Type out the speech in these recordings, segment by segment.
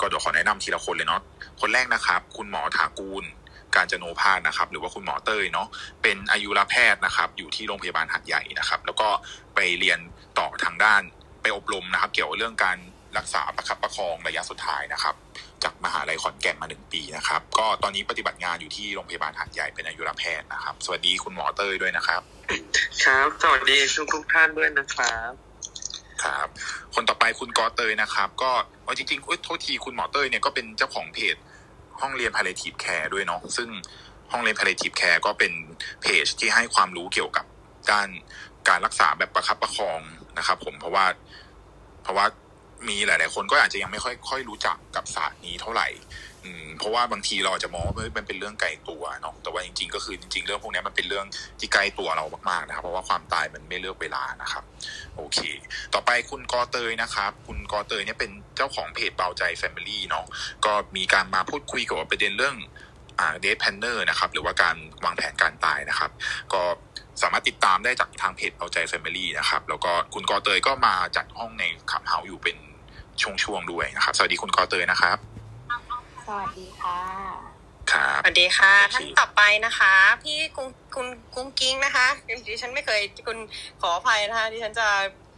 ก็เดี๋ยวขอแนะนำทีละคนเลยเนาะคนแรกนะครับ คุณหมอถากูลการจโนภาสนะครับ หรือว่าคุณหมอเต้ยเนาะเป็นอายุรแพทย์นะครับ อยู่ที่โรงพยาบาลหัดใหญ่นะครับ แล้วก็ไปเรียนต่อทางด้านไปอบรมนะครับ เกี่ยวกับเรื่องการรักษาประคับประคองระยะสุดท้ายนะครับ จากมหาลัยขอนแก่นมาหนึ่งปีนะครับ ก็ตอนนี้ปฏิบัติงานอยู่ที่โรงพยาบาลหัดใหญ่เป็นอายุรแพทย์นะครับ สวัสดีคุณหมอเต้ยด้วยนะครับ ครับ สวัสดีทุกทุกท่านด้วยนะครับ ครับ คนต่อไปคุณกอเตยนะครับ ก็เอาจริงๆโทษทีคุณหมอเตยเนี่ยก็เป็นเจ้าของเพจห้องเรียน palliative care ด้วยเนาะซึ่งห้องเรียน palliative care ก็เป็นเพจที่ให้ความรู้เกี่ยวกับด้านการรักษาแบบประคับประคองนะครับผมเพราะว่า เพราะว่ามีหลาย ๆ คนก็อาจจะยังไม่ค่อยค่อยรู้จักกับศาสตร์นี้เท่าไหร่ อืมเพราะว่าบางทีเราอาจจะมองว่ามันเป็นเรื่องไกลตัวเนาะแต่ว่าจริง ๆ ก็คือจริง ๆ เรื่องพวกนี้มันเป็นเรื่องที่ใกลตัวเรามากๆนะครับ เพราะว่าความตายมันไม่เลือกเวลานะครับ โอเค ต่อไปคุณกอเตยนะครับ คุณกอเตยเนี่ยเป็นเจ้าของเพจเบาใจ Family เนาะก็มีการมาพูดคุยเกี่ยวกับประเด็นเรื่องอ่า death planner นะครับ หรือว่าการวางแผนการตายนะครับ ก็สามารถติดตามได้จากทางเพจเบาใจ Family นะครับ แล้วก็คุณกอเตยก็มาจัดห้องใน Clubhouse อยู่เป็นช่วงๆด้วยนะครับ สวัสดีคุณกอเตยนะครับ สวัสดีค่ะครับสวัสดีค่ะโอเคท่านต่อไปนะคะ พี่กุ้งคุณกุ้งกิ้งนะคะดิฉันไม่เคยคุณขออภัยนะคะดิฉันจะ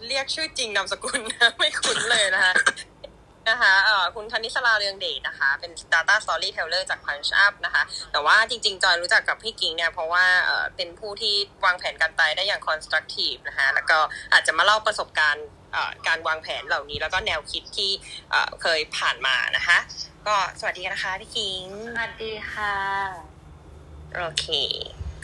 เรียกชื่อจริงนามสกุลนะไม่คุ้นเลยนะคะนะคะเอ่อคุณธนิสราเรืองเดชนะคะ เป็น Data Storyteller จาก Punch Up นะคะ แต่ว่าจริง ๆ จอยรู้จักกับพี่กิ้งเนี่ยเพราะว่าเอ่อเป็นผู้ที่วางแผนการตายได้อย่าง constructive นะคะ แล้วก็อาจจะมาเล่าประสบการณ์เอ่อการวางแผนเหล่านี้ แล้วก็แนวคิดที่เอ่อเคยผ่านมานะคะ ก็สวัสดีนะคะพี่กิ้งสวัสดีค่ะ โอเค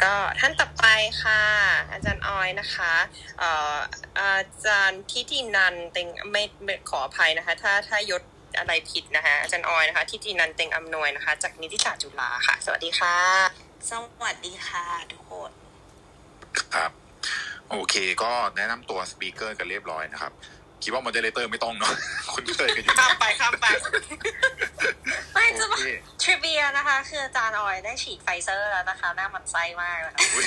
ก็ท่านต่อไปค่ะ อาจารย์ออยนะคะเอ่ออาจารย์ทิตินันเต็งไม่ไม่ขออภัยนะคะ ถ้าถ้ายศอะไรผิดนะคะอาจารย์ออยนะคะทิตินันเต็งอำนวยนะคะ จากนิติศาสตร์จุฬาค่ะ สวัสดีค่ะ สวัสดีค่ะทุกคนครับโอเค ก็แนะนำตัวสปีกเกอร์กันเรียบร้อยนะครับ คิดว่าโมเดเลเตอร์ไม่ต้องเนาะคุณเตยกันอยู่ข้ามไปข้ามไป ไม่จะโอบอกเคทริเบียนะคะ คืออาจารย์ออยได้ฉีดไฟเซอร์แล้วนะคะ หน้ามันไส้มากนะคะอุ๊ย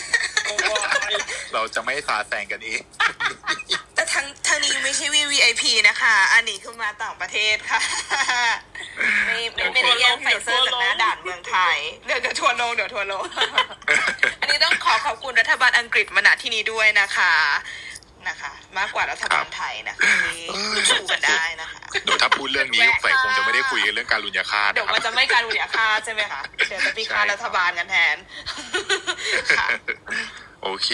เราจะไม่สาดแซงกันเองแต่ทางทางนี้ไม่ใช่ VVIP นะคะ อันนี้คือมาต่างประเทศค่ะ ไม่ไม่ไม่ได้แย่งไฟเซอร์จากหน้าด่านเมืองไทย เดี๋ยวเดี๋ยวทัวร์ลงเดี๋ยวทัวร์ลง อันนี้ต้องขอขอบคุณรัฐบาลอังกฤษมาณที่นี้ด้วยนะคะ นะคะ มากกว่ารัฐบาลไทยนะคะที่สู้กันได้นะคะเดี๋ยวถ้าพูดเรื่องนี้ใส่คงจะไม่ได้คุยกันเรื่องการลุญยาคาตเดี๋ยวนะคมันรับจะไม่การอุยาคาตใช่ไหมคะเดี๋ยวจะไปฆ่ารัฐบาลกันแทนค่ะโอเค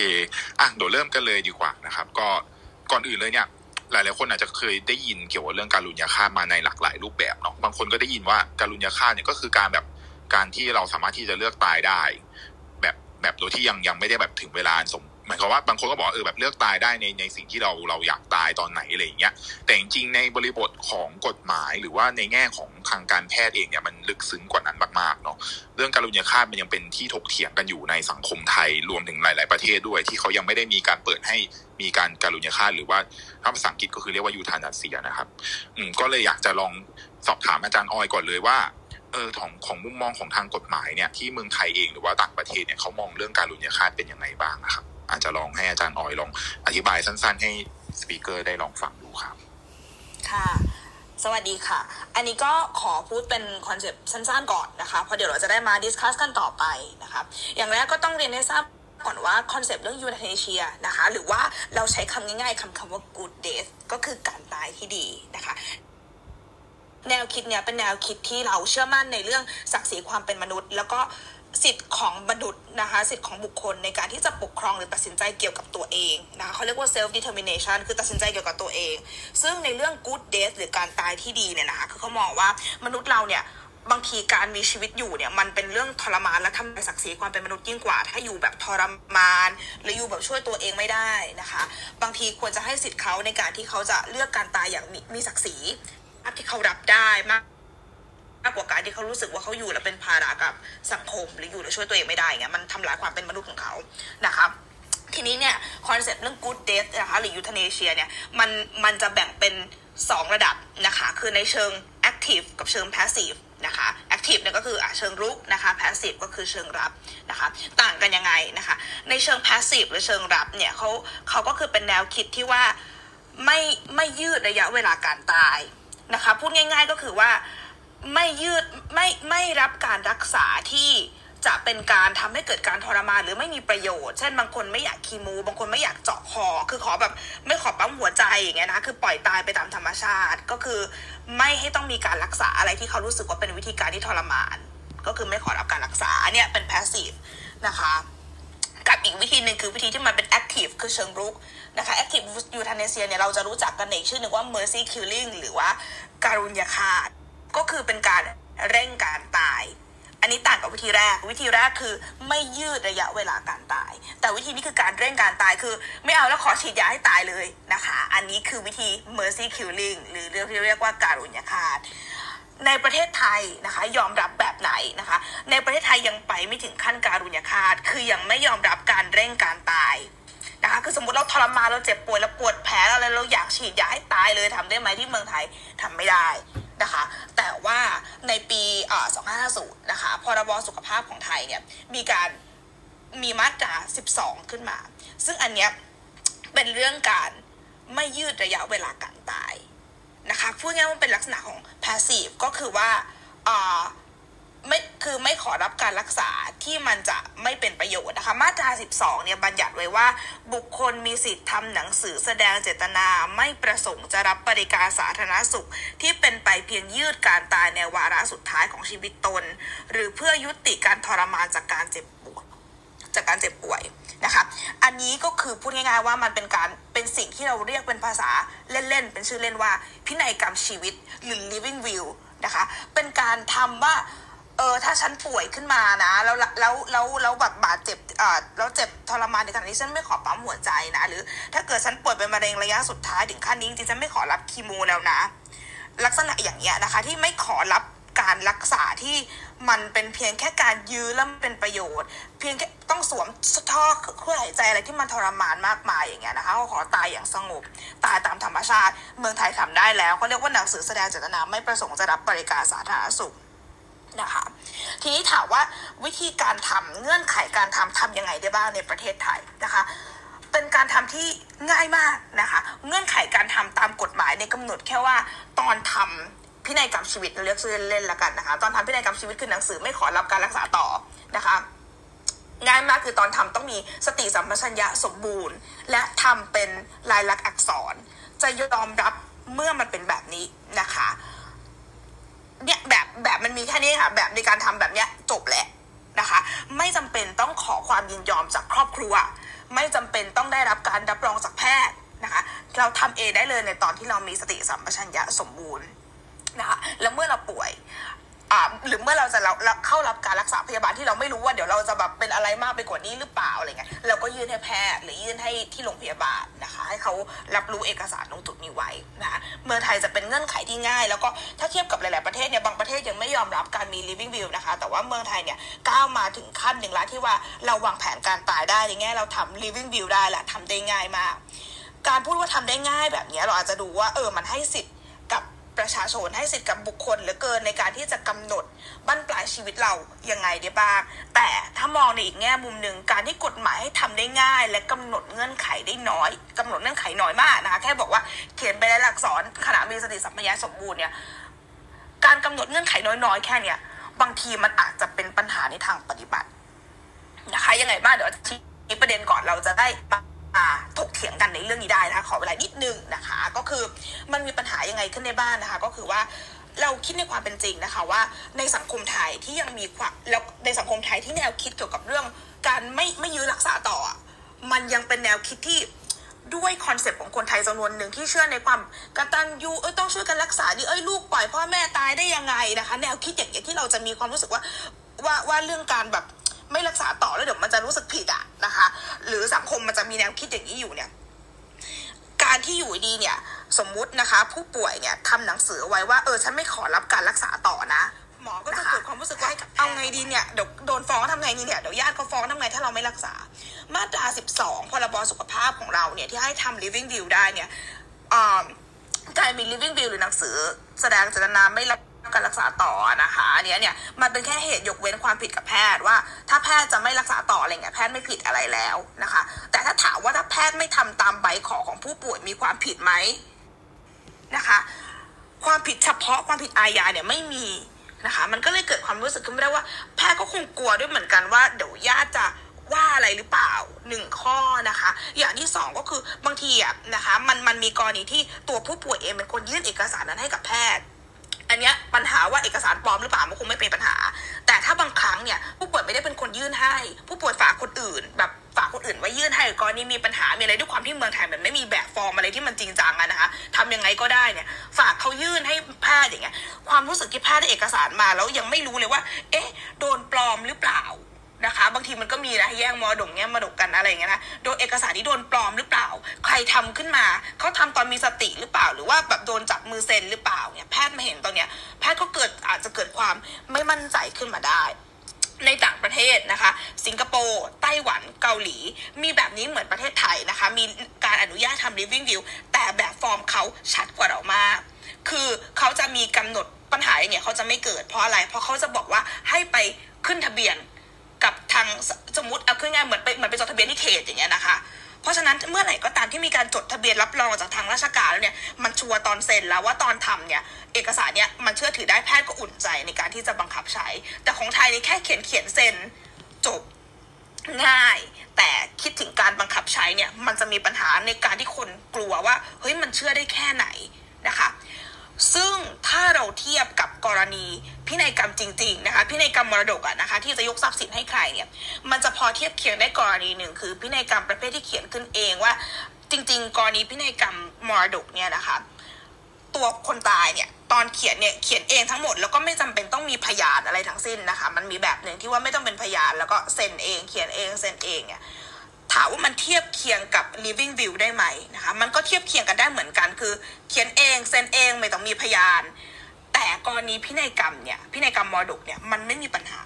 อะเดี๋ยวเริ่มกันเลยดีกว่านะครับ ก็ก่อนอื่นเลยเนี่ยหลายๆคนอาจจะเคยได้ยินเกี่ยวกับเรื่องการลุญยาคาตมาในหลากหลายรูปแบบเนาะบางคนก็ได้ยินว่าการลุญยาคาตเนี่ยก็คือการแบบการที่เราสามารถที่จะเลือกตายได้ แบบแบบโดยที่ยังยังไม่ได้แบบถึงเวลาสม หมายความว่าบางคนก็บอกเออแบบเลือกตายได้ในในสิ่งที่เราเราอยากตายตอนไหนอะไรอย่างเงี้ยแต่จริงๆในบริบทของกฎหมายหรือว่าในแง่ของทางการแพทย์เองเนี่ยมันลึกซึ้งกว่านั้นมากๆเนาะเรื่องการุญยฆาตมันยังเป็นที่ถกเถียงกันอยู่ในสังคมไทยรวมถึงหลาย ๆประเทศด้วย ที่เขายังไม่ได้มีการเปิดให้มีการการุญยฆาตหรือว่าถ้าภาษาอังกฤษก็คือเรียกว่ายูทานาเซียนะครับ อืมก็เลยอยากจะลองสอบถามอาจารย์ออยก่อนเลยว่าเออของของมุมมองของทางกฎหมายเนี่ยที่เมืองไทยเองหรือว่าต่างประเทศเนี่ยเขามองเรื่องการุญยฆาตเป็นยังไงบ้างนะครับ อาจจะลองให้อาจารย์ออยลองอธิบายสั้น ๆ ให้ speaker ได้ลองฟังดูครับ ค่ะสวัสดีค่ะ อันนี้ก็ขอพูดเป็น concept สั้นๆก่อนนะคะ เพราะเดี๋ยวเราจะได้มา discuss กันต่อไปนะคะ อย่างแรกก็ต้องเรียนให้ทราบก่อนว่า concept เรื่อง euthanasia นะคะ หรือว่าเราใช้คำง่ายๆคำคำว่า good death ก็คือการตายที่ดีนะคะ แนวคิดเนี้ยเป็นแนวคิดที่เราเชื่อมั่นในเรื่องศักดิ์ศรีความเป็นมนุษย์ แล้วก็ สิทธิ์ของมนุษย์นะคะสิทธิ์ของบุคคลในการที่จะปกครองหรือตัดสินใจเกี่ยวกับตัวเองนะคะเขาเรียกว่า self determination คือตัดสินใจเกี่ยวกับตัวเอง ซึ่งในเรื่อง good death หรือการตายที่ดีเนี่ยนะคะคือเขามองว่ามนุษย์เราเนี่ยบางทีการมีชีวิตอยู่เนี่ยมันเป็นเรื่องทรมานและทำลายศักดิ์ศรีความเป็นมนุษย์ยิ่งกว่า ถ้าอยู่แบบทรมาน หรืออยู่แบบช่วยตัวเองไม่ได้นะคะ บางทีควรจะให้สิทธิ์เขาในการที่เขาจะเลือกการตายอย่างมีมีศักดิ์ศรีที่เขารับได้มาก มากกว่าการที่เขารู้สึกว่าเขาอยู่แล้วเป็นภาระกับสังคมหรืออยู่แล้วช่วยตัวเองไม่ได้เงี้ยมันทำลายความเป็นมนุษย์ของเขานะคะทีนี้เนี่ย concept เรื่อง good death นะคะหรือ euthanasia เนี่ยมันมันจะแบ่งเป็น 2 ระดับนะคะคือในเชิง active กับเชิง passive นะคะ active เนี่ยก็คืออเชิงรุกนะคะ passive ก็คือเชิงรับนะคะต่างกันยังไงนะคะในเชิง passive หรือเชิงรับเนี่ยเขาเขาก็คือเป็นแนวคิดที่ว่าไม่ไม่ยืดระยะเวลาการตายนะคะพูดง่าย ๆ ก็คือว่า ไม่ยืดไม่ไม่รับการรักษาที่จะเป็นการทำให้เกิดการทรมานหรือไม่มีประโยชน์ เช่นบางคนไม่อยากคีโม บางคนไม่อยากเจาะคอ คือขอแบบไม่ขอปั๊มหัวใจอย่างเงี้ยนะ คือปล่อยตายไปตามธรรมชาติ ก็คือไม่ให้ต้องมีการรักษาอะไรที่เขารู้สึกว่าเป็นวิธีการที่ทรมาน ก็คือไม่ขอรับการรักษาอันเนี้ยเป็น passive นะคะ กับอีกวิธีหนึ่งคือวิธีที่มันเป็น active คือเชิงรุกนะคะ active euthanasia เนี่ยเราจะรู้จักกันในชื่อหนึ่งว่า mercy killing หรือว่าการุญยาฆาต ก็คือเป็นการเร่งการตาย อันนี้ต่างกับวิธีแรก วิธีแรกคือไม่ยืดระยะเวลาการตาย แต่วิธีนี้คือการเร่งการตายคือ ไม่เอาแล้วขอฉีดยาให้ตายเลยนะคะ อันนี้คือวิธี mercy killing หรือเรียกที่เรียกว่าการุญยฆาตในประเทศไทยนะคะยอมรับแบบไหนนะคะ ในประเทศไทยยังไปไม่ถึงขั้นการุญยฆาตคือยังไม่ยอมรับการเร่งการตายนะคะคือสมมติเราทรมานเราเจ็บป่วยเราปวดแผลอะไรเราอยากฉีดยาให้ตายเลยทำได้ไหมที่เมืองไทยทำไม่ได้ นะคะ แต่ว่าในปี2550นะคะ พรบสุขภาพของไทยเนี่ย มีการมีมาตรา 12 ขึ้นมา ซึ่งอันเนี้ยเป็นเรื่องการไม่ยืดระยะเวลาการตายนะคะ พูดง่ายๆว่ามันเป็นลักษณะของ passive ก็คือว่าอ่า ไม่คือไม่ขอรับการรักษาที่มันจะไม่เป็นประโยชน์นะคะ มาตรา 12 เนี่ยบัญญัติไว้ว่า บุคคลมีสิทธิ์ทำหนังสือแสดงเจตนาไม่ประสงค์จะรับบริการสาธารณสุข ที่เป็นไปเพียงยืดการตายในวาระสุดท้ายของชีวิตตน หรือเพื่อยุติการทรมานจากการเจ็บปวดจากการเจ็บป่วยนะคะ อันนี้ก็คือพูดง่ายๆว่ามันเป็นการเป็นสิ่งที่เราเรียกเป็นภาษาเล่นๆ เป็นชื่อเล่นว่า พินัยกรรมชีวิตหรือ living will นะคะ เป็นการทำว่า เออถ้าฉันป่วยขึ้นมานะแล้วแล้วแล้วแล้วแบบบาดเจ็บอ่าแล้วเจ็บทรมานในขณะที่ฉันไม่ขอปั๊มหัวใจนะ หรือ ถ้าเกิดฉันป่วยเป็นมะเร็งระยะสุดท้ายถึงขั้นนี้จริงๆฉันไม่ขอรับคีโมแล้วนะ ลักษณะอย่างเงี้ยนะคะ ที่ไม่ขอรับการรักษาที่มันเป็นเพียงแค่การยื้อแล้วมันเป็นประโยชน์ เพียงแค่ต้องสวมท่อเครื่องหายใจอะไรที่มันทรมานมากมายอย่างเงี้ยนะคะก็ขอตายอย่างสงบตายตามธรรมชาติ เมืองไทยทำได้แล้วเขาเรียกว่าหนังสือแสดงเจตนาไม่ประสงค์จะรับบริการสาธารณสุข นะคะ ทีนี้ถามว่าวิธีการทำเงื่อนไขการทำทำยังไงได้บ้างในประเทศไทยนะคะ เป็นการทำที่ง่ายมากนะคะ เงื่อนไขการทำตามกฎหมายในกำหนดแค่ว่าตอนทำพินัยกรรมชีวิตเราเรียกชื่อเล่นๆละกันนะคะ ตอนทำพินัยกรรมชีวิตคือหนังสือไม่ขอรับการรักษาต่อนะคะง่ายมากคือตอนทำต้องมีสติสัมปชัญญะสมบูรณ์ และทำเป็นลายลักษณ์อักษร จะยอมรับเมื่อมันเป็นแบบนี้นะคะ เนี่ยแบบแบบมันมีแค่นี้ค่ะ แบบในการทำแบบเนี้ยจบแหละนะคะ ไม่จำเป็นต้องขอความยินยอมจากครอบครัว ไม่จำเป็นต้องได้รับการรับรองจากแพทย์นะคะ เราทำเองได้เลยในตอนที่เรามีสติสัมปชัญญะสมบูรณ์นะคะแล้วเมื่อเราป่วย อ่าหรือเมื่อเราจะเราเข้ารับการรักษาพยาบาลที่เราไม่รู้ว่าเดี๋ยวเราจะแบบเป็นอะไรมากไปกว่านี้หรือเปล่าอะไรเงี้ยเราก็ยื่นให้แพทย์หรือยื่นให้ที่โรงพยาบาลนะคะ ให้เขารับรู้เอกสารตรงจุดนี้ไว้นะคะเมืองไทยจะเป็นเงื่อนไขที่ง่าย แล้วก็ถ้าเทียบกับหลาย ๆ ประเทศเนี่ยบางประเทศยังไม่ยอมรับการมี living will นะคะ แต่ว่าเมืองไทยเนี่ยก้าวมาถึงขั้นหนึ่งแล้วที่ว่าเราวางแผนการตายได้ในแง่เราทำ living will ได้แหละทำได้ง่ายมาก การพูดว่าทำได้ง่ายแบบนี้เราอาจจะดูว่าเออมันให้สิทธิ์ ประชาชนให้สิทธิ์กับบุคคลเหลือเกินในการที่จะกำหนดบั้นปลายชีวิตเรายังไงได้บ้าง แต่ถ้ามองในอีกแง่มุมหนึ่งการที่กฎหมายให้ทำได้ง่าย และกำหนดเงื่อนไขได้น้อยกำหนดเงื่อนไขน้อยมากนะคะแค่บอกว่าเขียนไปในหลักษรขณะมีสติสัมปชัญญะสมบูรณ์เนี่ยการกำหนดเงื่อนไขน้อยๆ แค่เนี้ยบางทีมันอาจจะเป็นปัญหาในทางปฏิบัตินะคะยังไงบ้างเดี๋ยวชี้ประเด็นก่อนเราจะได้ ถกเถียงกันในเรื่องนี้ได้นะคะขอเวลานิดนึงนะคะ ก็คือมันมีปัญหายังไงขึ้นในบ้านนะคะ ก็คือว่าเราคิดในความเป็นจริงนะคะว่าในสังคมไทยที่ยังมีความแล้วในสังคมไทยที่แนวคิดเกี่ยวกับเรื่อง การไม่ไม่ยื้อรักษาต่อ มันยังเป็นแนวคิดที่ด้วยคอนเซปต์ของคนไทยจำนวนหนึ่งที่เชื่อในความกตัญญูเอ้ยต้องช่วยกันรักษาดิเอ้ยลูกปล่อยพ่อแม่ตายได้ยังไงนะคะ แนวคิดอย่างเงี้ยที่เราจะมีความรู้สึกว่าว่าว่าเรื่องการแบบ ไม่รักษาต่อแล้วเดี๋ยวมันจะรู้สึกผิดอะนะคะ หรือสังคมมันจะมีแนวคิดอย่างนี้อยู่เนี่ยการที่อยู่ดีเนี่ยสมมุตินะคะ ผู้ป่วยเนี่ยทำหนังสือไว้ว่าเออฉันไม่ขอรับการรักษาต่อนะหมอก็จะเกิดความรู้สึกว่าเอาไงดีเนี่ยเดี๋ยวโดนฟ้องทำไงดีเนี่ยเดี๋ยวญาติเขาฟ้องทำไงถ้าเราไม่รักษา มาตรา 12 พรบสุขภาพของเราเนี่ยที่ให้ทำ living will ได้เนี่ยอ่าการมี living will หรือหนังสือ แสดงเจตนาไม่รับ การรักษาต่อนะคะอันเนี้ยเนี่ยมันเป็นแค่เหตุยกเว้นความผิดกับแพทย์ว่า ถ้าแพทย์จะไม่รักษาต่ออะไรเงี้ยแพทย์ไม่ผิดอะไรแล้วนะคะ แต่ถ้าถามว่าถ้าแพทย์ไม่ทำตามใบขอของผู้ป่วยมีความผิดไหมนะคะความผิดเฉพาะความผิดอาญาเนี่ยไม่มีนะคะ มันก็เลยเกิดความรู้สึกขึ้นมาได้ว่า แพทย์ก็คงกลัวด้วยเหมือนกันว่าเดี๋ยวญาติจะว่าอะไรหรือเปล่าหนึ่งข้อนะคะ อย่างที่สองก็คือบางทีอะนะคะมันมันมีกรณีที่ตัวผู้ป่วยเองเป็นคนยื่นเอกสารนั้นให้กับแพทย์ อันเนี้ยปัญหาว่าเอกสารปลอมหรือเปล่ามันคงไม่เป็นปัญหา แต่ถ้าบางครั้งเนี่ยผู้ป่วยไม่ได้เป็นคนยื่นให้ ผู้ป่วยฝากคนอื่น แบบฝากคนอื่นไว้ยื่นให้กรณีมีปัญหามีอะไรด้วยความที่เมืองไทยมันไม่มีแบบฟอร์มอะไรที่มันจริงจังอะนะคะทำยังไงก็ได้เนี่ย ฝากเขายื่นให้แพทย์อย่างเงี้ยความรู้สึกที่แพทย์ได้เอกสารมาแล้วยังไม่รู้เลยว่า เอ๊ะ โดนปลอมหรือเปล่า นะคะ บางทีมันก็มีนะแย่งมรดกแย่งมรดกกันอะไรอย่างเงี้ยนะโดนเอกสารที่โดนปลอมหรือเปล่า ใครทำขึ้นมาเขาทำตอนมีสติหรือเปล่า หรือว่าแบบโดนจับมือเซ็นหรือเปล่าเนี่ยแพทย์มาเห็นตอนเนี้ยแพทย์ก็เกิดอาจจะเกิดความไม่มั่นใจขึ้นมาได้ในต่างประเทศนะคะ สิงคโปร์ไต้หวันเกาหลี มีแบบนี้เหมือนประเทศไทยนะคะ มีการอนุญาตทำ living view แต่แบบฟอร์มเขาชัดกว่าเรามาก คือเขาจะมีกำหนดปัญหาอย่างเงี้ยเขาจะไม่เกิดเพราะอะไร เพราะเขาจะบอกว่าให้ไปขึ้นทะเบียน กับทางสมมติเอาขึ้นง่ายเหมือนไปเหมือนไปจดทะเบียนที่เขตอย่างเงี้ยนะคะ เพราะฉะนั้นเมื่อไหร่ก็ตามที่มีการจดทะเบียนรับรองจากทางราชการแล้วเนี่ยมันชัวร์ตอนเซ็นแล้วว่าตอนทำเนี่ยเอกสารเนี่ยมันเชื่อถือได้แพทย์ก็อุ่นใจในการที่จะบังคับใช้ แต่ของไทยนี่แค่เขียนเขียนเซ็นจบง่าย แต่คิดถึงการบังคับใช้เนี่ยมันจะมีปัญหาในการที่คนกลัวว่าเฮ้ยมันเชื่อได้แค่ไหนนะคะ ซึ่งถ้าเราเทียบกับกรณีพินัยกรรมจริง ๆ นะคะพินัยกรรมมรดกอะนะคะ ที่จะยกทรัพย์สินให้ใครเนี่ยมันจะพอเทียบเคียงได้กรณีหนึ่งคือ พินัยกรรมประเภทที่เขียนขึ้นเองว่า จริง ๆ กรณีพินัยกรรมมรดกเนี่ยนะคะตัวคนตายเนี่ยตอนเขียนเนี่ยเขียนเองทั้งหมดแล้วก็ไม่จำเป็นต้องมีพยานอะไรทั้งสิ้นนะคะ มันมีแบบหนึ่งที่ว่าไม่ต้องเป็นพยานแล้วก็เซ็นเองเขียนเองเซ็นเองเนี่ย ถามว่ามันเทียบเคียงกับ living view ได้ไหมนะคะ มันก็เทียบเคียงกันได้เหมือนกัน คือเขียนเองเซ็นเองไม่ต้องมีพยาน แต่กรณีพินัยกรรมเนี่ยพินัยกรรมมรดกเนี่ยมันไม่มีปัญหา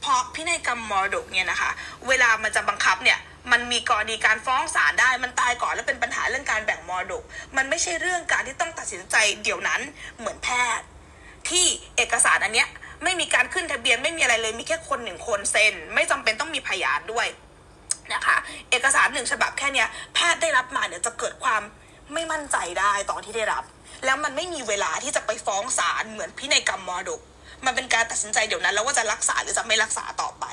เพราะพินัยกรรมมรดกเนี่ยนะคะ เวลามันจะบังคับเนี่ยมันมีกรณีการฟ้องศาลได้ มันตายก่อนแล้วเป็นปัญหาเรื่องการแบ่งมรดก มันไม่ใช่เรื่องการที่ต้องตัดสินใจเดี๋ยวนั้นเหมือนแพทย์ ที่เอกสารอันเนี้ยไม่มีการขึ้นทะเบียนไม่มีอะไรเลยมีแค่คนหนึ่งคนเซ็น ไม่จำเป็นต้องมีพยานด้วย นะคะเอกสารหนึ่งฉบับแค่เนี้ยแพทย์ได้รับมาเนี่ยจะเกิดความไม่มั่นใจได้ตอนที่ได้รับ แล้วมันไม่มีเวลาที่จะไปฟ้องศาลเหมือนพินัยกรรมมรดกมันเป็นการตัดสินใจเดี๋ยวนั้นแล้วว่าจะรักษาหรือจะไม่รักษาต่อไป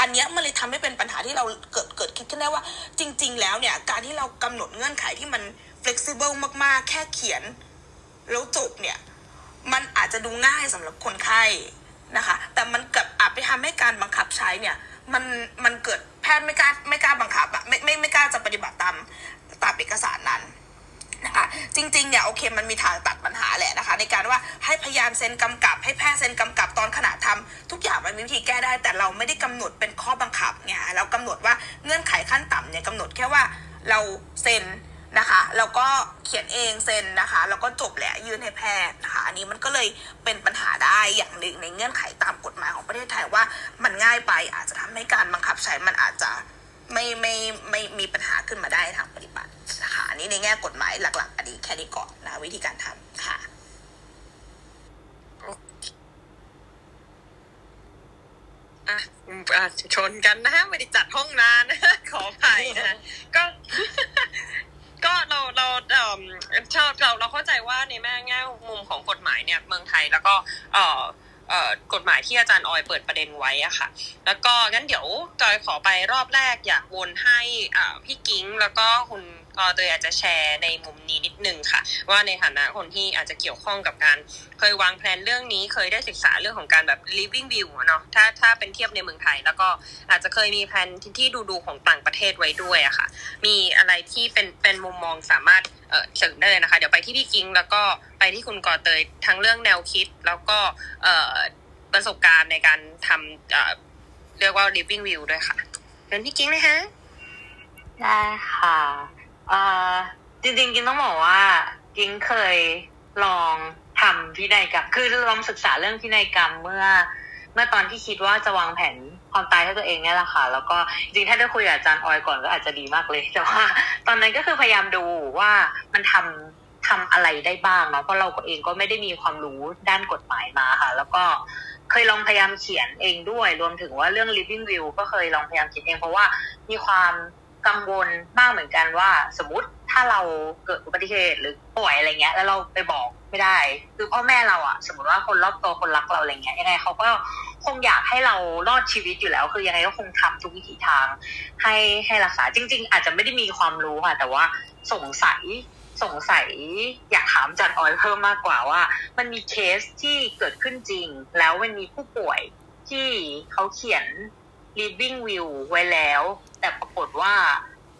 อันเนี้ยมันเลยทำให้เป็นปัญหาที่เราเกิดเกิดคิดขึ้นได้ว่า จริง ๆ แล้วเนี่ยการที่เรากำหนดเงื่อนไขที่มัน flexible มากๆ แค่เขียน แล้วจบเนี่ย มันอาจจะดูง่ายสำหรับคนไข้นะคะ แต่มันเกิดอาจไปทำให้การบังคับใช้เนี่ย มันมันเกิดแพทย์ไม่กล้าไม่กล้าบังคับอะไม่ไม่ไม่กล้าจะปฏิบัติตามตามเอกสารนั้นนะคะจริงๆเนี่ยโอเคมันมีทางตัดปัญหาแหละนะคะ ในการว่าให้พยานเซ็นกำกับ ให้แพทย์เซ็นกำกับตอนขณะทำทุกอย่างมันมีวิธีแก้ได้ แต่เราไม่ได้กำหนดเป็นข้อบังคับไงเรากำหนดว่าเงื่อนไขขั้นต่ำเนี่ยกำหนดแค่ว่าเราเซ็น นะคะ แล้วก็เขียนเองเซ็นนะคะ แล้วก็จบแหละยื่นให้แพทย์นะคะ อันนี้มันก็เลยเป็นปัญหาได้อย่างหนึ่งในเงื่อนไขตามกฎหมายของประเทศไทยว่ามันง่ายไปอาจจะทำให้การบังคับใช้มันอาจจะไม่ไม่ไม่มีปัญหาขึ้นมาได้ทางปฏิบัตินะคะอันนี้ในแง่กฎหมายหลัก ๆ อันนี้แค่นี้ก่อนนะวิธีการทำค่ะอะชนกันนะไม่ได้จัดห้องนานนะขออภัยนะก็ ก็เราเราเอ่อชอบเราเราเข้าใจว่าในแม่แง่มุมของกฎหมายเนี่ยเมืองไทยแล้วก็เอ่อเออกฎหมายที่อาจารย์ออยเปิดประเด็นไว้อะค่ะ แล้วก็งั้นเดี๋ยวจอยขอไปรอบแรกอยากวนให้อ่าพี่กิ้งแล้วก็คุณ กอเตยอาจจะแชร์ในมุมนี้นิดนึงค่ะ ว่าในฐานะคนที่อาจจะเกี่ยวข้องกับการเคยวางแผนเรื่องนี้เคยได้ศึกษาเรื่องของการแบบ living view อะเนาะถ้าถ้าเป็นเทียบในเมืองไทย แล้วก็อาจจะเคยมีแผนที่ที่ดูดูของต่างประเทศไว้ด้วยอะค่ะ มีอะไรที่เป็นเป็นมุมมองสามารถเออเสริมได้เลยนะคะ เดี๋ยวไปที่พี่กิ้งแล้วก็ไปที่คุณกอเตยทั้งเรื่องแนวคิด แล้วก็ประสบการณ์ในการทำเเรียกว่า living view ด้วยค่ะเป็นพี่กิ้งเลยฮะ ได้ค่ะ อ่อจริงๆกินต้องบอกว่ากินเคยลองทำพินัยกรรมคือลองศึกษาเรื่องพินัยกรรมเมื่อ เมื่อตอนที่คิดว่าจะวางแผนความตายให้ตัวเองเนี่ยแหละค่ะ แล้วก็จริงถ้าได้คุยกับอาจารย์ออยก่อนก็อาจจะดีมากเลย แต่ว่า ตอนนั้นก็คือพยายามดูว่ามันทำทำอะไรได้บ้างเนาะเพราะเราเองก็ไม่ได้มีความรู้ด้านกฎหมายมาค่ะ แล้วก็เคยลองพยายามเขียนเองด้วย รวมถึงว่าเรื่อง living will ก็เคยลองพยายามเขียนเองเพราะว่ามีความ กังวลมากเหมือนกันว่า สมมติถ้าเราเกิดอุบัติเหตุหรือป่วยอะไรเงี้ย แล้วเราไปบอกไม่ได้ คือพ่อแม่เราอะสมมติว่าคนรอบตัวคนรักเราอะไรเงี้ยยังไงเขาก็คงอยากให้เรารอดชีวิตอยู่แล้ว คือยังไงก็คงทำทุกวิถีทาง ให้ให้รักษาจริง ๆ อาจจะไม่ได้มีความรู้ค่ะ แต่ว่าสงสัยสงสัยอยากถามจันออยเพิ่มมากกว่าว่า มันมีเคสที่เกิดขึ้นจริง แล้วมันมีผู้ป่วยที่เขาเขียน living will ไว้แล้ว แต่ปรากฏว่า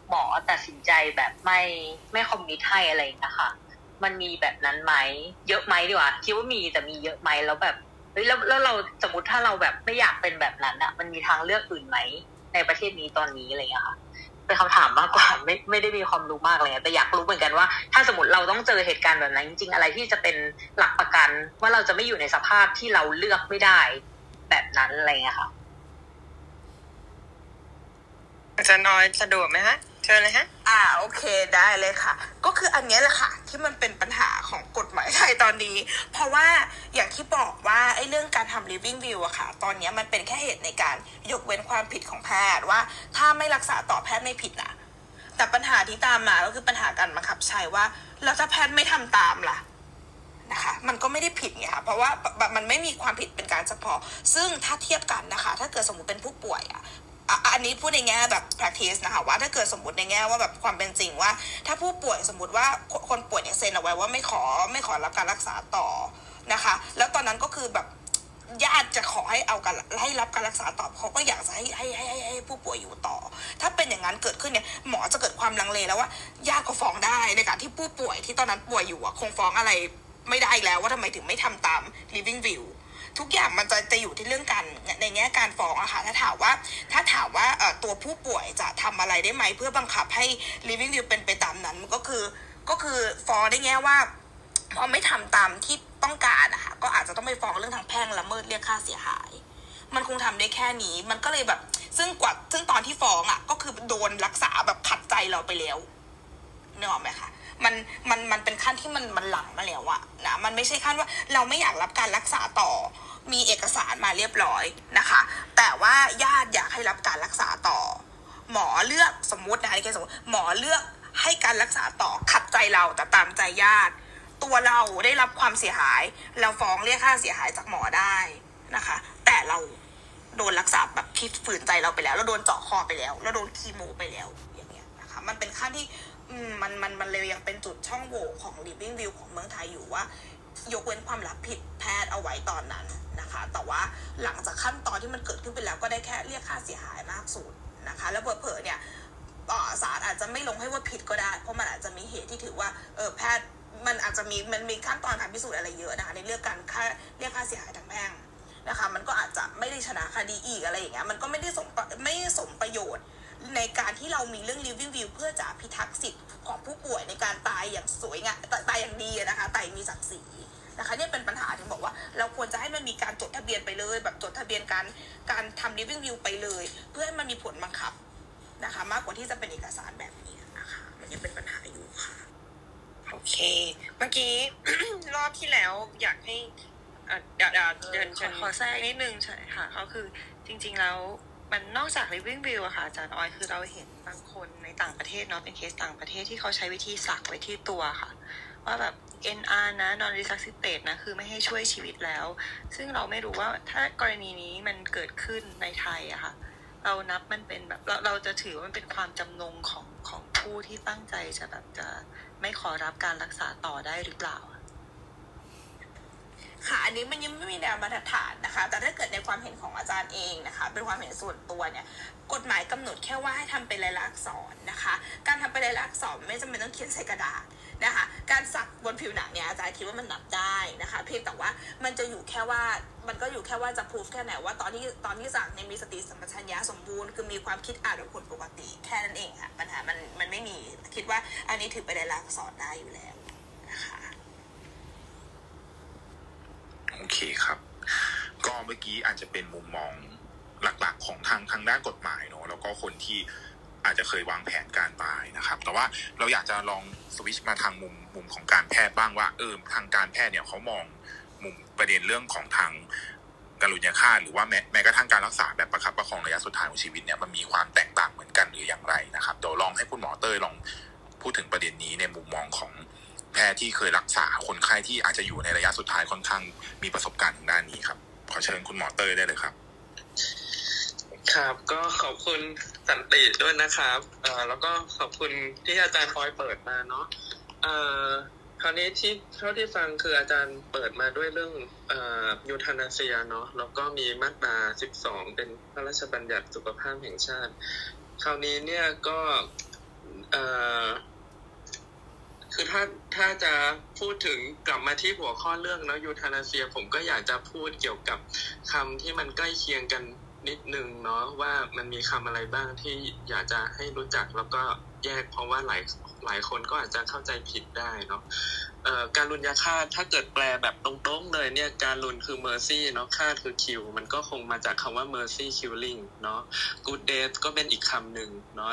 หมอตัดสินใจแบบไม่ไม่คอมมิตให้อะไรนะคะมันมีแบบนั้นไหมเยอะไหมดีกว่าคิดว่ามีแต่มีเยอะไหมแล้วแบบเฮ้ยแล้วแล้วเราสมมติถ้าเราแบบไม่อยากเป็นแบบนั้นอะมันมีทางเลือกอื่นไหมในประเทศนี้ตอนนี้อะไรอย่างเงี้ยค่ะเป็นคำถามมากกว่าไม่ไม่ได้มีความรู้มากเลยแต่อยากรู้เหมือนกันว่า ถ้าสมมติเราต้องเจอเหตุการณ์แบบนั้นจริงๆอะไรที่จะเป็นหลักประกัน ว่าเราจะไม่อยู่ในสภาพที่เราเลือกไม่ได้ แบบนั้นอะไรอย่างเงี้ยค่ะ อาจารย์น้อยสะดวกไหมฮะเชิญเลยฮะ อ่าโอเคได้เลยค่ะ ก็คืออันนี้แหละค่ะ ที่มันเป็นปัญหาของกฎหมายไทยตอนนี้ เพราะว่าอย่างที่บอกว่าไอ้เรื่องการทำ living will อะค่ะ ตอนนี้มันเป็นแค่เหตุในการยกเว้นความผิดของแพทย์ว่า ถ้าไม่รักษาต่อแพทย์ไม่ผิดนะแต่ปัญหาที่ตามมาก็คือปัญหาการบังคับใช้ว่าแล้วถ้าแพทย์ไม่ทำตามล่ะนะคะมันก็ไม่ได้ผิดไงคะเพราะว่ามันไม่มีความผิดเป็นการเฉพาะ ซึ่งถ้าเทียบกันนะคะ ถ้าเกิดสมมติเป็นผู้ป่วยอะ อันนี้พูดในแง่แบบ practice นะคะว่าถ้าเกิดสมมติในแง่ว่าแบบความเป็นจริงว่า ถ้าผู้ป่วยสมมติว่าคนป่วยเนี่ยเซ็นเอาไว้ว่าไม่ขอไม่ขอรับการรักษาต่อนะคะ แล้วตอนนั้นก็คือแบบญาติจะขอให้เอาการให้รับการรักษาต่อเขาก็อยากจะให้ให้ให้ให้ให้ผู้ป่วยอยู่ต่อ ถ้าเป็นอย่างนั้นเกิดขึ้นเนี่ยหมอจะเกิดความลังเลแล้วว่าญาติก็ฟ้องได้ในการที่ผู้ป่วยที่ตอนนั้นป่วยอยู่อะคงฟ้องอะไรไม่ได้แล้วว่าทำไมถึงไม่ทำตาม living will ทุกอย่างมันจะจะอยู่ที่เรื่องการในแง่การฟ้องอะค่ะถ้าถามว่าถ้าถามว่าตัวผู้ป่วยจะทำอะไรได้ไหม เพื่อบังคับให้ living will เป็นไปตามนั้นมันก็คือก็คือฟ้องได้แง่ว่าพอไม่ทำตามที่ต้องการอะค่ะก็อาจจะต้องไปฟ้องเรื่องทางแพ่งละเมิดเรียกค่าเสียหาย มันคงทำได้แค่นี้ มันก็เลยแบบ ซึ่งกว่าซึ่งตอนที่ฟ้องอะก็คือโดนรักษาแบบขัดใจเราไปแล้วนึกออกไหมคะ มันมันมันเป็นขั้นที่มันมันหลังมาแล้วอะนะมันไม่ใช่ขั้นว่าเราไม่อยากรับการรักษาต่อ มีเอกสารมาเรียบร้อยนะคะ แต่ว่าญาติอยากให้รับการรักษาต่อ หมอเลือกสมมตินะคะในเคสสมมติหมอเลือกให้การรักษาต่อขัดใจเราแต่ตามใจญาติ ตัวเราได้รับความเสียหาย เราฟ้องเรียกค่าเสียหายจากหมอได้นะคะ แต่เราโดนรักษาแบบพิษฝืนใจเราไปแล้ว เราโดนเจาะคอไปแล้ว เราโดนคีโมไปแล้วอย่างเงี้ยนะคะมันเป็นขั้นที่ มันมันมันเลยยังเป็นจุดช่องโหว่ของ living view ของเมืองไทยอยู่ว่า ยกเว้นความรับผิดแพทย์เอาไว้ตอนนั้นนะคะ แต่ว่าหลังจากขั้นตอนที่มันเกิดขึ้นไปแล้วก็ได้แค่เรียกค่าเสียหายมากสุดนะคะ แล้วเผลอเนี่ยศาลอาจจะไม่ลงให้ว่าผิดก็ได้ เพราะมันอาจจะมีเหตุที่ถือว่าเออแพทย์มันอาจจะมีมันมีขั้นตอนการพิสูจน์อะไรเยอะนะคะในเรื่องการค่าเรียกค่าเสียหายทางแพ่งนะคะ มันก็อาจจะไม่ได้ชนะคดีอีกอะไรอย่างเงี้ยมันก็ไม่ได้สมไม่สมประโยชน์ ในการที่เรามีเรื่อง living will เพื่อจะพิทักษ์สิทธิ์ของผู้ป่วยในการตายอย่างสวยงามตตายอย่างดีอะนะคะตายอย่างมีศักดิ์ศรีนะคะเนี่ยเป็นปัญหาถึงบอกว่า เราควรจะให้มันมีการจดทะเบียนไปเลย แบบจดทะเบียนการการทำ living will ไปเลย เพื่อให้มันมีผลบังคับนะคะ มากกว่าที่จะเป็นเอกสารแบบนี้นะคะ มันยังเป็นปัญหาอยู่ค่ะโอเค เมื่อกี้ รอบที่แล้วอยากให้เอ่อเดี๋ยวเดี๋ยวเดินขเชิอญขอแทรกนิดนึงใช่ค่ะก็คือจริง ๆแล้ว มันนอกจาก living view อะค่ะอาจารย์ออยคือเราเห็นบางคนในต่างประเทศเนาะเป็นเคสต่างประเทศที่เขาใช้วิธีสักไว้ที่ตัวค่ะ ว่าแบบ NR นะ non resuscitate นะ คือไม่ให้ช่วยชีวิตแล้ว ซึ่งเราไม่รู้ว่าถ้ากรณีนี้มันเกิดขึ้นในไทยอะค่ะ เรานับมันเป็นแบบเราเราจะถือว่ามันเป็นความจำนงของของผู้ที่ตั้งใจจะแบบจะไม่ขอรับการรักษาต่อได้หรือเปล่า ค่ะ อันนี้มันยังไม่มีแนวมาตรฐานนะคะ แต่ถ้าเกิดในความเห็นของอาจารย์เองนะคะ เป็นความเห็นส่วนตัวเนี่ย กฎหมายกำหนดแค่ว่าให้ทำเป็นลายลักษณ์อักษรนะคะ การทำเป็นลายลักษณ์อักษรไม่จำเป็นต้องเขียนใส่กระดาษนะคะ การสักบนผิวหนังเนี่ยอาจารย์คิดว่ามันนับได้นะคะ เพียงแต่ว่ามันจะอยู่แค่ว่า มันก็อยู่แค่ว่าจะพูฟแค่ไหนว่าตอนที่ตอนที่สักเนี่ยมีสติสัมปชัญญะสมบูรณ์ คือมีความคิดอ่านแบบคนปกติแค่นั้นเองค่ะ ปัญหามันมันไม่มี คิดว่าอันนี้ถือเป็นลายลักษณ์อักษรได้อยู่แล้วนะคะ โอเคครับ ก็เมื่อกี้อาจจะเป็นมุมมองหลักๆ ของทางทางด้านกฎหมายเนอะแล้วก็คนที่อาจจะเคยวางแผนการตายนะครับ แต่ว่าเราอยากจะลองสวิชมาทางมุมมุมของการแพทย์บ้างว่าเออทางการแพทย์เนี่ยเขามองมุมประเด็นเรื่องของทางการุญยฆาตหรือว่าแม้แม้กระทั่งการรักษาแบบประคับประคองระยะสุดท้ายของชีวิตเนี่ยมันมีความแตกต่างเหมือนกันหรืออย่างไรนะครับเดี๋ยวลองให้คุณหมอเต้ยลองพูดถึงประเด็นนี้ในมุมมองของ แพทย์ที่เคยรักษาคนไข้ที่อาจจะอยู่ในระยะสุดท้ายค่อนข้างมีประสบการณ์ทางด้านนี้ครับ ขอเชิญคุณหมอเต้ยได้เลยครับ ครับก็ขอบคุณสันติด้วยนะครับเอ่อแล้วก็ขอบคุณที่อาจารย์คอยเปิดมาเนาะเอ่อคราวนี้ที่เท่าที่ฟังคืออาจารย์เปิดมาด้วยเรื่องเอ่อยูทานาเซียเนาะแล้วก็มีมาตรา 12 เป็นพระราชบัญญัติสุขภาพแห่งชาติ คราวนี้เนี่ยก็เอ่อ คือถ้าถ้าจะพูดถึงกลับมาที่หัวข้อเรื่องเนาะยูทานาเซีย ผมก็อยากจะพูดเกี่ยวกับคำที่มันใกล้เคียงกันนิดนึงเนาะว่ามันมีคำอะไรบ้างที่อยากจะให้รู้จักแล้วก็แยกเพราะว่าหลายหลายคนก็อาจจะเข้าใจผิดได้เนาะการลุนยาฆ่าตถ้าเกิดแปลแบบตรงๆเลยเนี่ยการลุนคือ mercy เนาะฆ่าตคือ kill มันก็คงมาจากคำว่า mercy killing เนาะ good death ก็เป็นอีกคำหนึ่งเนาะ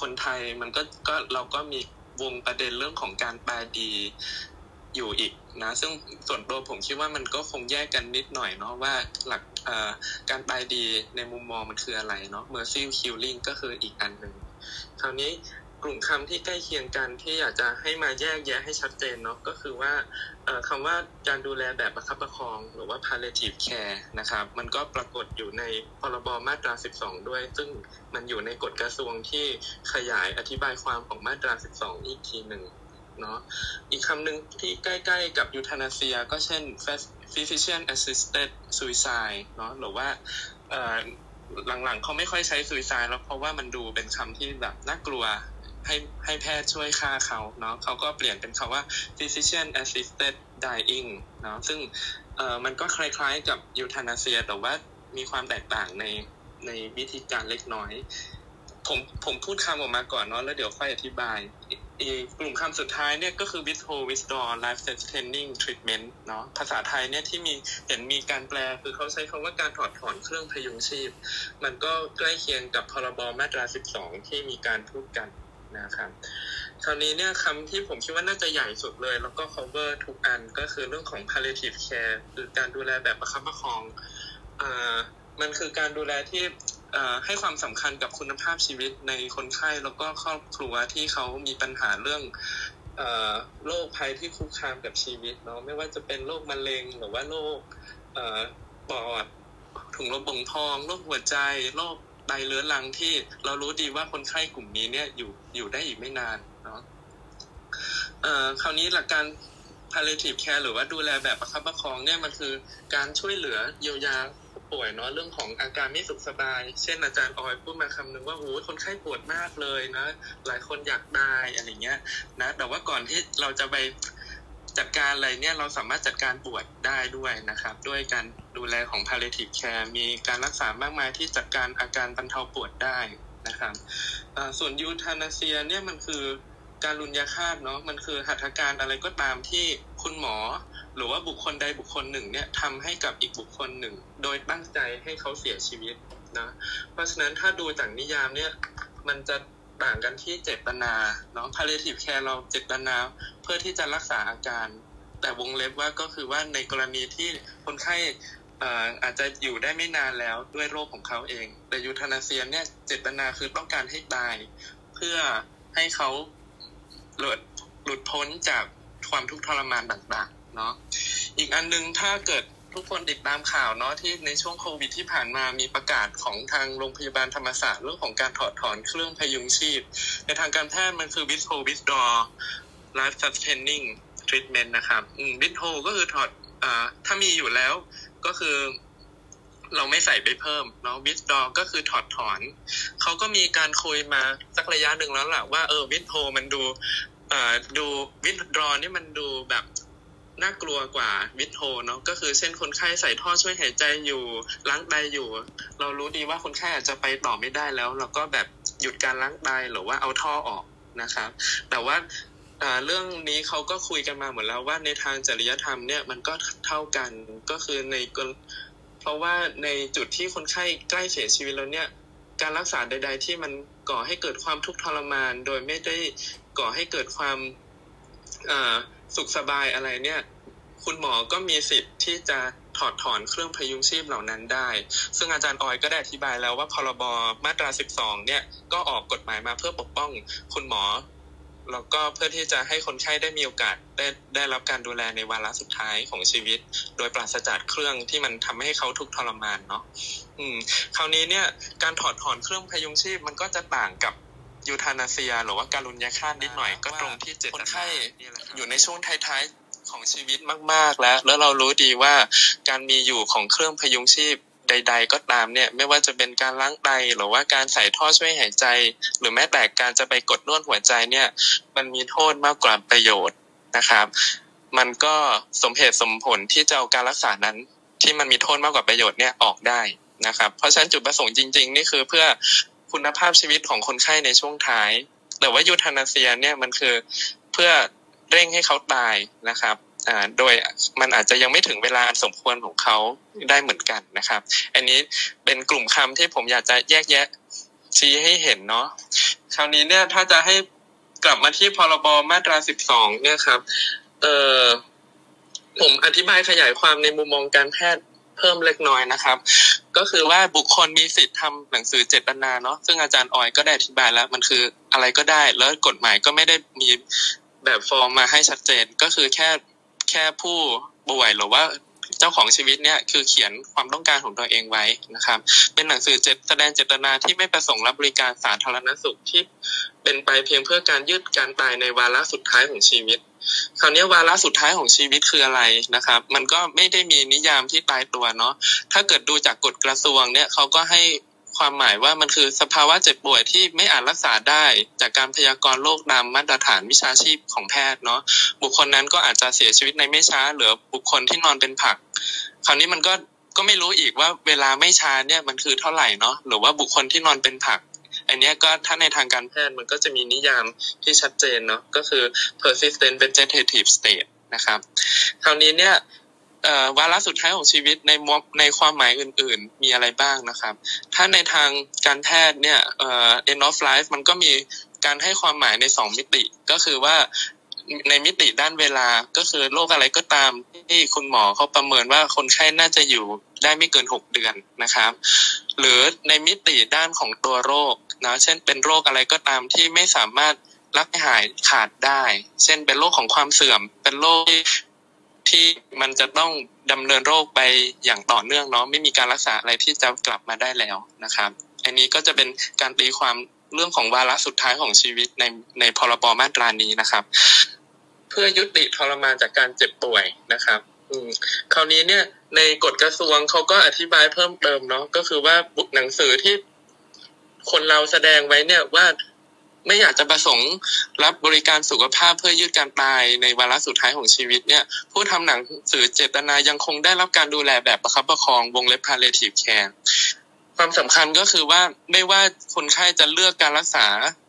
คนไทยมันก็ก็เราก็มี วงประเด็นเรื่องของการแปลดีอยู่อีกนะ ซึ่งส่วนตัวผมคิดว่ามันก็คงแยกกันนิดหน่อยเนาะว่าหลักการแปลดีในมุมมองมันคืออะไรเนาะ mercy killing ก็คืออีกอันหนึ่งคราวนี้ กลุ่มคำที่ใกล้เคียงกันที่อยากจะให้มาแยกแยะให้ชัดเจนเนาะก็คือว่าเอ่อคำว่าการดูแลแบบประคับประคอง หรือว่า palliative care นะครับมันก็ปรากฏอยู่ในพรบมาตรา 12 ด้วย ซึ่งมันอยู่ในกฎกระทรวงที่ขยายอธิบายความของมาตรา 12 อีกทีหนึ่งเนาะอีกคำหนึ่งที่ใกล้ๆกับยูทานาเซียก็เช่น physician assisted suicide เนาะหรือว่าหลังๆเขาไม่ค่อยใช้ suicide แล้วเพราะว่ามันดูเป็นคำที่แบบน่ากลัว ให้ให้แพทย์ช่วยฆ่าเขาเนาะเขาก็เปลี่ยนเป็นคำว่า physician assisted dying เนาะซึ่งเอ่อมันก็คล้ายๆกับยูทานาเซีย แต่ว่ามีความแตกต่างในในวิธีการเล็กน้อย ผมผมพูดคำออกมาก่อนเนาะแล้วเดี๋ยวค่อยอธิบายอีกกลุ่มคำสุดท้ายเนี่ยก็คือ withhold withdraw life sustaining treatment เนาะภาษาไทยเนี่ยที่มีเห็นมีการแปลคือเขาใช้คำว่าการถอดถอนเครื่องพยุงชีพ มันก็ใกล้เคียงกับพรบมาตรา 12 ที่มีการพูดกัน นะครับคราวนี้เนี่ยคำที่ผมคิดว่าน่าจะใหญ่สุดเลย แล้วก็ cover ทุกอันก็คือเรื่องของ palliative care คือการดูแลแบบประคับประคองอ่ามันคือการดูแลที่อ่อให้ความสำคัญกับคุณภาพชีวิตในคนไข้แล้วก็ครอบครัวที่เขามีปัญหาเรื่องอ่อโรคภัยที่คุกคามกับชีวิตเนาะไม่ว่าจะเป็นโรคมะเร็ง หรือว่าโรคอ่อปอดถุงลมโป่งพองโรคหัวใจโรค ไตเรื้อรังที่เรารู้ดีว่าคนไข้กลุ่มนี้เนี่ยอยู่อยู่ได้อีกไม่นานเนาะเอ่อคราวนี้หลักการ palliative care หรือว่าดูแลแบบประคับประคองเนี่ยมันคือการช่วยเหลือเยียวยาผู้ป่วยเนาะเรื่องของอาการไม่สุขสบาย เช่นอาจารย์ออยพูดมาคำนึงว่าโอ้ยคนไข้ปวดมากเลยนะ หลายคนอยากตายอะไรเงี้ยนะแต่ว่าก่อนที่เราจะไป จัดการอะไรเนี่ยเราสามารถจัดการปวดได้ด้วยนะครับ ด้วยการดูแลของ palliative care มีการรักษามากมายที่จัดการอาการบรรเทาปวดได้นะครับส่วนยูทานาเซียเนี่ยมันคือการรุนยาฆาตเนาะมันคือหัตถการอะไรก็ตามที่คุณหมอ หรือว่าบุคคลใดบุคคลหนึ่งเนี่ยทำให้กับอีกบุคคลหนึ่ง โดยตั้งใจให้เขาเสียชีวิตนะเพราะฉะนั้นถ้าดูจากนิยามเนี่ยมันจะ ต่างกันที่เจตนาเนาะ palliative care เราเจตนาเพื่อที่จะรักษาอาการ แต่วงเล็บว่าก็คือว่าในกรณีที่คนไข้อ่ออาจจะอยู่ได้ไม่นานแล้วด้วยโรคของเขาเอง แต่ยูทานาเซียเนี่ยเจตนาคือต้องการให้ตาย เพื่อให้เขาหลุดหลุดพ้นจากความทุกข์ทรมานต่างๆเนาะอีกอันนึงถ้าเกิด ทุกคนติดตามข่าวเนาะที่ในช่วงโควิดที่ผ่านมามีประกาศของทางโรงพยาบาลธรรมศาสตร์เรื่องของการถอดถอนเครื่องพยุงชีพ ในทางการแพทย์มันคือ withhold withdraw life sustaining treatment นะครับอืม withhold ก็คือถอดอถ้ามีอยู่แล้วก็คือเราไม่ใส่ไปเพิ่มเนาะ withdraw ก็คือถอดถอน เขาก็มีการคุยมาสักระยะหนึ่งแล้วแหละว่าเออ withhold มันดูอ่อดู withdraw นี่มันดูแบบ น่ากลัวกว่า withhold เนาะก็คือเช่นคนไข้ใส่ท่อช่วยหายใจอยู่ล้างไตอยู่ เรารู้ดีว่าคนไข้อาจจะไปต่อไม่ได้แล้ว เราก็แบบหยุดการล้างไตหรือว่าเอาท่อออกนะครับ แต่ว่าเรื่องนี้เขาก็คุยกันมาหมดแล้วว่าในทางจริยธรรมเนี่ยมันก็เท่ากันก็คือในเพราะว่าในจุดที่คนไข้ใกล้เสียชีวิตแล้วเนี่ยการรักษาใด ๆ ที่มันก่อให้เกิดความทุกข์ทรมาน โดยไม่ได้ก่อให้เกิดความอ สุขสบายอะไรเนี่ย คุณหมอก็มีสิทธิ์ที่จะถอดถอนเครื่องพยุงชีพเหล่านั้นได้ ซึ่งอาจารย์ออยก็ได้อธิบายแล้วว่าพรบมาตรา 12 เนี่ยก็ออกกฎหมายมาเพื่อปกป้องคุณหมอ แล้วก็เพื่อที่จะให้คนไข้ได้มีโอกาสได้ได้รับการดูแลในวาระสุดท้ายของชีวิต โดยปราศจากเครื่องที่มันทำให้เขาทุกข์ทรมานเนาะอืม คราวนี้เนี่ยการถอดถอนเครื่องพยุงชีพมันก็จะต่างกับ ยูทานาเซีย หรือว่าการุญยฆาตนิดหน่อยก็ตรงที่เจตนาคนไข้อยู่ในช่วงท้ายๆของชีวิตมาก ๆแล้ว แล้วเรารู้ดีว่าการมีอยู่ของเครื่องพยุงชีพใด ๆ ก็ตามเนี่ย ไม่ว่าจะเป็นการล้างไตหรือว่าการใส่ท่อช่วยหายใจ หรือแม้แต่การจะไปกดนวดหัวใจเนี่ย มันมีโทษมากกว่าประโยชน์นะครับ มันก็สมเหตุสมผลที่จะเอาการรักษานั้นที่มันมีโทษมากกว่าประโยชน์เนี่ยออกได้นะครับ เพราะฉะนั้นจุดประสงค์จริง ๆ นี่คือเพื่อ คุณภาพชีวิตของคนไข้ในช่วงท้ายแต่ว่ายูทานาเซียเนี่ยมันคือเพื่อเร่งให้เขาตายนะครับอ่าโดยมันอาจจะยังไม่ถึงเวลาอันสมควรของเขาได้เหมือนกันนะครับ อันนี้เป็นกลุ่มคำที่ผมอยากจะแยกแยะชี้ให้เห็นเนาะคราวนี้เนี่ยถ้าจะให้กลับมาที่พรบมาตราสิบสองเนี่ยครับ เอ่อผมอธิบายขยายความในมุมมองการแพทย์ เพิ่มเล็กน้อยนะครับ ก็คือว่าบุคคลมีสิทธิ์ทำหนังสือเจตนาเนาะซึ่งอาจารย์ออยก็ได้อธิบายแล้ว มันคืออะไรก็ได้ แล้วกฎหมายก็ไม่ได้มีแบบฟอร์มมาให้ชัดเจนก็คือแค่แค่ผู้ป่วยหรือว่า เจ้าของชีวิตเนี่ยคือเขียนความต้องการของตัวเองไว้นะครับ เป็นหนังสือเจตแสดงเจตนาที่ไม่ประสงค์รับบริการสาธารณสุขที่เป็นไปเพียงเพื่อการยืดการตายในวาระสุดท้ายของชีวิตคราวนี้วาระสุดท้ายของชีวิตคืออะไรนะครับ มันก็ไม่ได้มีนิยามที่ตายตัวเนาะถ้าเกิดดูจากกฎกระทรวงเนี่ยเขาก็ให้ ความหมายว่ามันคือสภาวะเจ็บป่วยที่ไม่อาจรักษาได้ จากการพยากรณ์โรคตามมาตรฐานวิชาชีพของแพทย์เนาะบุคคลนั้นก็อาจจะเสียชีวิตในไม่ช้าหลือบุคคลที่นอนเป็นผัก คราวนี้มันก็ก็ไม่รู้อีกว่าเวลาไม่ช้าเนี่ยมันคือเท่าไหร่เนาะหรือว่าบุคคลที่นอนเป็นผักอันนี้ก็ถ้าในทางการแพทย์มันก็จะมีนิยามที่ชัดเจนเนาะก็คือ persistent vegetative state นะครับคราวนี้เนี่ย วาระสุดท้ายของชีวิตในมในความหมายอื่น ๆ มีอะไรบ้างนะครับ ถ้าในทางการแพทย์เนี่ยเอ่อ end of life มันก็มีการให้ความหมายในสองมิติ ก็คือว่าในมิติด้านเวลาก็คือโรคอะไรก็ตามที่คุณหมอเขาประเมินว่าคนไข้น่าจะอยู่ได้ไม่เกินหกเดือนนะครับ หรือในมิติด้านของตัวโรคนะเช่นเป็นโรคอะไรก็ตามที่ไม่สามารถรักหายขาดได้ เช่นเป็นโรคของความเสื่อม เป็นโรคที่ ที่มันจะต้องดำเนินโรคไปอย่างต่อเนื่องเนาะไม่มีการรักษาอะไรที่จะกลับมาได้แล้วนะครับ อันนี้ก็จะเป็นการตีความเรื่องของวาระสุดท้ายของชีวิตในในพรบมาตรานี้นะครับ เพื่อยุติทรมานจากการเจ็บป่วยนะครับอืมคราวนี้เนี่ยในกฎกระทรวงเขาก็อธิบายเพิ่มเติมเนาะก็คือว่าบุกหนังสือที่คนเราแสดงไว้เนี่ยว่า ไม่อยากจะประสงค์รับบริการสุขภาพเพื่อยืดการตายในวาระสุดท้ายของชีวิตเนี่ย ผู้ทำหนังสือเจตนายังคงได้รับการดูแลแบบประคับประคองวงเล็บ palliative care ความสำคัญก็คือว่าไม่ว่าคนไข้จะเลือกการรักษา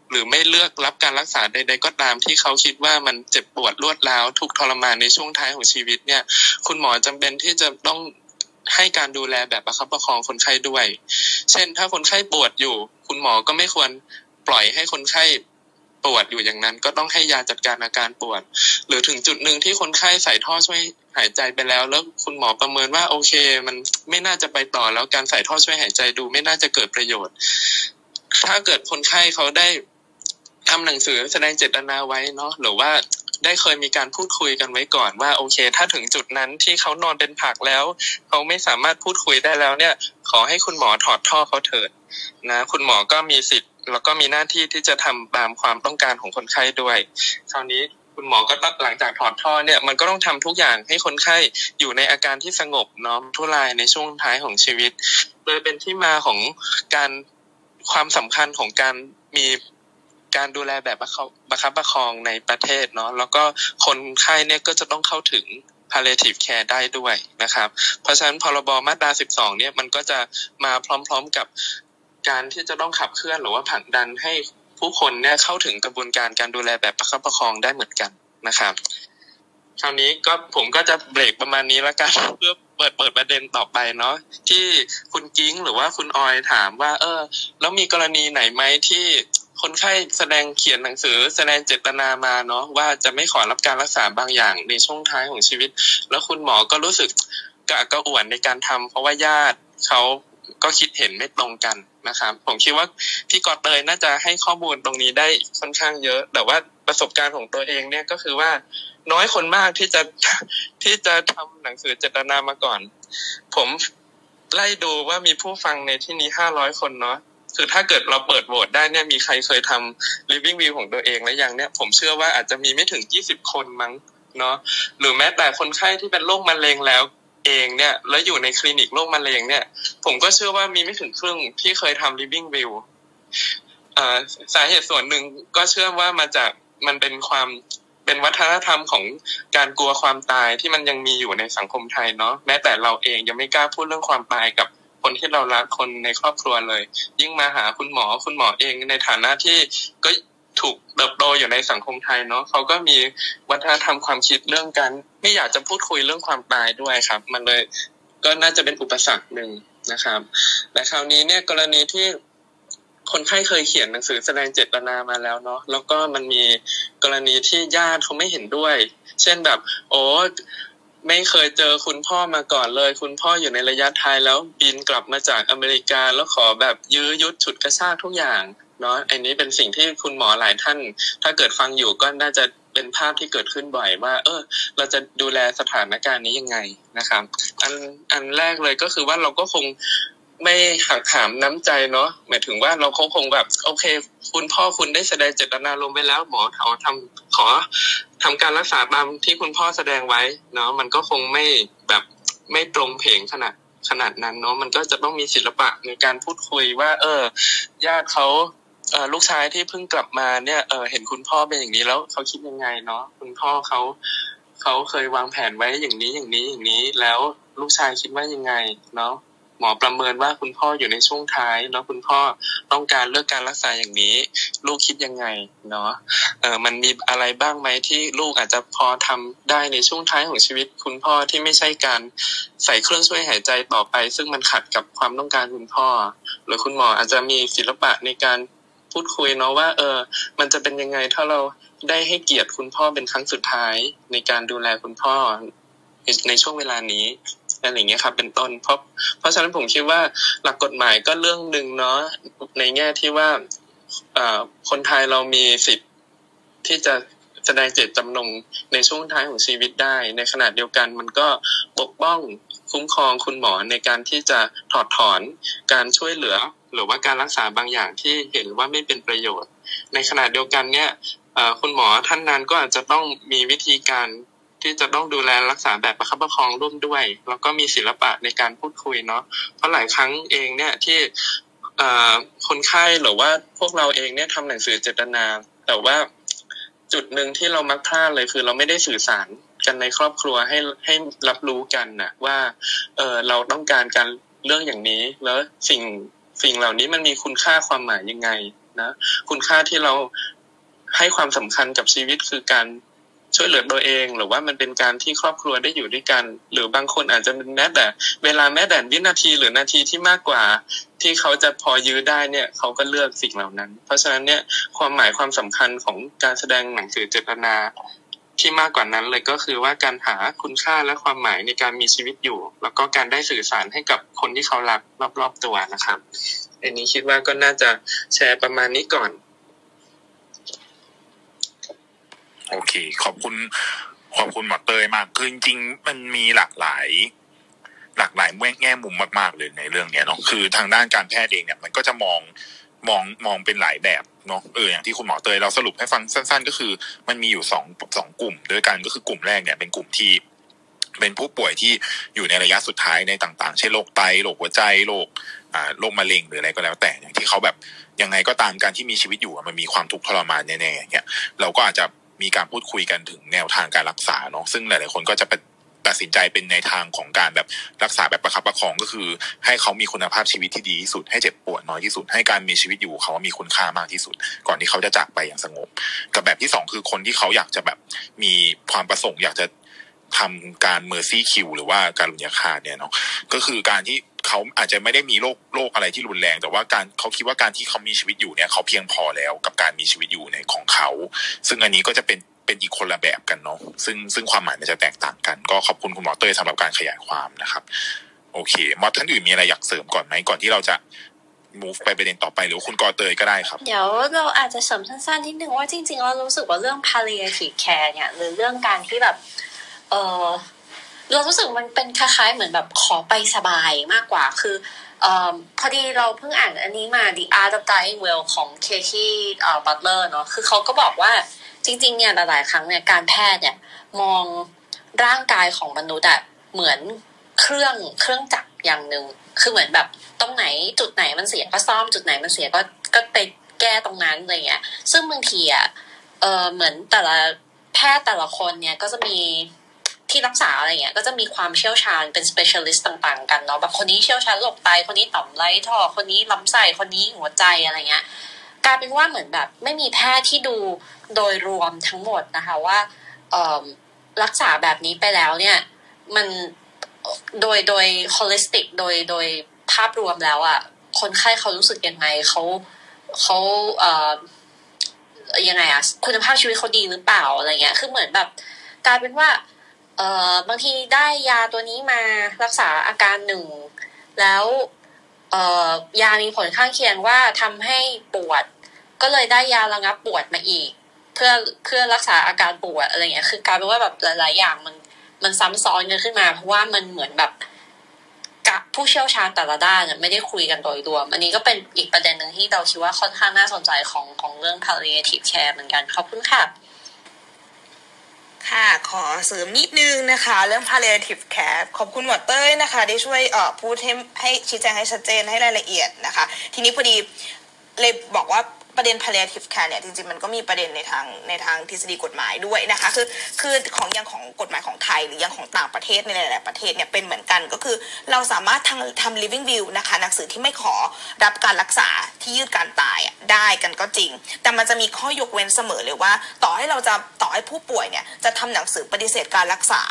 หรือไม่เลือกรับการรักษาใด ๆ ก็ตามที่เขาคิดว่ามันเจ็บปวดรวดร้าวทุกทรมานในช่วงท้ายของชีวิตเนี่ย คุณหมอจำเป็นที่จะต้องให้การดูแลแบบประคับประคองคนไข้ด้วย เช่น ถ้าคนไข้ปวดอยู่ คุณหมอก็ไม่ควร ปล่อยให้คนไข้ปวดอยู่อย่างนั้นก็ต้องให้ยาจัดการอาการปวด หรือถึงจุดหนึ่งที่คนไข้ใส่ท่อช่วยหายใจไปแล้ว แล้วคุณหมอประเมินว่าโอเค มันไม่น่าจะไปต่อแล้วการใส่ท่อช่วยหายใจดูไม่น่าจะเกิดประโยชน์ ถ้าเกิดคนไข้เขาได้ทำหนังสือแสดงเจตนาไว้เนาะหรือว่าได้เคยมีการพูดคุยกันไว้ก่อนว่าโอเค ถ้าถึงจุดนั้นที่เขานอนเป็นผักแล้วเขาไม่สามารถพูดคุยได้แล้วเนี่ย ขอให้คุณหมอถอดท่อเขาเถิดนะ คุณหมอก็มีสิทธิ์ แล้วก็มีหน้าที่ที่จะทำตามความต้องการของคนไข้ด้วย คราวนี้คุณหมอก็ต้องหลังจากถอดท่อเนี่ยมันก็ต้องทำทุกอย่างให้คนไข้อยู่ในอาการที่สงบน้อมทุลายในช่วงท้ายของชีวิตเลยเป็นที่มาของการความสำคัญของการมีการดูแลแบบประคับประคองในประเทศเนาะแล้วก็คนไข้เนี่ยก็จะต้องเข้าถึง palliative care ได้ด้วยนะครับ เพราะฉะนั้นพรบมาตรา 12 เนี่ยมันก็จะมาพร้อมๆกับ การที่จะต้องขับเคลื่อนหรือว่าผลักดันให้ผู้คนเนี่ยเข้าถึงกระบวนการการดูแลแบบประคับประคองได้เหมือนกันนะครับคราวนี้ก็ผมก็จะเบรกประมาณนี้แล้วกันเพื่อเปิดเปิดประเด็นต่อไปเนาะที่คุณกิ้งหรือว่าคุณออยถามว่า เออ แล้วมีกรณีไหนไหมที่คนไข้แสดงเขียนหนังสือแสดงเจตนามาเนาะว่าจะไม่ขอรับการรักษาบางอย่างในช่วงท้ายของชีวิต แล้วคุณหมอก็รู้สึกกระกระอ่วนในการทำเพราะว่าญาติเขาก็คิดเห็นไม่ตรงกัน นะครับ ผมคิดว่าพี่กอเตยน่าจะให้ข้อมูลตรงนี้ได้ค่อนข้างเยอะ แต่ว่าประสบการณ์ของตัวเองเนี่ยก็คือว่าน้อยคนมากที่จะที่จะทำหนังสือเจตนามาก่อน ผมไล่ดูว่ามีผู้ฟังในที่นี้ห้าร้อยคนเนาะคือถ้าเกิดเราเปิดโหวตได้เนี่ยมีใครเคยทำ living view ของตัวเองแล้วยังเนี่ย ผมเชื่อว่าอาจจะมีไม่ถึงยี่สิบคนมั้งเนาะหรือแม้แต่คนไข้ที่เป็นโรคมะเร็งแล้ว เองเนี่ยแล้วอยู่ในคลินิกโรคมะเร็งเนี่ย ผมก็เชื่อว่ามีไม่ถึงครึ่งที่เคยทำ living view สาเหตุส่วนหนึ่งก็เชื่อว่ามาจากมันเป็นความเป็นวัฒนธรรมของการกลัวความตายที่มันยังมีอยู่ในสังคมไทยเนาะแม้แต่เราเองยังไม่กล้าพูดเรื่องความตายกับคนที่เรารักคนในครอบครัวเลย ยิ่งมาหาคุณหมอคุณหมอเองในฐานะที่ก็ถูก เติบโตอยู่ในสังคมไทยเนาะเขาก็มีวัฒนธรรมความคิดเรื่องการไม่อยากจะพูดคุยเรื่องความตายด้วยครับ มันเลยก็น่าจะเป็นอุปสรรคหนึ่งนะครับแต่คราวนี้เนี่ยกรณีที่คนไข้เคยเขียนหนังสือแสดงเจตนามาแล้วเนาะแล้วก็มันมีกรณีที่ญาติเขาไม่เห็นด้วย เช่นแบบ โอ้ไม่เคยเจอคุณพ่อมาก่อนเลย คุณพ่ออยู่ในระยะท้ายแล้วบินกลับมาจากอเมริกาแล้วขอแบบยื้อยุดฉุดกระชากทุกอย่าง เนาะอันนี้เป็นสิ่งที่คุณหมอหลายท่าน ถ้าเกิดฟังอยู่ก็น่าจะเป็นภาพที่เกิดขึ้นบ่อยว่า เออ เราจะดูแลสถานการณ์นี้ยังไงนะครับ อันอันแรกเลยก็คือว่าเราก็คงไม่หักถามน้ำใจเนาะหมายถึงว่าเราคงคงแบบ โอเค คุณพ่อคุณได้แสดงเจตนาลงไปแล้วหมอขอทำขอทำการรักษาตามที่คุณพ่อแสดงไว้เนาะมันก็คงไม่แบบไม่ตรงเพลงขนาดขนาดนั้นเนาะมันก็จะต้องมีศิลปะในการพูดคุยว่า เออ ญาติเขา ลูกชายที่เพิ่งกลับมาเนี่ยเออเห็นคุณพ่อเป็นอย่างนี้แล้วเขาคิดยังไงเนาะคุณพ่อเขาเขาเคยวางแผนไว้อย่างนี้อย่างนี้อย่างนี้ แล้วลูกชายคิดว่ายังไงเนาะหมอประเมินว่าคุณพ่ออยู่ในช่วงท้ายแล้วคุณพ่อต้องการเลือกการรักษาอย่างนี้ ลูกคิดยังไงเนาะเออมันมีอะไรบ้างไหมที่ลูกอาจจะพอทำได้ในช่วงท้ายของชีวิต คุณพ่อที่ไม่ใช่การใส่เครื่องช่วยหายใจต่อไป ซึ่งมันขัดกับความต้องการคุณพ่อ หรือคุณหมออาจจะมีศิลปะในการ พูดคุยเนาะว่า เออ มันจะเป็นยังไงถ้าเราได้ให้เกียรติคุณพ่อเป็นครั้งสุดท้ายในการดูแลคุณพ่อในช่วงเวลานี้อะไรอย่างเงี้ยครับเป็นต้นเพราะเพราะฉะนั้นผมคิดว่าหลักกฎหมายก็เรื่องหนึ่งเนาะในแง่ที่ว่าคนไทยเรามีสิทธิ์ที่จะแสดงเจตจำนงในช่วงท้ายของชีวิตได้ ในขณะเดียวกันมันก็ปกป้องคุ้มครองคุณหมอในการที่จะถอดถอนการช่วยเหลือ หรือว่าการรักษาบางอย่างที่เห็นว่าไม่เป็นประโยชน์ ในขณะเดียวกันเนี่ยคุณหมอท่านนั้นก็อาจจะต้องมีวิธีการที่จะต้องดูแลรักษาแบบประคับประคองร่วมด้วย แล้วก็มีศิลปะในการพูดคุยเนาะเพราะหลายครั้งเองเนี่ยที่คนไข้หรือว่าพวกเราเองเนี่ยทำหนังสือเจตนา แต่ว่าจุดหนึ่งที่เรามักพลาดเลยคือเราไม่ได้สื่อสารกันในครอบครัวให้ให้รับรู้กันนะว่าเออเราต้องการการเรื่องอย่างนี้ แล้วสิ่ง สิ่งเหล่านี้มันมีคุณค่าความหมายยังไงนะ คุณค่าที่เราให้ความสำคัญกับชีวิตคือการช่วยเหลือตัวเอง หรือว่ามันเป็นการที่ครอบครัวได้อยู่ด้วยกัน หรือบางคนอาจจะเป็นแม้แต่ เวลาแม้แต่วินาทีหรือนาทีที่มากกว่า ที่เขาจะพอยื้อได้เนี่ยเขาก็เลือกสิ่งเหล่านั้น เพราะฉะนั้นเนี่ยความหมายความสำคัญของการแสดงหนังสือเจตนา ที่มากกว่านั้นเลยก็คือว่าการหาคุณค่าและความหมายในการมีชีวิตอยู่ แล้วก็การได้สื่อสารให้กับคนที่เขารักรอบๆตัวนะครับอันนี้คิดว่าก็น่าจะแชร์ประมาณนี้ก่อน โอเค ขอบคุณขอบคุณหมอเตยมากคือจริงๆมันมีหลากหลาย หลากหลายแง่มุมมากๆเลยในเรื่องเนี้ยเนาะคือทางด้านการแพทย์เองเนี่ยมันก็จะมองมองมองเป็นหลายแบบ เนาะเอออย่างที่คุณหมอเตยเราสรุปให้ฟังสั้น ๆ ก็คือ มันมีอยู่สองสองกลุ่มด้วยกันก็คือกลุ่มแรกเนี่ยเป็นกลุ่มที่เป็นผู้ป่วยที่อยู่ในระยะสุดท้ายในต่างๆ เช่นโรคไตโรคหัวใจโรคอ่าโรคมะเร็งหรืออะไรก็แล้วแต่อย่างที่เขาแบบยังไงก็ตามการที่มีชีวิตอยู่มันมีความทุกข์ทรมานแน่ๆเนี่ยเราก็อาจจะมีการพูดคุยกันถึงแนวทางการรักษาเนาะซึ่งหลายๆคนก็จะเป็น ตัดสินใจเป็นในทางของการแบบรักษาแบบประคับประคองก็คือ ให้เขามีคุณภาพชีวิตที่ดีที่สุด ให้เจ็บปวดน้อยที่สุด ให้การมีชีวิตอยู่เขามีคุณค่ามากที่สุด ก่อนที่เขาจะจากไปอย่างสงบ กับแบบที่สองคือคนที่เขาอยากจะแบบมีความประสงค์อยากจะทำการเมอร์ซี่คิวหรือว่าการลุญยาคาเนี่ยเนาะก็คือการที่เขาอาจจะไม่ได้มีโรคโรคอะไรที่รุนแรง แต่ว่าการเขาคิดว่าการที่เขามีชีวิตอยู่เนี่ยเขาเพียงพอแล้วกับการมีชีวิตอยู่ในของเขา ซึ่งอันนี้ก็จะเป็น เป็นอีกคนละแบบกันเนาะซึ่งซึ่งความหมายมันจะแตกต่างกัน ก็ขอบคุณคุณหมอเต้ยสำหรับการขยายความนะครับ โอเคมอท่านอื่นมีอะไรอยากเสริมก่อนไหมก่อนที่เราจะ move ไปประเด็นต่อไปหรือคุณกอเตยก็ได้ครับ เดี๋ยวเราอาจจะเสริมสั้นๆนิดนึงว่าจริงๆเรารู้สึกว่าเรื่อง palliative care เนี่ยหรือเรื่องการที่แบบเออเรารู้สึกมันเป็นคล้ายๆเหมือนแบบขอไปสบายมากกว่าคือออพอดีเราเพิ่งอ่านอันนี้มา The Art of Dying Well ของเคที่อ่อบัตเลอร์เนาะคือเขาก็บอกว่า จริง ๆ เนี่ยหลาย ๆ ครั้งเนี่ยการแพทย์เนี่ยมองร่างกายของมนุษย์อะเหมือนเครื่องเครื่องจักรอย่างหนึ่งคือเหมือนแบบตรงไหนจุดไหนมันเสียก็ซ่อมจุดไหนมันเสียก็ก็ไปแก้ตรงนั้นอะไรเงี้ย ซึ่งบางทีอะเออเหมือนแต่ละแพทย์แต่ละคนเนี่ยก็จะมีที่รักษาอะไรเงี้ย ก็จะมีความเชี่ยวชาญเป็น specialist ต่าง ๆ กันเนาะแบบคนนี้เชี่ยวชาญโรคไตคนนี้ต่อมไรท่อคนนี้ลำไส้คนนี้หัวใจอะไรเงี้ย กลายเป็นว่าเหมือนแบบ ไม่มีแพทย์ที่ดูโดยรวมทั้งหมดนะคะว่ารักษาแบบนี้ไปแล้วเนี่ย มันโดยโดย holistic โดยโดยภาพรวมแล้วอะ่ะคนไข้เขารู้สึกยังไงเขาเขาเอ่อยังไงอะคุณภาพชีวิตเขาดีหรือเปล่าอะไรเงี้ยคือเหมือนแบบกลายเป็นว่า เอ่อบางทีได้ยาตัวนี้มารักษาอาการหนึ่ง แล้ว ยามีผลข้างเคียงว่าทำให้ปวด ก็เลยได้ยาระงับปวดมาอีก เพื่อเพื่อรักษาอาการปวดอะไรเงี้ย คือกลายเป็นว่าแบบหลาย ๆ อย่างมันมันซ้ำซ้อนกันขึ้นมา เพราะว่ามันเหมือนแบบกับผู้เชี่ยวชาญแต่ละด้านไม่ได้คุยกันโดยรวม อันนี้ก็เป็นอีกประเด็นหนึ่งที่เราคิดว่าค่อนข้างน่าสนใจของของเรื่อง palliative care เหมือนกันขอบคุณค่ะ ค่ะ ขอเสริมนิดนึงนะคะ เรื่อง palliative care ขอบคุณหมอเต้ยนะคะที่ช่วยเอ่อพูดให้ให้ชี้แจงให้ชัดเจนให้รายละเอียดนะคะ ทีนี้พอดีเลยบอกว่า ประเด็น palliative care เนี่ยจริงๆ มันก็มีประเด็นในทางในทางทฤษฎีกฎหมายด้วยนะคะคือคือของอย่างของกฎหมายของไทย หรืออย่างของต่างประเทศในหลายๆประเทศเนี่ยเป็นเหมือนกันก็คือเราสามารถทำทำ living will นะคะหนังสือที่ไม่ขอรับการรักษาที่ยืดการตายได้กันก็จริง แต่มันจะมีข้อยกเว้นเสมอเลยว่า ต่อให้เราจะต่อให้ผู้ป่วยเนี่ยจะทำหนังสือปฏิเสธการรักษา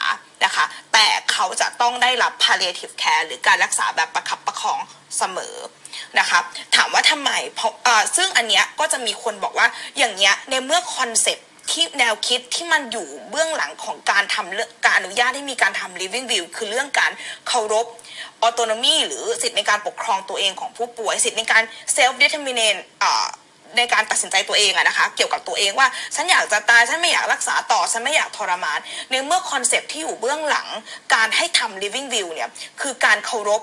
นะคะแต่เขาจะต้องได้รับ palliative care หรือการรักษาแบบประคับประคองเสมอ นะคะถามว่าทำไมเพราะซึ่งอันเนี้ยก็จะมีคนบอกว่าอย่างเงี้ยในเมื่อ concept ที่แนวคิดที่มันอยู่เบื้องหลังของการทำเรื่องการอนุญาตให้มีการทำ living will คือเรื่องการเคารพ autonomy หรือสิทธิในการปกครองตัวเองของผู้ป่วย สิทธิในการ self determinate ในการตัดสินใจตัวเองอะนะคะ เกี่ยวกับตัวเองว่า ฉันอยากจะตาย ฉันไม่อยากรักษาต่อ ฉันไม่อยากทรมาน ในเมื่อ concept ที่อยู่เบื้องหลังการให้ทำ living will เนี่ย คือการเคารพ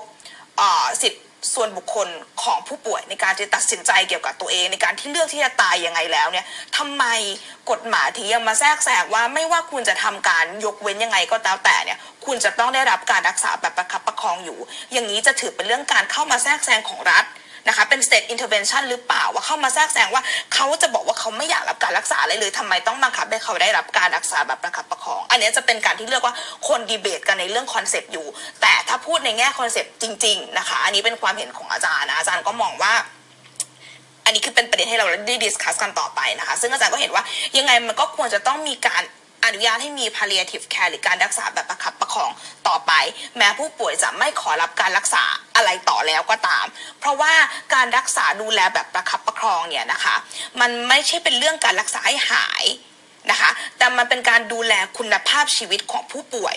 สิทธิ ส่วนบุคคลของผู้ป่วยในการจะตัดสินใจเกี่ยวกับตัวเอง ในการที่เลือกที่จะตายยังไงแล้วเนี่ยทำไมกฎหมายถึงยังมาแทรกแซงว่าไม่ว่าคุณจะทำการยกเว้นยังไงก็ตามแต่เนี่ยคุณจะต้องได้รับการรักษาแบบประคับประคองอยู่ อย่างนี้จะถือเป็นเรื่องการเข้ามาแทรกแซงของรัฐ นะคะเป็น state intervention หรือเปล่าว่าเข้ามาแทรกแซงว่าเขาจะบอกว่าเขาไม่อยากรับการรักษาอะไรเลยทำไมต้องบังคับให้เขาได้รับการรักษาแบบประคับประคอง อันนี้จะเป็นการที่เรียกว่าคนดีเบตกันในเรื่อง concept อยู่ แต่ถ้าพูดในแง่ concept จริงๆนะคะอันนี้เป็นความเห็นของอาจารย์นะอาจารย์ก็มองว่าอันนี้คือเป็นประเด็นให้เราได้ discuss กันต่อไปนะคะ ซึ่งอาจารย์ก็เห็นว่ายังไงมันก็ควรจะต้องมีการ อนุญาตให้มี palliative care หรือการรักษาแบบประคับประคองต่อไป แม้ผู้ป่วยจะไม่ขอรับการรักษาอะไรต่อแล้วก็ตาม เพราะว่าการรักษาดูแลแบบประคับประคองเนี่ยนะคะ มันไม่ใช่เป็นเรื่องการรักษาให้หายนะคะแต่มันเป็นการดูแลคุณภาพชีวิตของผู้ป่วย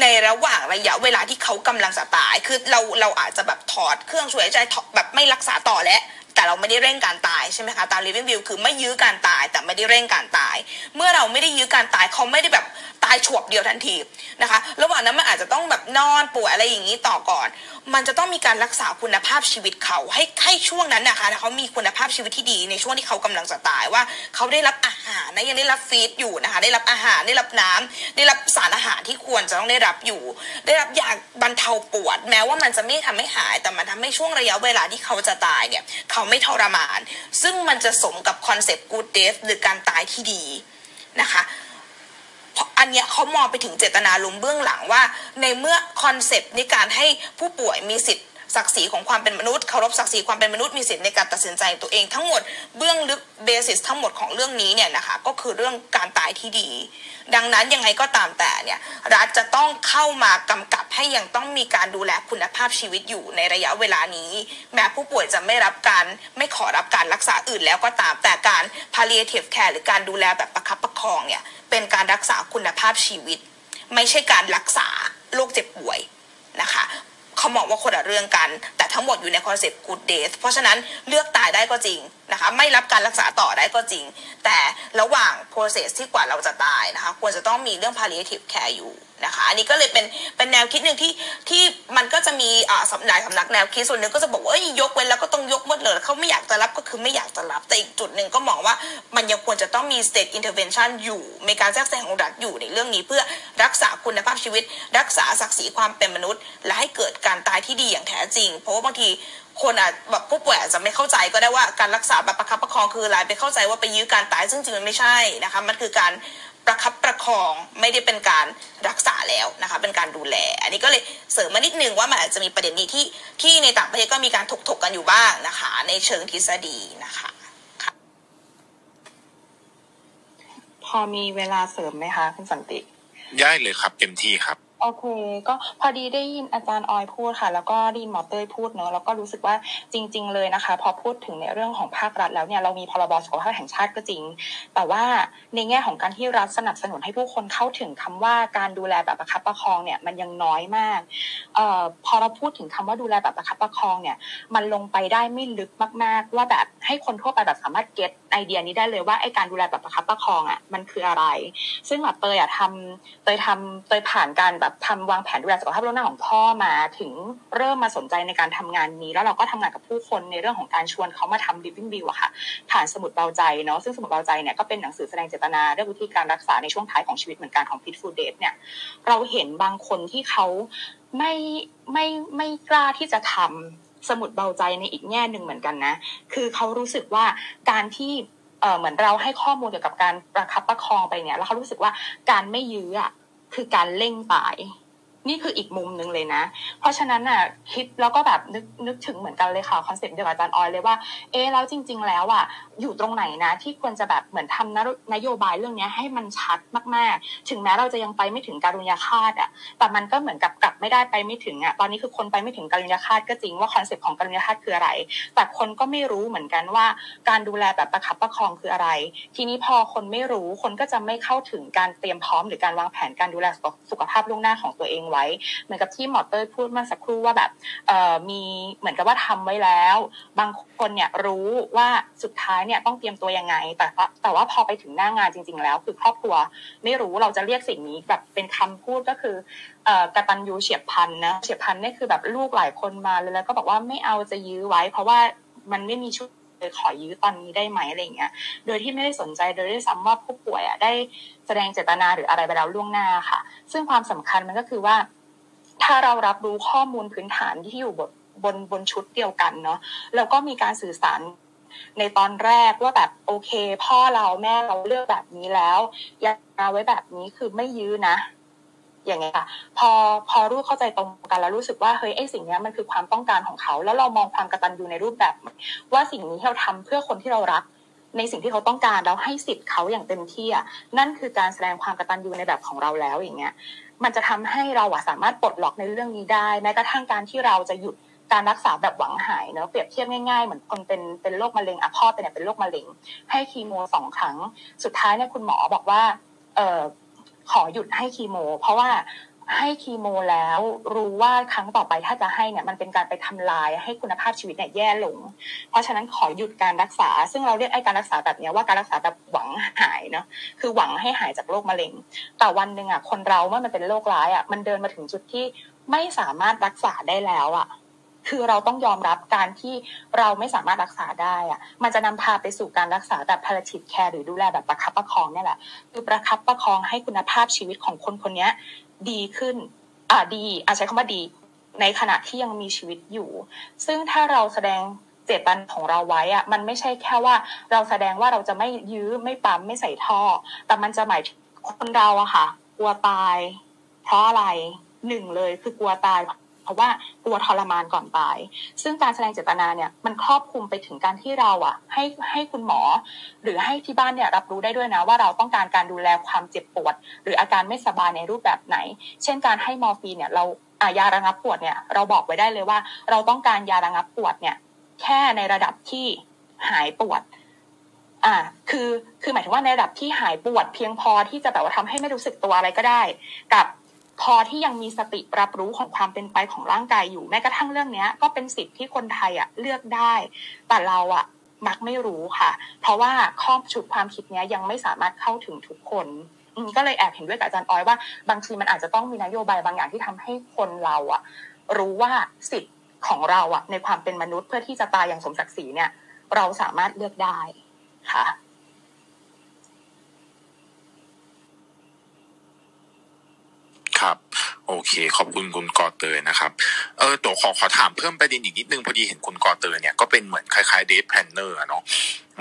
ในระหว่างระยะเวลาที่เขากำลังจะตาย คือเราเราอาจจะแบบถอดเครื่องช่วยหายใจแบบไม่รักษาต่อแล้ว แต่เราไม่ได้เร่งการตายใช่ไหมคะตาม living will คือไม่ยื้อการตายแต่ไม่ได้เร่งการตาย เมื่อเราไม่ได้ยื้อการตายเขาไม่ได้แบบตายฉวบเดียวทันทีนะคะระหว่างนั้นมันอาจจะต้องแบบนอนป่วยอะไรอย่างนี้ต่อก่อน มันจะต้องมีการรักษาคุณภาพชีวิตเขาให้ให้ช่วงนั้นนะคะเขามีคุณภาพชีวิตที่ดีในช่วงที่เขากำลังจะตายว่าเขาได้รับอาหารนะยังได้รับ feed อยู่นะคะได้รับอาหารได้รับน้ำได้รับสารอาหารที่ควรจะต้องได้รับอยู่ ได้รับยาบรรเทาปวด แม้ว่ามันจะไม่ทำให้หาย แต่มันทำให้ช่วงระยะเวลาที่เขาจะตายเนี่ยเขาไม่ทรมาน ซึ่งมันจะสมกับคอนเซปต์ good death หรือการตายที่ดีนะคะเพราะอันเนี้ยเขามองไปถึงเจตนาลุมเบื้องหลังว่า ในเมื่อ concept ในการให้ผู้ป่วยมีสิทธิ์ ศักดิ์ศรีของความเป็นมนุษย์เคารพศักดิ์ศรีความเป็นมนุษย์มีสิทธิ์ในการตัดสินใจตัวเองทั้งหมดเบื้องลึกเบสิสทั้งหมดของเรื่องนี้เนี่ยนะคะก็คือเรื่องการตายที่ดี ดังนั้นยังไงก็ตามแต่เนี่ยรัฐจะต้องเข้ามากำกับให้ยังต้องมีการดูแลคุณภาพชีวิตอยู่ในระยะเวลานี้ แม้ผู้ป่วยจะไม่รับการไม่ขอรับการรักษาอื่นแล้วก็ตามแต่การ palliative care หรือการดูแลแบบประคับประคองเนี่ยเป็นการรักษาคุณภาพชีวิต ไม่ใช่การรักษาโรคเจ็บป่วยนะคะ เขามองว่าคนละเรื่องกัน แต่ทั้งหมดอยู่ในคอนเซ็ปต์ good days เพราะฉะนั้นเลือกตายได้ก็จริง นะคะไม่รับการรักษาต่อได้ก็จริง แต่ระหว่าง process ที่กว่าเราจะตายนะคะควรจะต้องมีเรื่อง palliative care อยู่นะคะอันนี้ก็เลยเป็นเป็นแนวคิดหนึ่งที่ที่มันก็จะมีอ่าสำหลายสำนักแนวคิดส่วนหนึ่งก็จะบอกว่าเอ้ยยกเว้นแล้วก็ต้องยกหมดเลยเขาไม่อยากจะรับก็คือไม่อยากจะรับ แต่อีกจุดหนึ่งก็มองว่ามันยังควรจะต้องมี state intervention อยู่ มีการแทรกแซงของรัฐอยู่ในเรื่องนี้เพื่อรักษาคุณภาพชีวิต รักษาศักดิ์ศรีความเป็นมนุษย์ และให้เกิดการตายที่ดีอย่างแท้จริง เพราะว่าบางที คนอาจแบบผู้ป่วยอาจจะไม่เข้าใจก็ได้ว่าการรักษาแบบประคับประคองคืออะไรไปเข้าใจว่าไปยื้อการตายซึ่งจริงมันไม่ใช่นะคะมันคือการประคับประคองไม่ได้เป็นการรักษาแล้วนะคะเป็นการดูแล อันนี้ก็เลยเสริมมานิดนึงว่ามันอาจจะมีประเด็นนี้ที่ที่ในต่างประเทศก็มีการถกถกกันอยู่บ้างนะคะ ในเชิงทฤษฎีนะคะค่ะพอมีเวลาเสริมไหมคะคุณสันติ ได้เลยครับเต็มที่ครับโอเคก็พอดีได้ยินอาจารย์ออยพูดค่ะ แล้วก็ได้ยินหมอเต้ยพูดเนอะแล้วก็รู้สึกว่าจริง ๆ เลยนะคะ พอพูดถึงในเรื่องของภาครัฐแล้วเนี่ยเรามีพรบสุขภาพแห่งชาติก็จริง แต่ว่าในแง่ของการที่รัฐสนับสนุนให้ผู้คนเข้าถึงคำว่าการดูแลแบบประคับประคองเนี่ยมันยังน้อยมากเอ่อพอเราพูดถึงคำว่าดูแลแบบประคับประคองเนี่ยมันลงไปได้ไม่ลึกมาก ๆ ว่าแบบให้คนทั่วไปแบบสามารถเก็ตไอเดียนี้ได้เลยว่าไอการดูแลแบบประคับประคองอะมันคืออะไร ซึ่งแบบเตยอะทำเตยทำเตยผ่านการแบบทำวางแผนดูแลสุขภาพล่วงหน้าของพ่อมาถึงเริ่มมาสนใจในการทำงานนี้ แล้วเราก็ทำงานกับผู้คนในเรื่องของการชวนเขามาทำ living bill อะค่ะ ผ่านสมุดเบาใจเนาะซึ่งสมุดเบาใจเนี่ยก็เป็นหนังสือแสดงเจตนาเรื่องวิธีการรักษาในช่วงท้ายของชีวิตเหมือนกันของ Pitful Date เนี่ยเราเห็นบางคนที่เขาไม่ไม่ไม่กล้าที่จะทำสมุดเบาใจในอีกแง่หนึ่งเหมือนกันนะ คือเขารู้สึกว่าการที่เออเหมือนเราให้ข้อมูลเกี่ยวกับการประคับประคองไปเนี่ย แล้วเขารู้สึกว่าการไม่ยื้ออะ คือการเร่งตาย นี่คืออีกมุมหนึ่งเลยนะ เพราะฉะนั้นน่ะคิดแล้วก็แบบนึกนึกถึงเหมือนกันเลยค่ะคอนเซ็ปต์เดียวกับอาจารย์ออยเลยว่าเอ๊แล้วจริง ๆ แล้วอะอยู่ตรงไหนนะ ที่ควรจะแบบเหมือนทำนนโยบายเรื่องนี้ให้มันชัดมากๆ ถึงแม้เราจะยังไปไม่ถึงการุญยฆาตอะแต่มันก็เหมือนกับกลับไม่ได้ไปไม่ถึงอะตอนนี้คือคนไปไม่ถึงการุญยฆาตก็จริงว่า concept ของการุญยฆาตคืออะไร แต่คนก็ไม่รู้เหมือนกันว่า การดูแลแบบประคับประคองคืออะไร ทีนี้พอคนไม่รู้คนก็จะไม่เข้าถึงการเตรียมพร้อม หรือการวางแผนการดูแลสุขภาพล่วงหน้าของตัวเองไว้ เหมือนกับที่หมอเต้ยพูดเมื่อสักครู่ว่าแบบเอ่อมีเหมือนกับว่าทำไว้แล้ว บางคนเนี่ยรู้ว่าสุดท้ายเนี่ยต้องเตรียมตัวยังไง แต่ว่าแต่ว่าพอไปถึงหน้างานจริง ๆ แล้ว คือครอบครัวไม่รู้เราจะเรียกสิ่งนี้แบบเป็นคำพูดก็คือเอ่อกตัญญูเฉียบพันนะเฉียบพันนี่คือแบบลูกหลายคนมาเลยแล้วก็บอกว่าไม่เอาจะยื้อไว้ เพราะว่ามันไม่มีชุด ขอยื้อตอนนี้ได้ไหมอะไรเงี้ย โดยที่ไม่ได้สนใจโดยได้ซ้ำว่าผู้ป่วยอะได้แสดงเจตนาหรืออะไรไปแล้วล่วงหน้าค่ะ ซึ่งความสำคัญมันก็คือว่า ถ้าเรารับรู้ข้อมูลพื้นฐานที่อยู่บนบนบนชุดเดียวกันเนาะแล้วก็มีการสื่อสารในตอนแรกว่าแบบโอเค พ่อเราแม่เราเลือกแบบนี้แล้วยาไว้แบบนี้คือไม่ยื้อนะ อย่างเงี้ยค่ะพอพอรู้เข้าใจตรงกันแล้วรู้สึกว่าเฮ้ยไอ้สิ่งเนี้ยมันคือความต้องการของเขา แล้วเรามองความกตัญญูในรูปแบบ ว่าสิ่งนี้เราทำเพื่อคนที่เรารัก ในสิ่งที่เขาต้องการแล้วให้สิทธิ์เขาอย่างเต็มที่อะนั่นคือการแสดงความกตัญญูในแบบของเราแล้วอย่างเงี้ยมันจะทำให้เราอะสามารถปลดล็อกในเรื่องนี้ได้แม้กระทั่งการที่เราจะหยุดการรักษาแบบหวังหายเนอะเปรียบเทียบง่ายๆ เหมือนคนเป็นเป็นโรคมะเร็งอะพ่อเป็นเนี่ยเป็นโรคมะเร็ง ให้คีโมสองครั้ง สุดท้ายเนี่ยคุณหมอบอกว่าเออ ขอหยุดให้คีโม เพราะว่าให้คีโมแล้วรู้ว่าครั้งต่อไปถ้าจะให้เนี่ยมันเป็นการไปทำลายให้คุณภาพชีวิตเนี่ยแย่ลง เพราะฉะนั้นขอหยุดการรักษา ซึ่งเราเรียกไอ้การรักษาแบบนี้ว่าการรักษาแบบหวังหายเนาะคือหวังให้หายจากโรคมะเร็ง แต่วันหนึ่งอะคนเราเมื่อมันเป็นโรคร้ายอะมันเดินมาถึงจุดที่ไม่สามารถรักษาได้แล้วอะ คือเราต้องยอมรับการที่เราไม่สามารถรักษาได้อะมันจะนำพาไปสู่การรักษาแบบ palliative care หรือดูแลแบบประคับประคองเนี่ยแหละ คือประคับประคองให้คุณภาพชีวิตของคนคนนี้ดีขึ้น อ่าดีอาใช้คำว่าดี ในขณะที่ยังมีชีวิตอยู่ ซึ่งถ้าเราแสดงเจตนของเราไว้อะมันไม่ใช่แค่ว่าเราแสดงว่าเราจะไม่ยื้อไม่ปั๊มไม่ใส่ท่อ แต่มันจะหมายถึงคนเราอะค่ะ กลัวตาย เพราะอะไรหนึ่งเลยคือกลัวตาย เพราะว่ากลัวทรมานก่อนตาย ซึ่งการแสดงเจตนาเนี่ยมันครอบคลุมไปถึงการที่เราอะ ให้ให้คุณหมอ หรือให้ที่บ้านเนี่ยรับรู้ได้ด้วยนะว่าเราต้องการการดูแลความเจ็บปวด หรืออาการไม่สบายในรูปแบบไหน เช่นการให้มอร์ฟีนเนี่ยเราอายาระงับปวดเนี่ยเราบอกไว้ได้เลยว่า เราต้องการยาระงับปวดเนี่ย แค่ในระดับที่หายปวด อ่า คือ คือหมายถึงว่าในระดับที่หายปวดเพียงพอที่จะแบบว่าทำให้ไม่รู้สึกตัวอะไรก็ได้ กับ พอที่ยังมีสติรับรู้ของความเป็นไปของร่างกายอยู่แม้กระทั่งเรื่องเนี้ยก็เป็นสิทธิ์ที่คนไทยอะเลือกได้ แต่เราอะมักไม่รู้ค่ะ เพราะว่าข้อชุดความคิดเนี้ยยังไม่สามารถเข้าถึงทุกคนก็เลยแอบเห็นด้วยกับอาจารย์ออยว่า บางทีมันอาจจะต้องมีนโยบายบางอย่างที่ทำให้คนเราอะรู้ว่าสิทธิ์ของเราอะในความเป็นมนุษย์เพื่อที่จะตายอย่างสมศักดิ์ศรีเนี่ย เราสามารถเลือกได้ค่ะ ครับ โอเค ขอบคุณคุณกอเตยนะครับ เออตัวขอขอถามเพิ่มประเด็นอีกนิดนึงพอดีเห็นคุณกอเตยเนี่ยก็เป็นเหมือนคล้ายๆ death planner เนาะ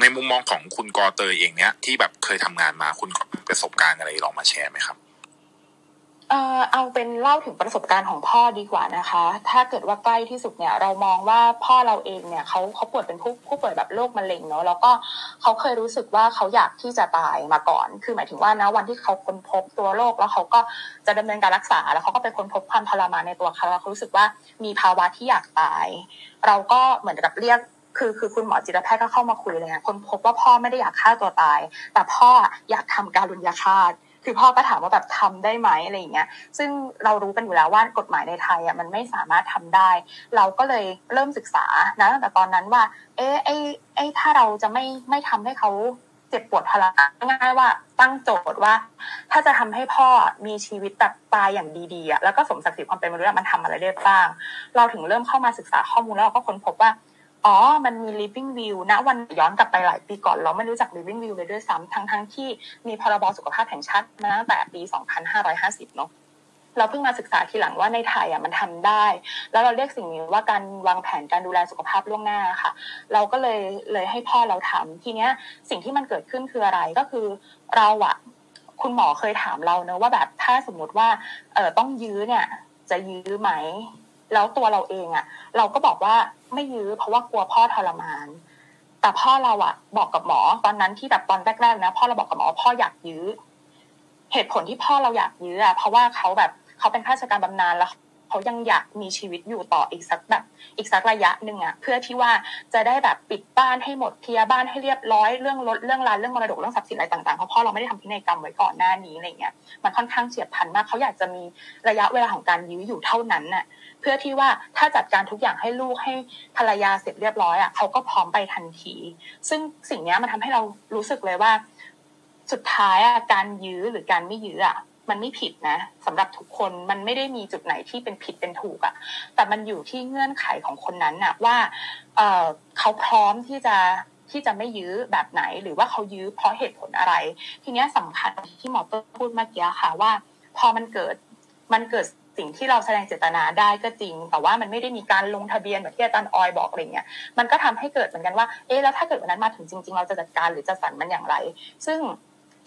ในมุมมองของคุณกอเตยเองเนี้ยที่แบบเคยทำงานมาคุณประสบการณ์อะไรลองมาแชร์ไหมครับ เอ่อเอาเป็นเล่าถึงประสบการณ์ของพ่อดีกว่านะคะ ถ้าเกิดว่าใกล้ที่สุดเนี่ย เรามองว่าพ่อเราเองเนี่ยเขาเขาป่วยเป็นผู้ผู้ป่วยแบบโรคมะเร็งเนาะแล้วก็เขาเคยรู้สึกว่าเขาอยากที่จะตายมาก่อน คือหมายถึงว่านะวันที่เขาค้นพบตัวโรคแล้วเขาก็จะดำเนินการรักษา แล้วเขาก็ไปค้นพบความทรมานในตัวเขาแล้วเขารู้สึกว่ามีภาวะที่อยากตาย เราก็เหมือนกับเรียกคือคือคุณหมอจิตแพทย์ก็เข้ามาคุยเลยนะคนพบว่าพ่อไม่ได้อยากฆ่าตัวตาย แต่พ่ออยากทำการรุนยาฆาต คือพ่อก็ถามว่าแบบทำได้ไหมอะไรอย่างเงี้ยซึ่งเรารู้กันอยู่แล้วว่ากฎหมายในไทยอะมันไม่สามารถทำได้ เราก็เลยเริ่มศึกษานะตั้งแต่ตอนนั้นว่า เอ๊ะไอ้ไอ้ถ้าเราจะไม่ไม่ทำให้เขาเจ็บปวดทรมานง่ายว่าตั้งโจทย์ว่า ถ้าจะทำให้พ่อมีชีวิตแบบตายอย่างดีๆอะแล้วก็สมศักดิ์ศรีความเป็นมนุษย์มันทำอะไรได้บ้าง เราถึงเริ่มเข้ามาศึกษาข้อมูลแล้วเราก็ค้นพบว่า อ๋อ มันมี living view ณวันย้อนกลับไปหลายปีก่อน เราไม่รู้จัก living view เลยด้วยซ้ำทั้งทั้งที่มีพรบสุขภาพแห่งชาติมาตั้งแต่ปี 2550 เนาะเราเพิ่งมาศึกษาทีหลังว่าในไทยอะมันทำได้ แล้วเราเรียกสิ่งนี้ว่าการวางแผนการดูแลสุขภาพล่วงหน้าค่ะ เราก็เลยเลยให้พ่อเราทำทีเนี้ยสิ่งที่มันเกิดขึ้นคืออะไรก็คือเราอะคุณหมอเคยถามเราเนอะว่าแบบถ้าสมมติว่าเออต้องยื้อเนี่ย จะยื้อไหม แล้วตัวเราเองอะ เราก็บอกว่าไม่ยื้อเพราะว่ากลัวพ่อทรมาน แต่พ่อเราอะบอกกับหมอตอนนั้นที่แบบตอนแรกๆนะพ่อเราบอกกับหมอพ่ออยากยื้อ เหตุผลที่พ่อเราอยากยื้ออะเพราะว่าเขาแบบเขาเป็นข้าราชการบำนาญแล้วเขายังอยากมีชีวิตอยู่ต่ออีกสักแบบอีกสักระยะหนึ่งอะเพื่อที่ว่าจะได้แบบปิดบ้านให้หมดเคลียร์บ้านให้เรียบร้อยเรื่องรถเรื่องรานเรื่องมรดกเรื่องทรัพย์สินอะไรต่างๆเพราะพ่อเราไม่ได้ทำพินัยกรรมไว้ก่อนหน้านี้อะไรเงี้ยมันค่อนข้างเฉียบพลันมากเขาอยากจะมีระยะเวลาของการยื้ออยู่เท่านั้นน่ะ พื่อที่ว่าถ้าจัดการทุกอย่างให้ลูกให้ภรรยาเสร็จเรียบร้อยอะเขาก็พร้อมไปทันที ซึ่งสิ่งนี้มันทำให้เรารู้สึกเลยว่า สุดท้ายอะการยื้อหรือการไม่ยื้ออะมันไม่ผิดนะสำหรับทุกคนมันไม่ได้มีจุดไหนที่เป็นผิดเป็นถูกอะแต่มันอยู่ที่เงื่อนไขของคนนั้นน่ะว่าเออเขาพร้อมที่จะที่จะไม่ยื้อแบบไหน หรือว่าเขายื้อเพราะเหตุผลอะไร ทีนี้สำคัญที่หมอเปิ้ลพูดเมื่อกี้ค่ะว่า พอมันเกิดมันเกิด สิ่งที่เราแสดงเจตนาได้ก็จริง แต่ว่ามันไม่ได้มีการลงทะเบียนแบบที่อาจารย์ออยบอกอะไรเงี้ยมันก็ทำให้เกิดเหมือนกันว่าเอ๊ะแล้วถ้าเกิดวันนั้นมาถึงจริง ๆ เราจะจัดการหรือจะสั่นมันอย่างไร ซึ่ง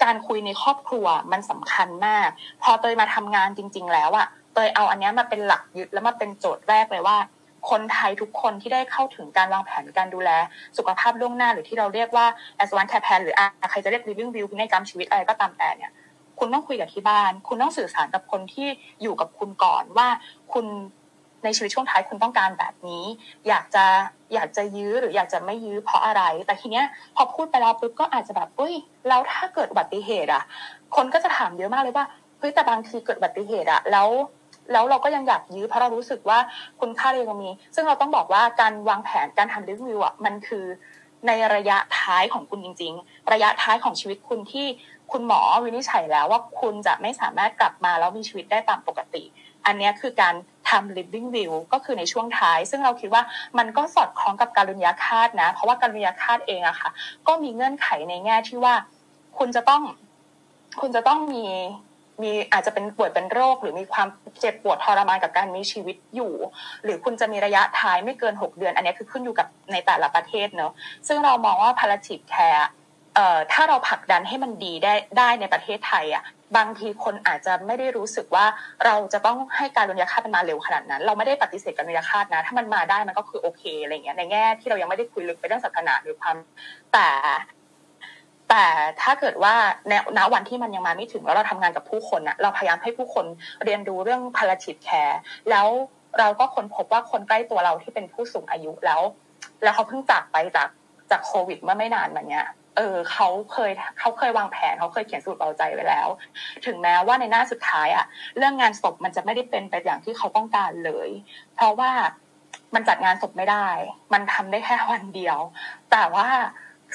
การคุยในครอบครัวมันสำคัญมาก พอเตยมาทำงานจริง ๆ แล้วอะเตยเอาอันนี้มาเป็นหลักยึดแล้วมาเป็นโจทย์แรกเลยว่า คนไทยทุกคนที่ได้เข้าถึงการวางแผนการดูแล สุขภาพล่วงหน้าหรือที่เราเรียกว่า a d v a n c e care plan หรือใครจะเรียก living view ในกรรมชีวิตอะไรก็ตามแต่เนี่ย คุณต้องคุยกับที่บ้าน คุณต้องสื่อสารกับคนที่อยู่กับคุณก่อนว่าคุณในชีวิตช่วงท้ายคุณต้องการแบบนี้ อยากจะอยากจะยื้อหรืออยากจะไม่ยื้อเพราะอะไร แต่ทีเนี้ยพอพูดไปแล้วปุ๊บก็อาจจะแบบเฮ้ยแล้วถ้าเกิดอุบัติเหตุอะ คนก็จะถามเยอะมากเลยว่าเฮ้ยแต่บางทีเกิดอุบัติเหตุอะแล้วแล้วเราก็ยังอยากยื้อเพราะเรารู้สึกว่าคุณค่าเรายังมี ซึ่งเราต้องบอกว่าการวางแผนการทำรีวิวอะมันคือในระยะท้ายของคุณจริง ๆ ระยะท้ายของชีวิตคุณที่ คุณหมอวินิจฉัยแล้วว่าคุณจะไม่สามารถกลับมาแล้วมีชีวิตได้ตามปกติ อันนี้คือการทำ living will ก็คือในช่วงท้าย ซึ่งเราคิดว่ามันก็สอดคล้องกับการุญยาคาตนะ เพราะว่าการุญยาคาตเองอะค่ะ ก็มีเงื่อนไขในแง่ที่ว่า คุณจะต้อง คุณจะต้องมีมีอาจจะเป็นป่วยเป็นโรค หรือมีความเจ็บปวดทรมานกับการมีชีวิตอยู่ หรือคุณจะมีระยะท้ายไม่เกินหกเดือน อันนี้คือขึ้นอยู่กับในแต่ละประเทศเนอะซึ่งเรามองว่า palliative care ถ้าเราผลักดันให้มันดีได้ได้ในประเทศไทยอะบางทีคนอาจจะไม่ได้รู้สึกว่าเราจะต้องให้การรุนยาคาตมันมาเร็วขนาดนั้น เราไม่ได้ปฏิเสธการรุนยาคาตนะ ถ้ามันมาได้มันก็คือโอเคอะไรเงี้ยในแง่ที่เรายังไม่ได้คุยลึกไปเรื่องศาสนาหรือความแต่ แต่ถ้าเกิดว่าในณวันที่มันยังมาไม่ถึงแล้วเราทำงานกับผู้คนอะเราพยายามให้ผู้คนเรียนรู้เรื่อง palliative care แล้วเราก็ค้นพบว่าคนใกล้ตัวเราที่เป็นผู้สูงอายุแล้ว แล้วเขาเพิ่งจากไปจากจากโควิดเมื่อไม่นานมาเนี้ย เออเขาเคยเขาเคยวางแผนเขาเคยเขียนสูตรเอาใจไว้แล้ว ถึงแม้ว่าในหน้าสุดท้ายอะเรื่องงานศพมันจะไม่ได้เป็นไปอย่างที่เขาต้องการเลย เพราะว่ามันจัดงานศพไม่ได้ มันทำได้แค่วันเดียว แต่ว่า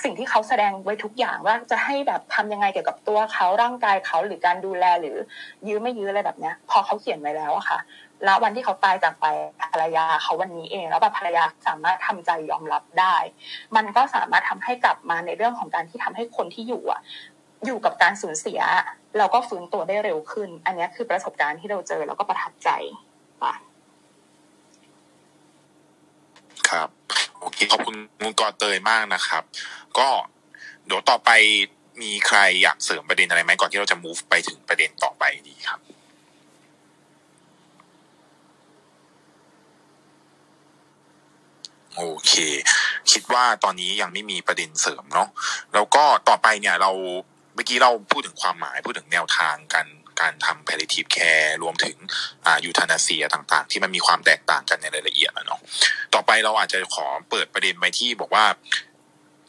สิ่งที่เขาแสดงไว้ทุกอย่างว่าจะให้แบบทำยังไงเกี่ยวกับตัวเขาร่างกายเขาหรือการดูแลหรือยื้อไม่ยื้ออะไรแบบเนี้ย พอเขาเขียนไว้แล้วอะค่ะ แล้ววันที่เขาตายจากไปภรรยาเขาวันนี้เอง แล้วแบบภรรยาสามารถทำใจยอมรับได้ มันก็สามารถทำให้กลับมาในเรื่องของการที่ทำให้คนที่อยู่อะอยู่กับการสูญเสีย เราก็ฟื้นตัวได้เร็วขึ้น อันนี้คือประสบการณ์ที่เราเจอแล้วก็ประทับใจค่ะครับโอเคขอบคุณคุณกอเตยมากนะครับ ก็เดี๋ยวต่อไปมีใครอยากเสริมประเด็นอะไรไหมก่อนที่เราจะ move ไปถึงประเด็นต่อไปดีครับ โอเค คิดว่าตอนนี้ยังไม่มีประเด็นเสริมเนาะแล้วก็ต่อไปเนี่ยเราเมื่อกี้เราพูดถึงความหมายพูดถึงแนวทางการการทำ palliative care รวมถึงอ่ายูทานาเซียต่างๆ ที่มันมีความแตกต่างกันในรายละเอียดนะเนาะต่อไปเราอาจจะขอเปิดประเด็นไปที่บอกว่า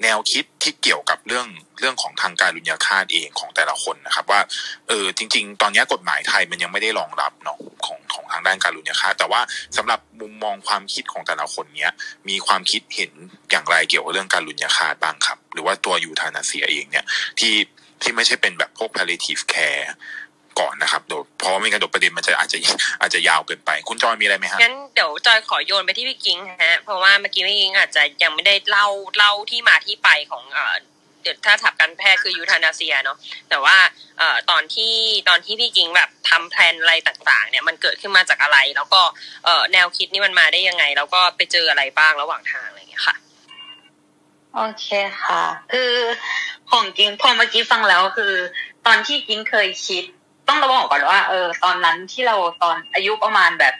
แนวคิดที่เกี่ยวกับเรื่องเรื่องของทางการลุญยาคาตเองของแต่ละคนนะครับ ว่าเออจริง ๆ ตอนนี้กฎหมายไทยมันยังไม่ได้รองรับเนาะของของทางด้านการลุญยาคาตแต่ว่าสำหรับมุมมองความคิดของแต่ละคนเนี้ยมีความคิดเห็นอย่างไรเกี่ยวกับเรื่องการลุญยาคาตบ้างครับ หรือว่าตัวยูทานาเซียเองเนี่ยที่ที่ไม่ใช่เป็นแบบพวก palliative care ก่อนนะครับเดี๋ยวเพราะว่าไม่งั้นเดี๋ยวประเด็นมันจะอาจจะอาจจะยาวเกินไป คุณจอยมีอะไรไหมฮะงั้นเดี๋ยวจอยขอโยนไปที่พี่กิ้งฮะเพราะว่าเมื่อกี้พี่กิ้งอาจจะยังไม่ได้เล่าเล่าที่มาที่ไปของเอ่อเดี๋ยวถ้าถับการแพทย์คือยูทานาเซียเนาะแต่ว่าเอ่อตอนที่ตอนที่พี่กิ้งแบบทำแพลนอะไรต่างๆ เนี่ยมันเกิดขึ้นมาจากอะไร แล้วก็เอ่อแนวคิดนี่มันมาได้ยังไง แล้วก็ไปเจออะไรบ้างระหว่างทางอะไรอย่างเงี้ยค่ะโอเคค่ะ คือของกิงพอเมื่อกี้ฟังแล้วคือ ตอนที่กิงเคยคิด ต้องระบอกก่อนว่าเออตอนนั้นที่เราตอนอายุประมาณแบบ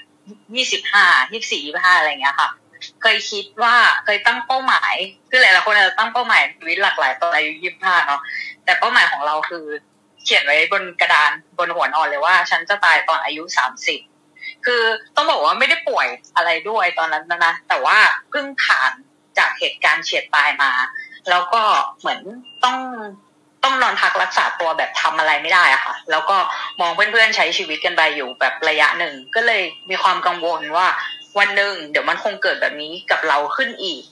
ยี่สิบห้ายี่สี่ยี่ห้าอะไรเงี้ยค่ะ เคยคิดว่าเคยตั้งเป้าหมายคือหลายๆคนอาจจะตั้งเป้าหมายชีวิตหลากหลายตอนอายุยี่สิบห้าเนาะแต่เป้าหมายของเราคือ เขียนไว้บนกระดานบนหัวนอนเลยว่า ฉันจะตายตอนอายุสามสิบคือต้องบอกว่าไม่ได้ป่วยอะไรด้วยตอนนั้นนะนะแต่ว่าเพิ่งผ่านจากเหตุการณ์เฉียดตายมา แล้วก็เหมือนต้อง ต้องนอนพักรักษาตัวแบบทำอะไรไม่ได้อะค่ะ แล้วก็มองเพื่อนๆใช้ชีวิตกันไปอยู่แบบระยะหนึ่ง ก็เลยมีความกังวลว่าวันหนึ่งเดี๋ยวมันคงเกิดแบบนี้กับเราขึ้นอีก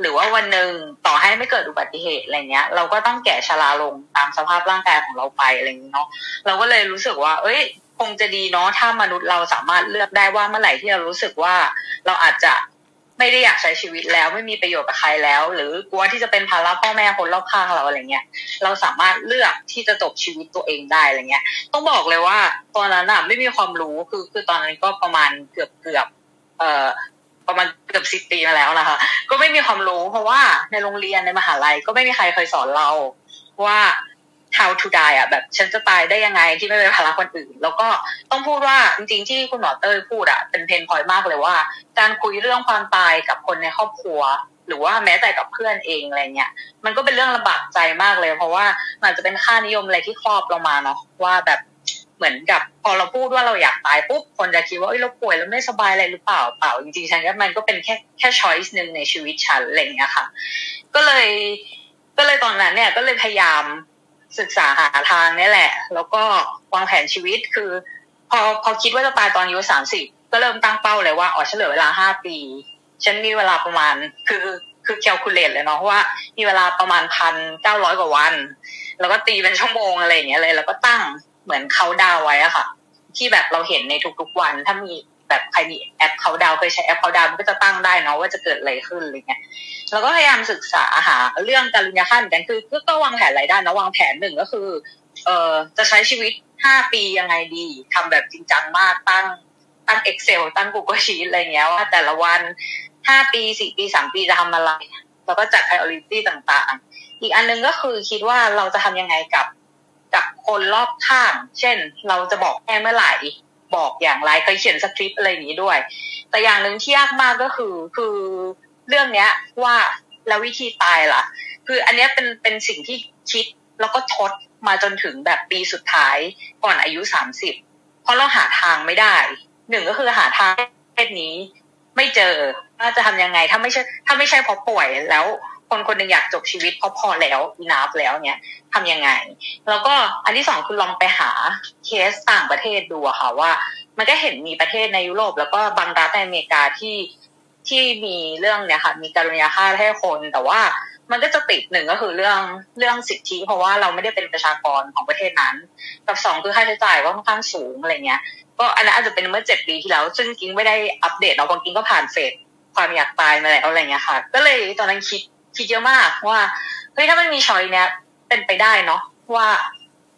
หรือว่าวันหนึ่งต่อให้ไม่เกิดอุบัติเหตุอะไรเงี้ย เราก็ต้องแก่ชราลงตามสภาพร่างกายของเราไปอะไรอย่างนี้เนาะเราก็เลยรู้สึกว่า เอ้ย คงจะดีเนาะถ้ามนุษย์เราสามารถเลือกได้ว่าเมื่อไหร่ที่เรารู้สึกว่าเราอาจจะ ไม่ได้อยากใช้ชีวิตแล้วไม่มีประโยชน์กับใครแล้ว หรือกลัวที่จะเป็นภาระพ่อแม่คนรอบข้างเราอะไรเงี้ยเราสามารถเลือกที่จะจบชีวิตตัวเองได้อะไรเงี้ย ต้องบอกเลยว่าตอนนั้นอะไม่มีความรู้คือคือตอนนั้นก็ประมาณเกือบเกือบเอ่อประมาณเกือบสิบปีมาแล้วนะคะ ก็ไม่มีความรู้เพราะว่าในโรงเรียนในมหาลัยก็ไม่มีใครเคยสอนเราว่า how to die อะแบบฉันจะตายได้ยังไงที่ไม่เป็นภาระคนอื่น แล้วก็ต้องพูดว่าจริงๆที่คุณหมอเต้ยพูดอะเป็นเพนพอยมากเลยว่า การคุยเรื่องความตายกับคนในครอบครัว หรือว่าแม้แต่กับเพื่อนเองอะไรเงี้ยมันก็เป็นเรื่องลำบากใจมากเลย เพราะว่ามันอาจจะเป็นค่านิยมอะไรที่ครอบเรามาเนาะว่าแบบเหมือนกับพอเราพูดว่าเราอยากตายปุ๊บคนจะคิดว่าเอ้ยเราป่วยเราไม่สบายอะไรหรือเปล่าเปล่าจริงๆฉันก็มันก็เป็นแค่แค่ช้อยส์หนึ่งในชีวิตฉันอะไรเงี้ยค่ะ ก็เลยก็เลยตอนนั้นเนี่ยก็เลยพยายาม ศึกษาหาทางนี่แหละ แล้วก็วางแผนชีวิตคือ พอพอคิดว่าจะตายตอนอายุสามสิบก็เริ่มตั้งเป้าเลยว่าอ๋อฉันเหลือเวลาห้าปี ฉันมีเวลาประมาณคือคือ calculate เลยเนาะว่า มีเวลาประมาณพันเก้าร้อยกว่าวัน แล้วก็ตีเป็นชั่วโมงอะไรอย่างเงี้ยเลย แล้วก็ตั้งเหมือนเขาดาวไว้อะค่ะ ที่แบบเราเห็นในทุกๆวัน ถ้ามี แบบใครมีแอปเขาดาวเคยใช้แอปเขาดาวมันก็จะตั้งได้เนาะว่าจะเกิดอะไรขึ้นอะไรเงี้ยแล้วก็พยายามศึกษาหาเรื่องการุญยาค่าเหมือนกันคือก็วางแผนหลายด้านนะวางแผนหนึ่งก็คือ เอ่อจะใช้ชีวิตห้าปียังไงดีทำแบบจริงจังมากตั้งตั้ง Excel ตั้ง Google Sheet อะไรเงี้ยว่าแต่ละวันห้าปีสี่ปีสามปีจะทำอะไร แล้วก็จัด priority ต่างๆ อีกอันนึงก็คือคิดว่าเราจะทำยังไงกับกับคนรอบข้าง เช่น เราจะบอกแม่เมื่อไหร่ บอกอย่างไรเคยเขียนสคริปต์อะไรอย่างนี้ด้วย แต่อย่างหนึ่งที่ยากมากก็คือคือเรื่องเนี้ยว่าแล้ววิธีตายล่ะ คืออันเนี้ยเป็นเป็นสิ่งที่คิดแล้วก็ทดมาจนถึงแบบปีสุดท้ายก่อนอายุสามสิบเพราะเราหาทางไม่ได้หนึ่งก็คือหาทางเพศนี้ไม่เจอว่าจะทำยังไงถ้าไม่ใช่ถ้าไม่ใช่เพราะป่วยแล้ว คนคนหนึ่งอยากจบชีวิตพอพอแล้วอีนาฟแล้วเนี่ยทำยังไง แล้วก็อันที่สองคือลองไปหาเคสต่างประเทศดูอะค่ะว่า มันก็เห็นมีประเทศในยุโรป แล้วก็บางรัฐในอเมริกาที่ที่มีเรื่องเนี่ยค่ะ มีการุณยฆาตให้คนแต่ว่ามันก็จะติดหนึ่งก็คือเรื่องเรื่องสิทธิ เพราะว่าเราไม่ได้เป็นประชากรของประเทศนั้น กับสองคือค่าใช้จ่ายว่าค่อนข้างสูงอะไรเงี้ย ก็อันนั้นอาจจะเป็นเมื่อเจ็ดปีที่แล้ว ซึ่งกิ้งไม่ได้อัปเดตเราบางกิ้งก็ผ่านเฟสความอยากตายมาแล้วอะไรเงี้ยค่ะ ก็เลยตอนนั้นคิด คิดเยอะมากว่าเฮ้ยถ้ามันมีชอยเนี้ยเป็นไปได้เนาะว่า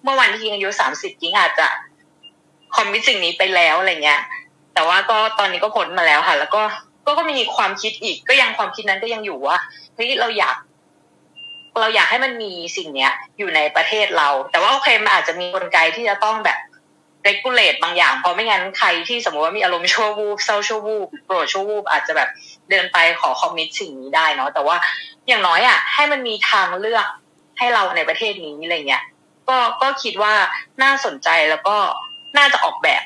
เมื่อวันที่กิ้งอายุสามสิบกิ้งอาจจะคอมมิตสิ่งนี้ไปแล้วอะไรเงี้ย แต่ว่าก็ตอนนี้ก็พ้นมาแล้วค่ะ แล้วก็ก็ก็มีความคิดอีกก็ยังความคิดนั้นก็ยังอยู่ว่าเฮ้ยเราอยาก เราอยากให้มันมีสิ่งเนี้ยอยู่ในประเทศเรา แต่ว่าโอเคมันอาจจะมีกลไกที่จะต้องแบบ regulate บางอย่างเพราะไม่งั้นใครที่สมมติว่ามีอารมณ์ชั่ววูบเศร้าชั่ววูบโกรธชั่ววูบอาจจะแบบเดินไปขอคอมมิตสิ่งนี้ได้เนาะแต่ว่าอย่างน้อยอะ ให้มันมีทางเลือกให้เราในประเทศนี้อะไรเงี้ยก็ก็คิดว่าน่าสนใจแล้วก็น่าจะออกแบบ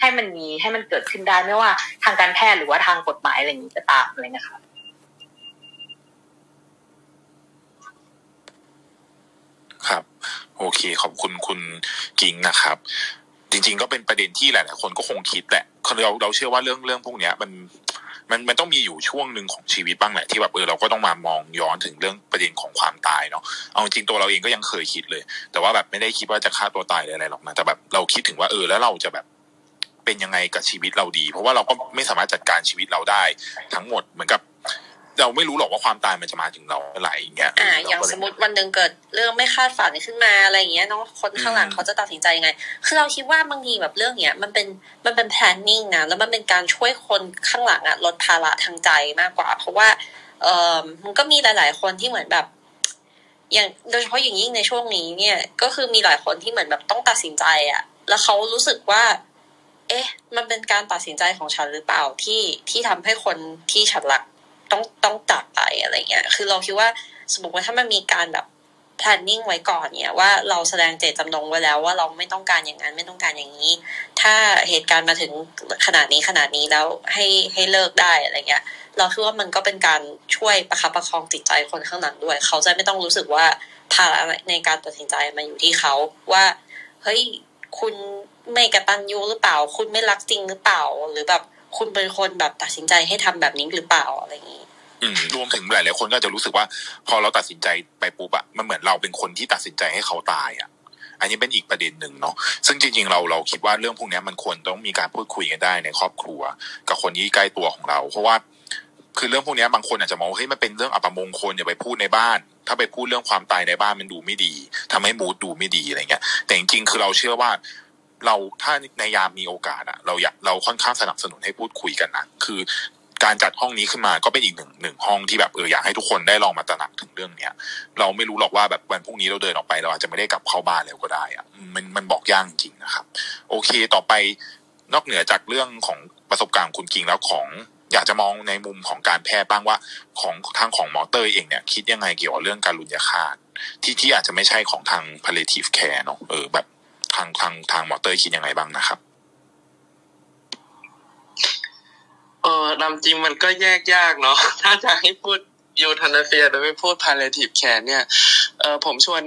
ให้มันมีให้มันเกิดขึ้นได้ไม่ว่าทางการแพทย์หรือว่าทางกฎหมายอะไรอย่างนี้ก็ตามอะไรนะคะครับ โอเค ขอบคุณคุณกิงนะครับ จริง ๆ ก็เป็นประเด็นที่หลายๆคนก็คงคิดแหละเราเราเชื่อว่าเรื่องเรื่องพวกเนี้ยมันมันมันต้องมีอยู่ช่วงหนึ่งของชีวิตบ้างแหละที่แบบเออเราก็ต้องมามองย้อนถึงเรื่องประเด็นของความตายเนาะเอาจริงตัวเราเองก็ยังเคยคิดเลย แต่ว่าแบบไม่ได้คิดว่าจะฆ่าตัวตายออะไรหรอกนะแต่แบบเราคิดถึงว่าเออแล้วเราจะแบบเป็นยังไงกับชีวิตเราดี เพราะว่าเราก็ไม่สามารถจัดการชีวิตเราได้ทั้งหมดเหมือนกับ เราไม่รู้หรอกว่าความตายมันจะมาถึงเราเมื่อไหร่อย่างเงี้ยอ่าอย่างสมมติวันหนึ่งเกิดเรื่องไม่คาดฝันขึ้นมาอะไรอย่างเงี้ยน้องคนข้างหลังเขาจะตัดสินใจยังไง คือเราคิดว่าบางทีแบบเรื่องเนี้ยมันเป็นมันเป็น planning นะแล้วมันเป็นการช่วยคนข้างหลังอะลดภาระทางใจมากกว่า เพราะว่าเออมันก็มีหลาย ๆ คนที่เหมือนแบบ อย่างโดยเฉพาะอย่างยิ่งในช่วงนี้เนี่ย ก็คือมีหลายคนที่เหมือนแบบต้องตัดสินใจอะแล้วเขารู้สึกว่าเอ๊ะ มันเป็นการตัดสินใจของฉันหรือเปล่าที่ที่ทำให้คนที่ฉันรัก ต้องต้องจากไปอะไรเงี้ย คือเราคิดว่าสมมติว่าถ้ามันมีการแบบ planning ไว้ก่อนเนี่ยว่าเราแสดงเจตจำนงไว้แล้วว่าเราไม่ต้องการอย่างนั้นไม่ต้องการอย่างนี้ ถ้าเหตุการณ์มาถึงขนาดนี้ขนาดนี้แล้วให้ให้เลิกได้อะไรเงี้ย เราคิดว่ามันก็เป็นการช่วยประคับประคองจิตใจคนข้างหลังด้วย เขาจะไม่ต้องรู้สึกว่าภาระในการตัดสินใจมาอยู่ที่เขาว่าเฮ้ยคุณไม่กระตันยูหรือเปล่า คุณไม่รักจริงหรือเปล่าหรือแบบ คุณเป็นคนแบบตัดสินใจให้ทำแบบนี้หรือเปล่าอะไรอย่างนี้อืมรวมถึงหลายๆคนก็จะรู้สึกว่า พอเราตัดสินใจไปปุ๊บอะมันเหมือนเราเป็นคนที่ตัดสินใจให้เขาตายอะอันนี้เป็นอีกประเด็นหนึ่งเนาะซึ่งจริงๆเราเราคิดว่าเรื่องพวกนี้มันควรต้องมีการพูดคุยกันได้ในครอบครัว กับคนที่ใกล้ตัวของเรา เพราะว่าคือเรื่องพวกนี้บางคนอาจจะมองเฮ้ยมันเป็นเรื่องอัปมงคลอย่าไปพูดในบ้าน ถ้าไปพูดเรื่องความตายในบ้านมันดูไม่ดีทำให้มูดดูไม่ดีอะไรเงี้ยแต่จริงๆคือเราเชื่อว่า เราถ้าในยามมีโอกาสอะเราอยากเราค่อนข้างสนับสนุนให้พูดคุยกันนะคือการจัดห้องนี้ขึ้นมาก็เป็นอีกหนึ่งหนึ่งห้องที่แบบเอออยากให้ทุกคนได้ลองมาตระหนักถึงเรื่องเนี้ยเราไม่รู้หรอกว่าแบบวันพรุ่งนี้เราเดินออกไปเราอาจจะไม่ได้กลับเข้าบ้านแล้วก็ได้อะมันมันบอกยากจริงนะครับ โอเคต่อไปนอกเหนือจากเรื่องของประสบการณ์คุณกิงแล้วของอยากจะมองในมุมของการแพทย์บ้างว่าของทางของหมอเตอร์เองเนี่ยคิดยังไงเกี่ยวกับเรื่องการลุญยาฆาตที่ที่อาจจะไม่ใช่ของทาง palliative care เนอะเออแบบ ทางทางทางหมอเตอร์คิดยังไงบ้างนะครับเออดำจริงมันก็แยกยากเนาะถ้าจะให้พูดยูทานาเฟียโดยไม่พูด palliative care เนี่ยเออผมชวน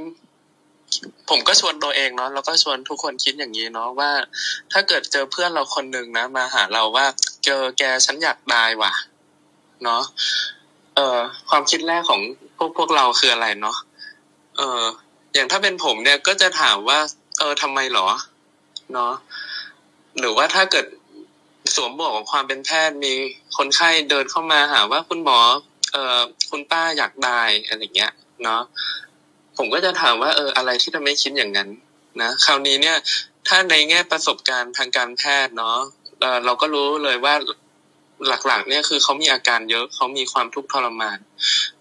ผมก็ชวนตัวเองเนาะแล้วก็ชวนทุกคนคิดอย่างนี้เนาะว่า ถ้าเกิดเจอเพื่อนเราคนหนึ่งนะ มาหาเราว่าเจอแกฉันอยากตายว่ะเนาะเออความคิดแรกของพวกพวกเราคืออะไรเนาะเอออย่างถ้าเป็นผมเนี่ยก็จะถามว่า เออทำไมหรอเนาะหรือว่าถ้าเกิดสวมบวกของความเป็นแพทย์มีคนไข้เดินเข้ามาหาว่าคุณหมอ เออคุณป้าอยากตายอะไรเงี้ย เนาะผมก็จะถามว่าเอออะไรที่ทำให้คิดอย่างนั้นนะคราวนี้เนี่ย ถ้าในแง่ประสบการณ์ทางการแพทย์เนาะเออเราก็รู้เลยว่าหลักๆ เนี่ยคือเขามีอาการเยอะเขามีความทุกข์ทรมาน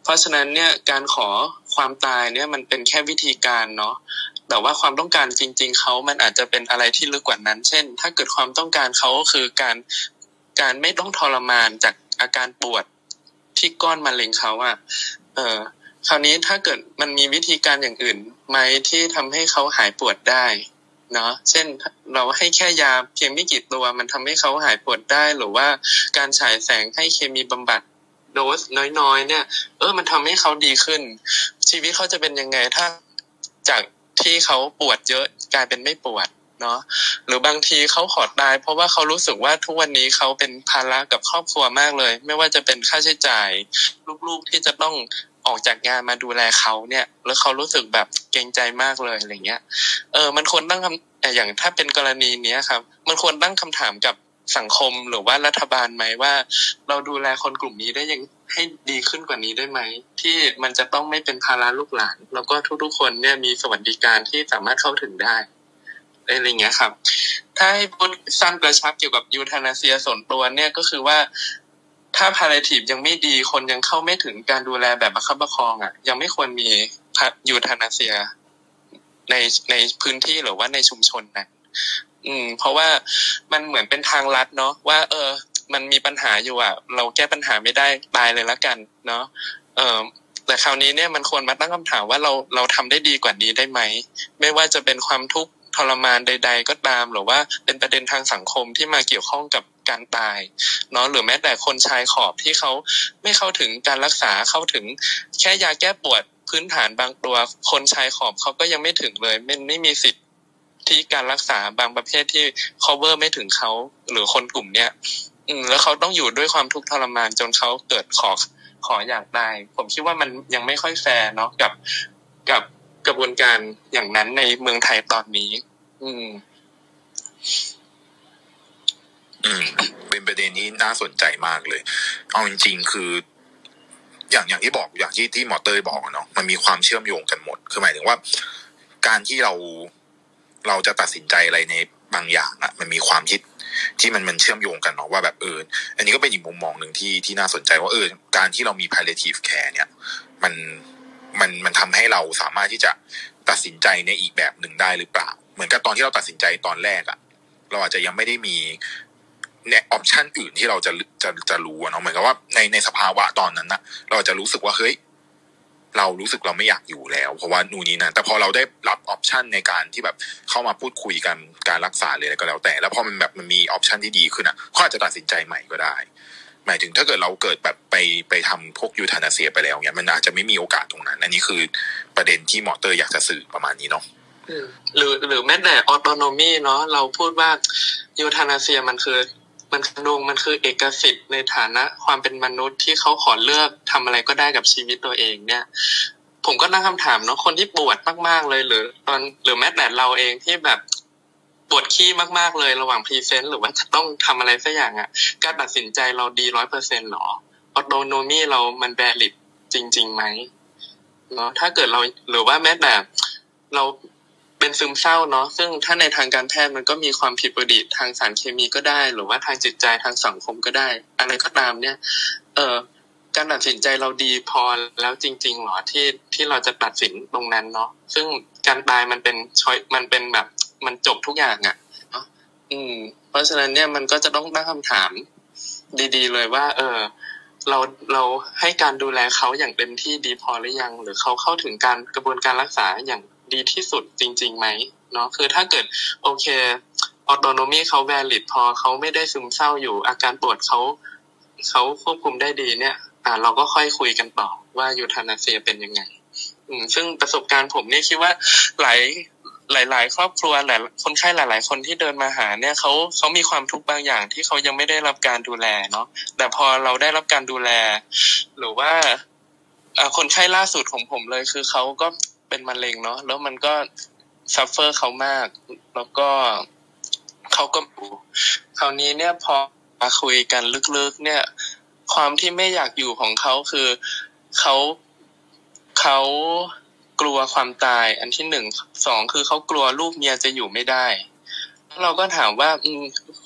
เพราะฉะนั้นเนี่ยการขอความตายเนี่ยมันเป็นแค่วิธีการเนาะ แต่ว่าความต้องการจริง ๆเขามันอาจจะเป็นอะไรที่ลึกกว่านั้น เช่น ถ้าเกิดความต้องการเขาก็คือการการไม่ต้องทรมานจากอาการปวดที่ก้อนมะเร็งเขาอะเออคราวนี้ถ้าเกิดมันมีวิธีการอย่างอื่นไหมที่ทำให้เขาหายปวดได้เนาะเช่นเราให้แค่ยาเพียงไม่กี่ตัว มันทำให้เขาหายปวดได้หรือว่าการฉายแสงให้เคมีบำบัดโดสน้อยๆ เนี่ย เออมันทำให้เขาดีขึ้น ชีวิตเขาจะเป็นยังไงถ้าจาก ที่เขาปวดเยอะกลายเป็นไม่ปวดเนาะหรือบางทีเขาขอตาย เพราะว่าเขารู้สึกว่าทุกวันนี้เขาเป็นภาระกับครอบครัวมากเลย ไม่ว่าจะเป็นค่าใช้จ่าย ลูกๆที่จะต้องออกจากงานมาดูแลเขาเนี่ย แล้วเขารู้สึกแบบเกรงใจมากเลยอะไรเงี้ย เออ มันควรตั้งคำแต่อย่างถ้าเป็นกรณีเนี้ยครับ มันควรตั้งคำถามกับ สังคมหรือว่ารัฐบาลไหมว่า เราดูแลคนกลุ่มนี้ได้ยังให้ดีขึ้นกว่านี้ได้ไหม ที่มันจะต้องไม่เป็นภาระลูกหลาน แล้วก็ทุกๆคนเนี่ยมีสวัสดิการที่สามารถเข้าถึงได้อะไรเงี้ยครับ ถ้าให้พูดสั้นกระชับเกี่ยวกับยูทานาเซียส่วนตัวเนี่ยก็คือว่าถ้าพาราทีฟยังไม่ดีคนยังเข้าไม่ถึงการดูแลแบบประคับประคองอะ ยังไม่ควรมียูทานาเซียในในพื้นที่หรือว่าในชุมชนนะ อืม เพราะว่ามันเหมือนเป็นทางลัดเนาะว่า เออ มันมีปัญหาอยู่อะ เราแก้ปัญหาไม่ได้ตายเลยละกัน เนาะเออแต่คราวนี้เนี่ยมันควรมาตั้งคำถามว่าเราเราทำได้ดีกว่านี้ได้ไหม ไม่ว่าจะเป็นความทุกข์ทรมานใด ๆ ก็ตาม หรือว่าเป็นประเด็นทางสังคมที่มาเกี่ยวข้องกับการตายเนาะหรือแม้แต่คนชายขอบที่เขาไม่เข้าถึงการรักษาเข้าถึงแค่ยาแก้ปวดพื้นฐานบางตัว คนชายขอบเขาก็ยังไม่ถึงเลยไม่ไม่มีสิทธิ์ ที่การรักษาบางประเภทที่ cover ไม่ถึงเขาหรือคนกลุ่มเนี้ยอืมแล้วเขาต้องอยู่ด้วยความทุกข์ทรมานจนเขาเกิดขอขออยากตาย ผมคิดว่ามันยังไม่ค่อยแฟร์เนาะกับกับกระบวนการอย่างนั้นในเมืองไทยตอนนี้ อืม อืม เป็นประเด็นนี้น่าสนใจมากเลย เอาจริง ๆ คือ อย่างอย่างที่บอกอย่างที่ที่หมอเตยบอกเนาะมันมีความเชื่อมโยงกันหมด คือหมายถึงว่า การที่เรา เราจะตัดสินใจอะไรในบางอย่างอะมันมีความคิดที่มันมันเชื่อมโยงกันเนาะว่าแบบเอออันนี้ก็เป็นอีกมุมมองหนึ่งที่ที่น่าสนใจว่าเออการที่เรามี palliative care เนี่ย มันมันมันทำให้เราสามารถที่จะตัดสินใจในอีกแบบหนึ่งได้หรือเปล่า เหมือนกับตอนที่เราตัดสินใจตอนแรกอะเราอาจจะยังไม่ได้มีเนี่ย option อื่นที่เราจะจะจะรู้เนาะเหมือนกับว่าในในสภาวะตอนนั้นนะเราจะรู้สึกว่าเฮ้ย เรารู้สึกเราไม่อยากอยู่แล้ว เพราะว่านู่นนี่นั่นแต่พอเราได้รับ option ในการที่แบบเข้ามาพูดคุยกันการรักษาเลยอะไรก็แล้วแต่ แล้วพอมันแบบมันมี option ที่ดีขึ้นอะเขาอาจจะตัดสินใจใหม่ก็ได้ หมายถึงถ้าเกิดเราเกิดแบบไปไปทำพวก euthanasia ไปแล้วเนี่ยมันอาจจะไม่มีโอกาสตรงนั้น อันนี้คือประเด็นที่หมอเต้ยอยากจะสื่อประมาณนี้เนาะหรือหรือแม้แต่ autonomy เนาะเราพูดว่า euthanasia มันคือ มันดงมันคือเอกสิทธิ์ในฐานะความเป็นมนุษย์ที่เขาขอเลือกทำอะไรก็ได้กับชีวิตตัวเองเนี่ย ผมก็ตั้งคำถามเนาะคนที่ปวดมากๆเลยหรือตอนหรือแม้แต่เราเองที่แบบปวดขี้มากๆเลยระหว่าง present หรือว่าจะต้องทำอะไรสักอย่างอะ่ะ การตัดสินใจเราดีร้อยเปอร์เซ็นต์หรอ autonomy เรามัน valid จริงๆไหมเนาะถ้าเกิดเราหรือว่าแม้แต่เรา เป็นซึมเศร้าเนาะซึ่งถ้าในทางการแพทย์มันก็มีความผิดปกติทางสารเคมีก็ได้ หรือว่าทางจิตใจทางสังคมก็ได้ อะไรก็ตามเนี่ย เออการตัดสินใจเราดีพอแล้วจริงๆหรอที่ที่เราจะตัดสินตรงนั้นเนาะซึ่งการตายมันเป็นชอยมันเป็นแบบมันจบทุกอย่างอะ่ะเนาะอืม เพราะฉะนั้นเนี่ยมันก็จะต้องตั้งคำถาม ดีๆ เลยว่า เออ เราเราให้การดูแลเขาอย่างเต็มที่ดีพอหรือยัง หรือเขาเข้าถึงการกระบวนการรักษาอย่าง ดีที่สุดจริงๆไหมเนาะคือถ้าเกิดโอเคออโตโนมีเขาแวลิดพอเขาไม่ได้ซึมเศร้าอยู่ อาการปวดเขาเขาควบคุมได้ดีเนี่ย อ่า เราก็ค่อยคุยกันต่อว่ายูทานาเซียเป็นยังไง อืม ซึ่งประสบการณ์ผมเนี่ยคิดว่าหลายหลาย ๆ ครอบครัวหลายคนไข้หลาย ๆ คนที่เดินมาหาเนี่ยเขาเขามีความทุกข์บางอย่างที่เขายังไม่ได้รับการดูแลเนาะแต่พอเราได้รับการดูแล หรือว่าคนไข้ล่าสุดของผมเลยคือเขาก็ เป็นมะเร็งเนาะแล้วมันก็ซัฟเฟอร์เขามาก แล้วก็เขาก็คราวนี้เนี่ยพอมาคุยกันลึกๆ เนี่ย ความที่ไม่อยากอยู่ของเขาคือเขาเขากลัวความตาย อันที่หนึ่งสองคือเขากลัวลูกเมียจะอยู่ไม่ได้ เราก็ถามว่า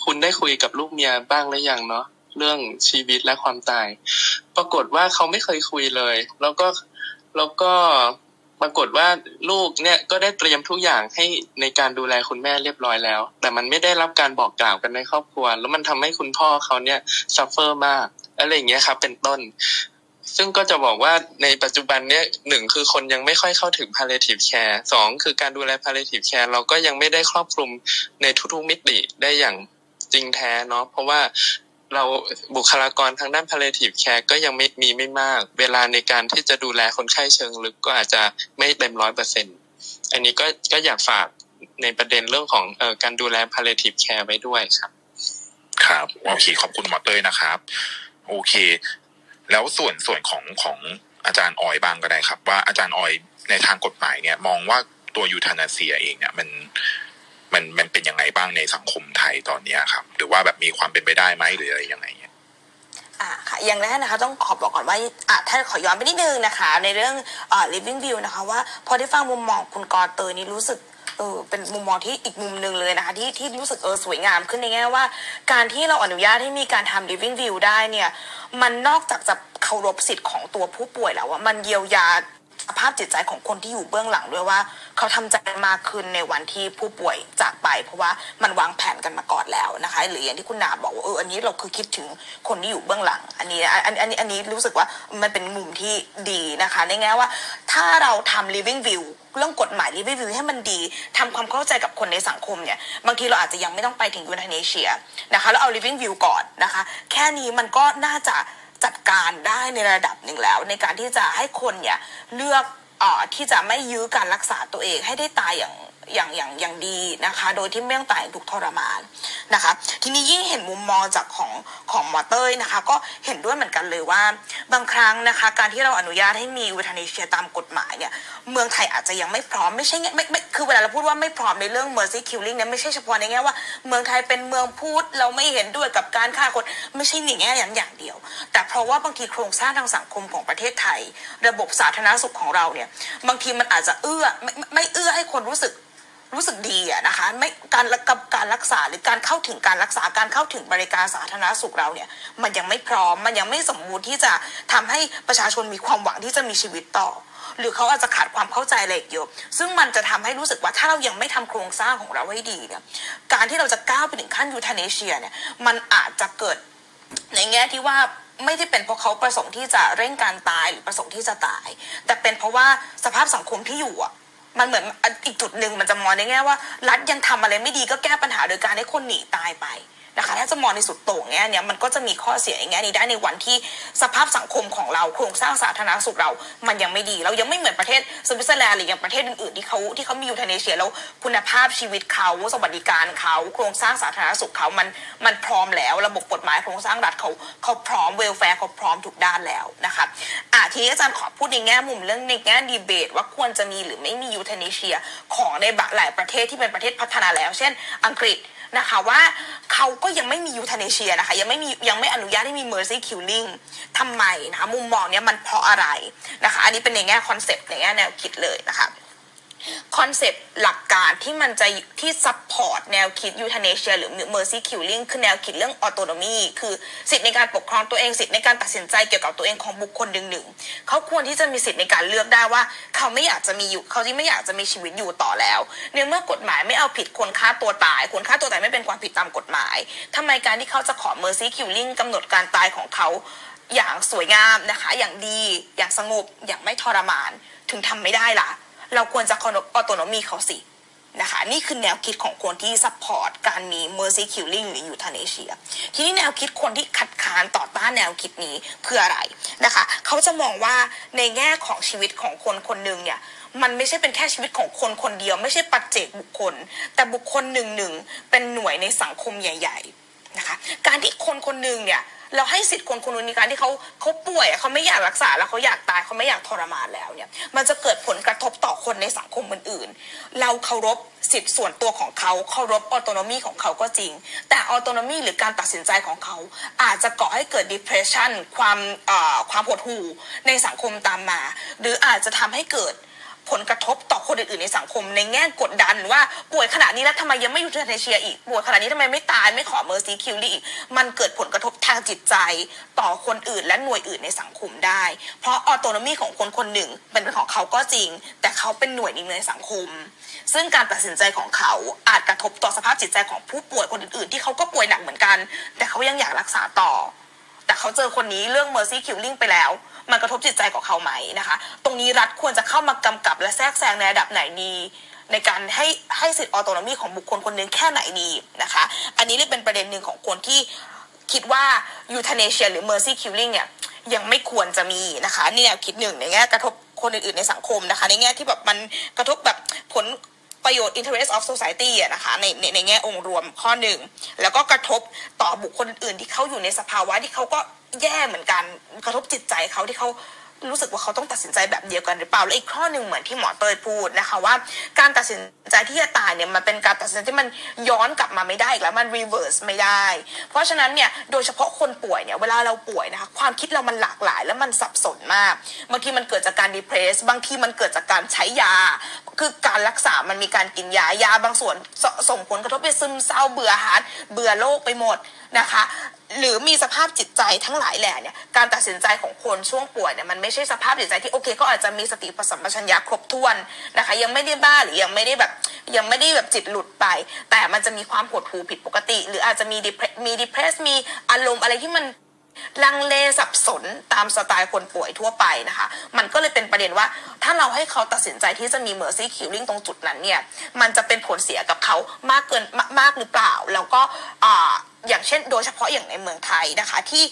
คุณได้คุยกับลูกเมียบ้างหรือยังเนาะเรื่องชีวิตและความตาย ปรากฏว่าเขาไม่เคยคุยเลย แล้วก็แล้วก็ ปรากฏว่าลูกเนี่ยก็ได้เตรียมทุกอย่างให้ในการดูแลคุณแม่เรียบร้อยแล้ว แต่มันไม่ได้รับการบอกกล่าวกันในครอบครัว แล้วมันทำให้คุณพ่อเขาเนี่ยซัฟเฟอร์มากอะไรอย่างเงี้ยครับเป็นต้น ซึ่งก็จะบอกว่าในปัจจุบันเนี่ยหนึ่งคือคนยังไม่ค่อยเข้าถึง palliative care สองคือการดูแล palliative care เราก็ยังไม่ได้ครอบคลุมในทุกๆมิติได้อย่างจริงแท้เนาะเพราะว่า เราบุคลากรทางด้าน palliative care ก็ยังไม่มีไม่มาก เวลาในการที่จะดูแลคนไข้เชิงลึกก็อาจจะไม่เต็มร้อยเปอร์เซ็นอันนี้ก็ก็อยากฝากในประเด็นเรื่องของออการดูแล palliative care ไว้ด้วยครับ ครับโอเคขอบคุณหมอเต้ยนะครับ โอเค แล้วส่วนส่วนของของอาจารย์ออยบ้างก็ได้ครับ ว่าอาจารย์ออยในทางกฎหมายเนี่ย มองว่าตัวยูทานาเซียเองเนี่ยมัน มันมันเป็นยังไงบ้างในสังคมไทยตอนนี้ครับ หรือว่าแบบมีความเป็นไปได้ไหมหรืออะไรยังไงเนี่ยอ่าค่ะอย่างแรกนะคะต้องขอบอกก่อนว่าอะถ้าขอย้อนไปนิดนึงนะคะ ในเรื่องอ่า living view นะคะว่าพอได้ฟังมุมมองคุณกรเตยนี่รู้สึกเออเป็นมุมมองที่อีกมุมหนึ่งเลยนะคะที่ที่รู้สึกเออสวยงามขึ้นในแง่ว่า การที่เราอนุญาตให้มีการทำ living view ได้เนี่ย มันนอกจากจะเคารพสิทธิ์ของตัวผู้ป่วยแล้วว่ามันเยียวยา ภาพจิตใจของคนที่อยู่เบื้องหลังด้วยว่า เขาทำใจมากขึ้นในวันที่ผู้ป่วยจากไป เพราะว่ามันวางแผนกันมาก่อนแล้วนะคะ หรืออย่างที่คุณนาบอกว่าเอออันนี้เราคือคิดถึงคนที่อยู่เบื้องหลัง อันนี้อันอันนี้อันนี้รู้สึกว่ามันเป็นมุมที่ดีนะคะในแง่ว่าถ้าเราทำ living view เรื่องกฎหมาย living view ให้มันดีทำความเข้าใจกับคนในสังคมเนี่ย บางทีเราอาจจะยังไม่ต้องไปถึงยูเนเชียนะคะแล้วเอา living view ก่อนนะคะ แค่นี้มันก็น่าจะ จัดการได้ในระดับหนึ่งแล้ว ในการที่จะให้คนเนี่ยเลือกอที่จะไม่ยื้อการรักษาตัวเองให้ได้ตายอย่าง อย่างอย่างอย่างดีนะคะ โดยที่ไม่ต้องตายอย่างถูกทรมานนะคะ ทีนี้ยิ่งเห็นมุมมองจากของของหมอเต้ยนะคะ ก็เห็นด้วยเหมือนกันเลยว่า บางครั้งนะคะ การที่เราอนุญาตให้มีวิธานิเชียตามกฎหมายเนี่ยเมืองไทยอาจจะยังไม่พร้อมไม่ใช่ไงไม่ไม่คือเวลาเราพูดว่าไม่พร้อมในเรื่อง mercy killing เนี่ยไม่ใช่เฉพาะในแง่ว่าเมืองไทยเป็นเมืองพูดเราไม่เห็นด้วยกับการฆ่าคนไม่ใช่ในแง่อย่างอย่างเดียว แต่เพราะว่าบางทีโครงสร้างทางสังคมของประเทศไทย ระบบสาธารณสุขของเราเนี่ยบางทีมันอาจจะเอื้อไม่ไม่เอื้อให้คนรู้สึก รู้สึกดีอะนะคะไม่การกับการรักษาหรือการเข้าถึงการรักษาการเข้าถึงบริการสาธารณสุขเราเนี่ยมันยังไม่พร้อมมันยังไม่สมบูรณ์ที่จะทำให้ประชาชนมีความหวังที่จะมีชีวิตต่อ หรือเขาอาจจะขาดความเข้าใจอะไรอีกเยอะซึ่งมันจะทำให้รู้สึกว่าถ้าเรายังไม่ทำโครงสร้างของเราให้ดีเนี่ยการที่เราจะก้าวไปถึงขั้นยูทาเนเชียเนี่ยมันอาจจะเกิดในแง่ที่ว่าไม่ได้เป็นเพราะเขาประสงค์ที่จะเร่งการตายหรือประสงค์ที่จะตาย แต่เป็นเพราะว่าสภาพสังคมที่อยู่อะ มันเหมือนอีกจุดหนึ่งมันจะมองในแง่ว่า รัฐยังทำอะไรไม่ดีก็แก้ปัญหาโดยการให้คนหนีตายไป นะคะถ้าจะมองในสุดโต่งแง่เนี้ยมันก็จะมีข้อเสียอย่างแง่นี้ได้ในวันที่สภาพสังคมของเราโครงสร้างสาธารณสุขเรา มันยังไม่ดีเรายังไม่เหมือนประเทศสวิตเซอร์แลนด์หรืออย่างประเทศอื่นๆที่เขาที่เขามี euthanasia แล้วคุณภาพชีวิตเขาสวัสดิการเขาโครงสร้างสาธารณสุขเขามันมันพร้อมแล้ว ระบบกฎหมายโครงสร้างรัฐเขาเขาพร้อม welfare เขาพร้อมทุกด้านแล้วนะคะอะทีนี้อาจารย์ขอพูดในแง่มุมเรื่องในแง่ดีเบต ว่าควรจะมีหรือไม่มี euthanasia ของในหลายประเทศที่เป็นประเทศพัฒนาแล้ว เช่น อังกฤษ นะคะว่าเขาก็ยังไม่มี euthanasia นะคะยังไม่มียังไม่อนุญาตให้มี mercy killingทำไมนะคะมุมมองเนี้ยมันเพราะอะไรนะคะ อันนี้เป็นในแง่ concept ในแง่แนวคิดเลยนะคะ concept หลักการที่มันจะที่ support แนวคิด euthanasia หรือ mercy killing คือแนวคิดเรื่อง autonomy คือสิทธิในการปกครองตัวเองสิทธิในการตัดสินใจเกี่ยวกับตัวเองของบุคคลหนึ่งหนึ่งเขาควรที่จะมีสิทธิในการเลือกได้ว่า เขาไม่อยากจะมีอยู่เขาที่ไม่อยากจะมีชีวิตอยู่ต่อแล้วในเมื่อกฎหมายไม่เอาผิดคนฆ่าตัวตาย คนฆ่าตัวตายไม่เป็นความผิดตามกฎหมายทำไมการที่เขาจะขอ mercy killing กำหนดการตายของเขาอย่างสวยงามนะคะ อย่างดี อย่างสงบ อย่างไม่ทรมาน ถึงทำไม่ได้ล่ะ เราควรจะคารพ autonomy เขาสินะคะนี่คือแนวคิดของคนที่ support การมี mercy killing หรือ euthanasia ทีนี้แนวคิดคนที่คัดค้านต่อต้านแนวคิดนี้คืออะไรนะคะเขาจะมองว่าในแง่ของชีวิตของคนคนหนึ่งเนี่ยมันไม่ใช่เป็นแค่ชีวิตของคนคนเดียว ไม่ใช่ปัจเจกบุคคล แต่บุคคลหนึ่งหนึ่งเป็นหน่วยในสังคมใหญ่ ๆนะคะการที่คนคนหนึ่งเนี่ย เราให้สิทธิ์คนคนนึงในการที่เขาเขาป่วยเขาไม่อยากรักษาแล้วเขาอยากตายเขาไม่อยากทรมานแล้วเนี่ย มันจะเกิดผลกระทบต่อคนในสังคมอื่นๆ เราเคารพสิทธิ์ส่วนตัวของเขาเคารพออโตโนมีของเขาก็จริง แต่ออโตโนมีหรือการตัดสินใจของเขา อาจจะก่อให้เกิด depression ความความหดหู่ในสังคมตามมา หรืออาจจะทำให้เกิด ผลกระทบต่อคนอื่นๆในสังคมในแง่กดดันว่าป่วยขนาดนี้แล้วทำไมยังไม่ euthanasia อีกป่วยขนาดนี้ทำไมไม่ตายไม่ขอ mercy killing อีกมันเกิดผลกระทบทางจิตใจต่อคนอื่นและหน่วยอื่นในสังคมได้ เพราะ autonomy ของคนคนหนึ่งเป็นของเขาก็จริง แต่เขาเป็นหน่วยหนึ่งในสังคม ซึ่งการตัดสินใจของเขาอาจกระทบต่อสภาพจิตใจของผู้ป่วยคนอื่นๆ ที่เขาก็ป่วยหนักเหมือนกัน แต่เขายังอยากรักษาต่อ แต่เขาเจอคนนี้เลือก mercy killing ไปแล้ว มันกระทบจิตใจของเขาไหมนะคะ ตรงนี้รัฐควรจะเข้ามากำกับและแทรกแซงในระดับไหนดีในการให้ให้สิทธิออโตโนมีของบุคคลคนหนึ่งแค่ไหนดีนะคะ อันนี้เลยเป็นประเด็นหนึ่งของคนที่คิดว่า euthanasia หรือ mercy killing เนี่ยยังไม่ควรจะมีนะคะนี่แนวคิดหนึ่งในแง่กระทบคนอื่นๆในสังคมนะคะ ในแง่ที่แบบมันกระทบแบบผล ประโยชน์ interest of society อะนะคะในในในแง่องค์รวมข้อหนึ่ง แล้วก็กระทบต่อบุคคลอื่นที่เขาอยู่ในสภาวะที่เขาก็แย่เหมือนกัน กระทบจิตใจเขาที่เขา รู้สึกว่าเขาต้องตัดสินใจแบบเดียวกันหรือเปล่าและอีกข้อหนึ่งเหมือนที่หมอเตยพูดนะคะว่า การตัดสินใจที่จะตายเนี่ยมันเป็นการตัดสินใจที่มันย้อนกลับมาไม่ได้อีกแล้วมัน reverse ไม่ได้ เพราะฉะนั้นเนี่ยโดยเฉพาะคนป่วยเนี่ยเวลาเราป่วยนะคะความคิดเรามันหลากหลาย แล้วมันสับสนมากบางทีมันเกิดจากการ depress บางทีมันเกิดจากการใช้ยา คือการรักษามันมีการกินยายาบางส่วนสส่งผลกระทบไปซึมเศร้าเบื่ออาหารเบื่อโลกไปหมด นะคะหรือมีสภาพจิตใจทั้งหลายแหล่เนี่ยการตัดสินใจของคนช่วงป่วยเนี่ยมันไม่ใช่สภาพจิตใจที่โอเคเขาอาจจะมีสติปัสัมปชัญญะครบถ้วนนะคะ ยังไม่ได้บ้าหรือยังไม่ได้แบบยังไม่ได้แบบจิตหลุดไป แต่มันจะมีความหดหู่ผิดปกติ หรืออาจจะมีดิเพรสมีดิเพรสมีอารมณ์อะไรที่มัน ลังเลสับสนตามสไตล์คนป่วยทั่วไปนะคะ มันก็เลยเป็นประเด็นว่า ถ้าเราให้เขาตัดสินใจที่จะมี mercy killing ตรงจุดนั้นเนี่ย มันจะเป็นผลเสียกับเขามากเกินมามากหรือเปล่า แล้วก็ออย่างเช่น โดยเฉพาะอย่างในเมืองไทยนะคะที่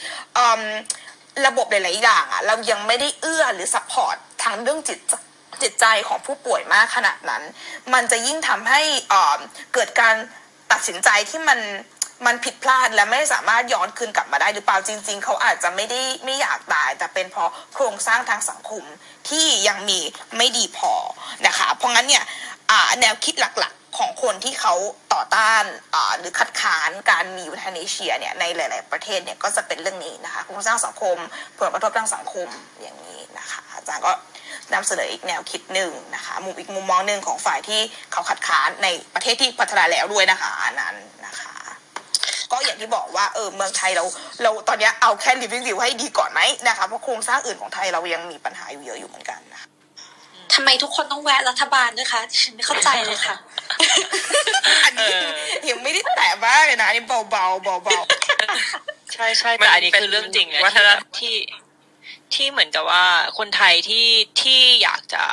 ระบบหลาย ๆ อย่างอะเรายังไม่ได้เอื้อหรือ support ทางเรื่องจิตจิตใจของผู้ป่วยมากขนาดนั้น มันจะยิ่งทำให้เกิดการตัดสินใจที่มัน มันผิดพลาดและไม่สามารถย้อนคืนกลับมาได้หรือเปล่าจริง ๆ เขาอาจจะไม่ได้ไม่อยากตาย แต่เป็นเพราะโครงสร้างทางสังคมที่ยังมีไม่ดีพอนะคะ เพราะงั้นเนี่ยแนวคิดหลักๆของคนที่เขาต่อต้านหรือคัดค้านการมียูทาเนเชียเนี่ยในหลาย ๆประเทศเนี่ยก็จะเป็นเรื่องนี้นะคะโครงสร้างสังคมผลกระทบทางสังคมอย่างนี้นะคะอาจารย์ก็นำเสนออีกแนวคิดหนึ่งนะคะมุมอีกมุมมองหนึ่งของฝ่ายที่เขาคัดค้านในประเทศที่พัฒนาแล้วด้วยนะคะอันนั้นนะคะ ก็อย่างที่บอกว่าเออเมืองไทยเรา เราตอนเนี้ยเอาแค่ living view ให้ดีก่อนไหมนะคะเพราะโครงสร้างอื่นของไทยเรายังมีปัญหาอยู่เยอะอยู่เหมือนกันนะคะทำไมทุกคนต้องแวะรัฐบาลด้วยคะดิฉันไม่เข้าใจเลยค่ะอันนี้ยังไม่ได้แตะมากเลยนะอันนี้เบาๆเบาใช่ใช่แต่อันนี้คือเรื่องจริงนะวัฒที่นแบบที่ที่เหมือนกับว่าคนไทยที่ที่อยากจะ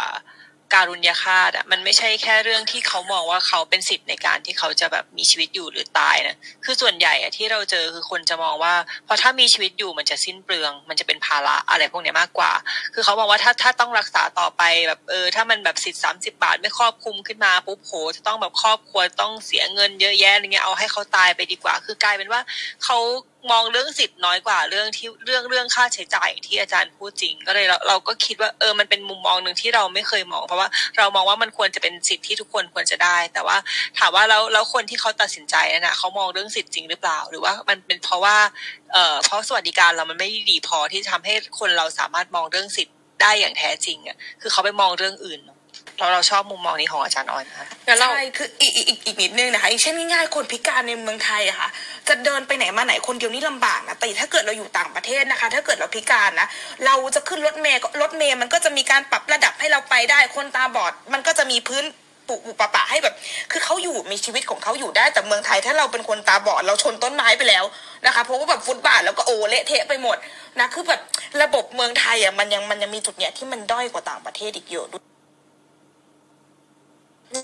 การุญยฆาตอะมันไม่ใช่แค่เรื่องที่เขามองว่าเขาเป็นสิทธิ์ในการที่เขาจะแบบมีชีวิตอยู่หรือตายนะคือส่วนใหญ่อะที่เราเจอคือคนจะมองว่าพอถ้ามีชีวิตอยู่มันจะสิ้นเปลือง มันจะเป็นภาระอะไรพวกนี้มากกว่า คือเขามองว่าถ้าถ้าต้องรักษาต่อไปแบบเออถ้ามันแบบสิทธิ์สามสิบาทไม่ครอบคลุมขึ้นมาปุ๊บโหจะต้องแบบครอบครัวต้องเสียเงินเยอะแยะอะไรเงี้ยเอาให้เขาตายไปดีกว่า คือกลายเป็นว่าเขา มองเรื่องสิทธิ์น้อยกว่าเรื่องที่เรื่องเรื่องค่าใช้จ่ายที่อาจารย์พูดจริง ก็เลยเราเราก็คิดว่าเออมันเป็นมุมมองหนึ่งที่เราไม่เคยมอง เพราะว่าเรามองว่ามันควรจะเป็นสิทธิ์ที่ทุกคนควรจะได้ แต่ว่าถามว่าแล้วแล้วคนที่เขาตัดสินใจนั่นนะเขามองเรื่องสิทธิ์จริงหรือเปล่า หรือว่ามันเป็นเพราะว่าเอ่อเพราะสวัสดิการเรามันไม่ดีพอที่จะทำให้คนเราสามารถมองเรื่องสิทธิ์ได้อย่างแท้จริงอะคือเขาไปมองเรื่องอื่นเนอะ เราเราชอบมุมมองนี้ของอาจารย์ออยนะคะๆใช่คืออีกอีกอีกอีกนิดนึงนะคะอย่างเช่นง่ายๆคนพิการในเมืองไทยอะค่ะจะเดินไปไหนมาไหนคนเดียวนี่ลำบากนะแต่ถ้าเกิดเราอยู่ต่างประเทศนะคะ ถ้าเกิดเราพิการนะเราจะขึ้นรถเมล์ก็รถเมล์มันก็จะมีการปรับระดับให้เราไปได้ คนตาบอดมันก็จะมีพื้นปุปุปะปะให้แบบ คือเขาอยู่มีชีวิตของเขาอยู่ได้แต่เมืองไทย ถ้าเราเป็นคนตาบอดเราชนต้นไม้ไปแล้วนะคะ เพราะว่าแบบฟุตบาทแล้วก็โอเละเทะไปหมดนะคือแบบระบบเมืองไทยอะมันยังมันยังมีจุดเนี้ยที่มันด้อยกว่าต่างประเทศอีกเยอะด้วย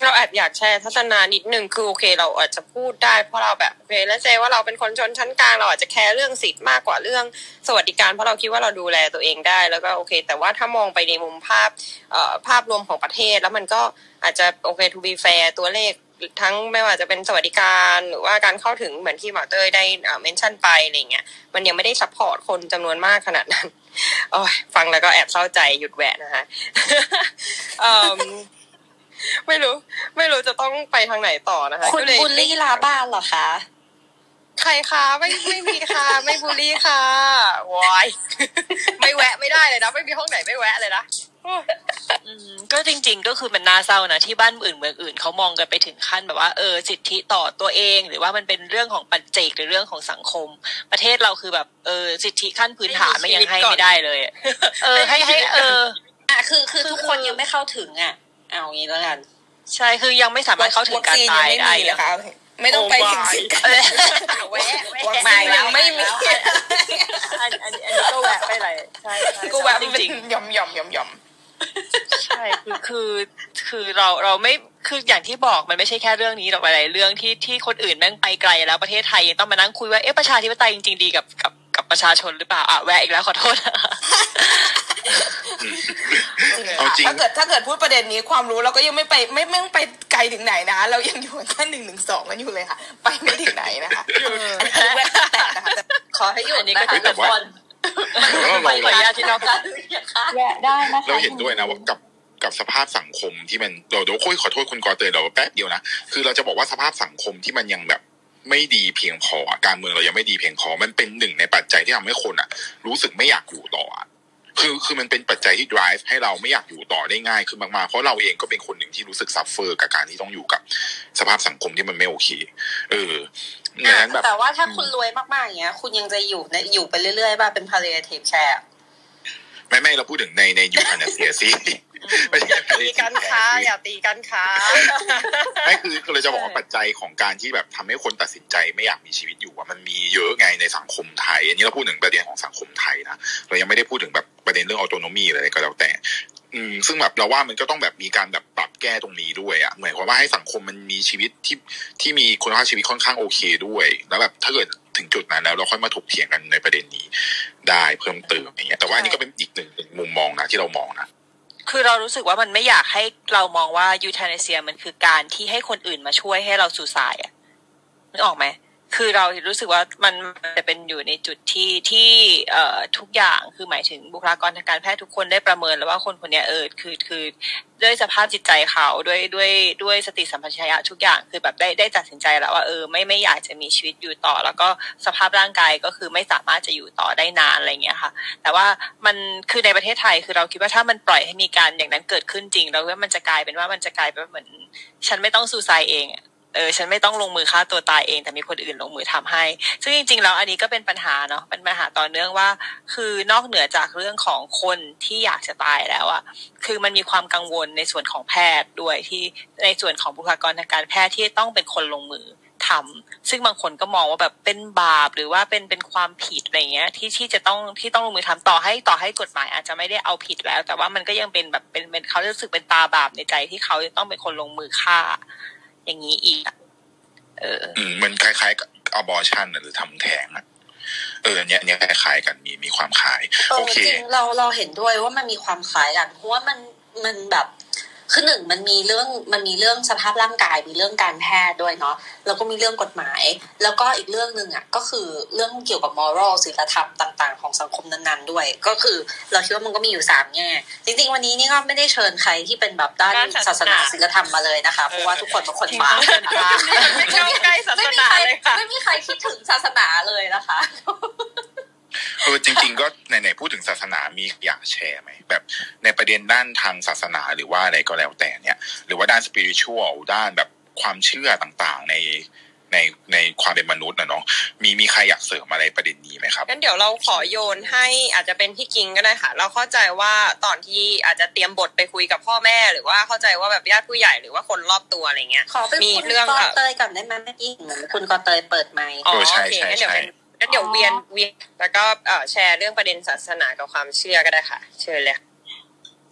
เราแอบอยากแชร์ทัศนานิดนึงคือโอเค เราอาจจะพูดได้เพราะเราแบบโอเคแล้วเจว่าเราเป็นคนชนชั้นกลางเราอาจจะแคร์เรื่องสิทธิ์มากกว่าเรื่องสวัสดิการเพราะเราคิดว่าเราดูแลตัวเองได้ แล้วก็โอเค แต่ว่าถ้ามองไปในมุมภาพเอ่อภาพรวมของประเทศ แล้วมันก็อาจจะโอเค to be fair ตัวเลขทั้งไม่ว่าจะเป็นสวัสดิการหรือว่าการเข้าถึงเหมือนที่หมอเตยได้เอ่อเมนชั่นไปอะไรเงี้ยมันยังไม่ได้ซัพพอร์ตคนจำนวนมากขนาดนั้นอฟังแล้วก็แอบเศร้าใจหยุดแหวะนะคะ ไม่รู้ ไม่รู้จะต้องไปทางไหนต่อนะคะคุณก็เลยบูลลี่ลาบ้านเหรอคะใครคะไม่ไม่มีค่ะ ไม่บูลลี่ค่ะวายไม่แวะไม่ได้เลยนะ ไม่มีห้องไหนไม่แวะเลยนะโอ้ยอืมก็จริง ๆ ก็คือมันน่าเศร้านะที่บ้านอื่นเมืองอื่นเขามองกันไปถึงขั้นแบบว่าเออสิทธิต่อตัวเอง หรือว่ามันเป็นเรื่องของปัจเจกหรือเรื่องของสังคม ประเทศเราคือแบบเออสิทธิขั้นพื้นฐานไม่ยังให้ไม่ได้เลยอะเออให้ให้เอออะคือคือทุกคนยังไม่เข้าถึงอะ เอางี้แล้วกัน ใช่คือยังไม่สามารถเข้าถึงการตายได้วัคซีนงไม่มีนะคะไม่ต้องไปถึงสิบเออแวะแวะวัคซีนยังไม่มีอันอันอันนี้ก็แวะไปเลยใช่ใช่ก็แวะจเป็นริงหย่อมหย่อมหย่อมหย่อมๆใช่คือคือคือเราเราไม่คืออย่างที่บอกมันไม่ใช่แค่เรื่องนี้หรอกหลายๆเรื่องที่ที่คนอื่นแม่งไปไกลแล้วประเทศไทยยังต้องมานั่งคุยว่าเอ๊ะประชาธิปไตยจริงๆดีกับกับ กับประชาชนหรือเปล่าอะแวะอีกแล้วขอโทษเอาจริงถ้าเกิดถ้าเกิดพูดประเด็นนี้ความรู้เราก็ยังไม่ไปไม่ไม่ไปไกลถึงไหนนะ เรายังอยู่แค่หนึ่งหนึ่งสองกันอยู่เลยค่ะ ไปไม่ถึงไหนนะคะเอออันนี้แวะแตกนะคะแต่ขอให้หยุดอันนี้ก็นะคะเฮ้ยแต่ทุกว่าคนแต่ว่าไปเราขออนุเราญาตที่เราการค่ะแวะได้นะคะเราเห็นด้วยนะว่ากับกับสภาพสังคมที่มันเดี๋ยวเดี๋ยวคุยขอโทษคุณกอเตยเดี๋ยวแป๊บเดียวนะคือเราจะบอกว่าสภาพสังคมที่มันยังแบบ ไม่ดีเพียงพออะการเมืองเรายังไม่ดีเพียงพอ มันเป็นหนึ่งในปัจจัยที่ทำให้คนอะ รู้สึกไม่อยากอยู่ต่ออะคือคือมันเป็นปัจจัยที่ drive ให้เราไม่อยากอยู่ต่อได้ง่ายขึ้นมากๆ เพราะเราเองก็เป็นคนหนึ่งที่รู้สึก suffer กับการที่ต้องอยู่กับสภาพสังคมที่มันไม่โอเค เออดังนั้นแบบแต่ว่าถ้าคุณรวยมากๆอย่างเงี้ย คุณยังจะอยู่ในอยู่ไปเรื่อยๆป่ะเป็น palliative care ไม่ไม่เราพูดถึงในในยูคานาเซียสิ ไม่ใช่ตีกันค้าอย่าตีกันค้าไม่คือคือเราจะบอกว่าปัจจัยของการที่แบบทำให้คนตัดสินใจไม่อยากมีชีวิตอยู่อะมันมีเยอะไงในสังคมไทย อันนี้เราพูดถึงประเด็นของสังคมไทยนะเรายังไม่ได้พูดถึงแบบประเด็นเรื่องออโตโนมีอะไรก็แล้วแต่อืมซึ่งแบบเราว่ามันก็ต้องแบบมีการแบบปรับแก้ตรงนี้ด้วยอะเหมือนกับว่าให้สังคมมันมีชีวิตที่ที่มีคุณภาพชีวิตค่อนข้างโอเคด้วย แล้วแบบถ้าเกิดถึงจุดนั้นแล้วเราค่อยมาถกเถียงกันในประเด็นนี้ ได้เพิ่มเติมอย่างเงี้ยแต่ว่าอันนี้ก็เป็นอีกหนึ่งหนึ่งมุมมองนะที่เรามองนะ คือเรารู้สึกว่ามันไม่อยากให้เรามองว่ายูทาเนเซียมันคือการที่ให้คนอื่นมาช่วยให้เราสู่สายอะนึกออกไหม คือเรารู้สึกว่ามันจะเป็นอยู่ในจุดที่ที่เอ่อทุกอย่างคือหมายถึงบุคลากรทางการแพทย์ทุกคนได้ประเมินแล้วว่าคนคนนี้เออคือคือด้วยสภาพจิตใจเขาด้วยด้วยด้วยสติสัมปชัญญะทุกอย่างคือแบบได้ได้ตัดสินใจแล้วว่าเออไม่ไม่อยากจะมีชีวิตอยู่ต่อ แล้วก็สภาพร่างกายก็คือไม่สามารถจะอยู่ต่อได้นานอะไรเงี้ยค่ะ แต่ว่ามันคือในประเทศไทยคือเราคิดว่าถ้ามันปล่อยให้มีการอย่างนั้นเกิดขึ้นจริงแล้วว่ามันจะกลายเป็นว่ามันจะกลายเป็นเหมือน ฉันไม่ต้องซูซายเอง เออฉันไม่ต้องลงมือฆ่าตัวตายเอง แต่มีคนอื่นลงมือทำให้ ซึ่งจริง ๆ แล้วอันนี้ก็เป็นปัญหาเนาะเป็นปัญหาต่อเนื่องว่า คือนอกเหนือจากเรื่องของคนที่อยากจะตายแล้วอะคือมันมีความกังวลในส่วนของแพทย์ด้วยที่ในส่วนของบุคลากรทางการแพทย์ที่ต้องเป็นคนลงมือทำซึ่งบางคนก็มองว่าแบบเป็นบาปหรือว่าเป็นเป็นความผิดอะไรเงี้ย ที่ที่จะต้องที่ต้องลงมือทำต่อให้ต่อให้กฎหมายอาจจะไม่ได้เอาผิดแล้ว แต่ว่ามันก็ยังเป็นแบบเป็นเป็นเขาจะรู้สึกเป็นตาบาปในใจที่เขาจะต้องเป็นคนลงมือฆ่า อย่างนี้อีกอะเอออืมมันคล้ายๆกับ abortion น่ะหรือทำแท้งอะเอออันเนี้ยอันเนี้ยคล้ายๆกันมีมีความคล้ายเออโอเคจริงเราเราเห็นด้วยว่ามันมีความคล้ายกันเพราะว่ามันมันแบบ คือหนึ่งมันมีเรื่องมันมีเรื่องสภาพร่างกายมีเรื่องการแพทย์ด้วยเนาะแล้วก็มีเรื่องกฎหมาย แล้วก็อีกเรื่องหนึ่งอะก็คือเรื่องเกี่ยวกับมอรัลศีลธรรมต่างๆ ของสังคมนั้นๆด้วย ก็คือเราคิดว่ามันก็มีอยู่สามแง่จริงๆวันนี้นี่ก็ไม่ได้เชิญใครที่เป็นแบบด้านด้านศาศาสสนานาศีลธรรมมาเลยนะคะเพราะว่าทุกคนเป็นคนบาปไม่เข้าใกล้ศาสนาเลยค่ะไม่มีใครคิดถึงศาสนาเลยนะคะ เออจริง ๆ ก็ไหนๆพูดถึงศาสนามีอยากแชร์ไหมแบบในประเด็นด้านทางศาสนาหรือว่าอะไรก็แล้วแต่เนี่ย หรือว่าด้านสปิริชวลด้านแบบความเชื่อต่างๆ ในในในความเป็นมนุษย์นะเนาะมีมีใครอยากเสริมอะไรประเด็นนี้ไหมครับงั้นเดี๋ยวเราขอโยนให้อาจจะเป็นพี่กิงก็ได้ค่ะ เราเข้าใจว่าตอนที่อาจจะเตรียมบทไปคุยกับพ่อแม่ หรือว่าเข้าใจว่าแบบญาติผู้ใหญ่หรือว่าคนรอบตัวอะไรเงี้ยขอเป็นมีคุณเรื่องกอเอ่อเตยก่อนได้ไหมเมื่อกี้เหมือนคุณกอเตยเปิดไมค์อ๋อเออใช่โอเคใช่งั้นเดี๋ยวใช่เป็น งั้นเดี๋ยวเวียนเวียนแล้วก็เอ่อแชร์เรื่องประเด็นศาสนากับความเชื่อก็ได้ค่ะ เชิญเลยค่ะ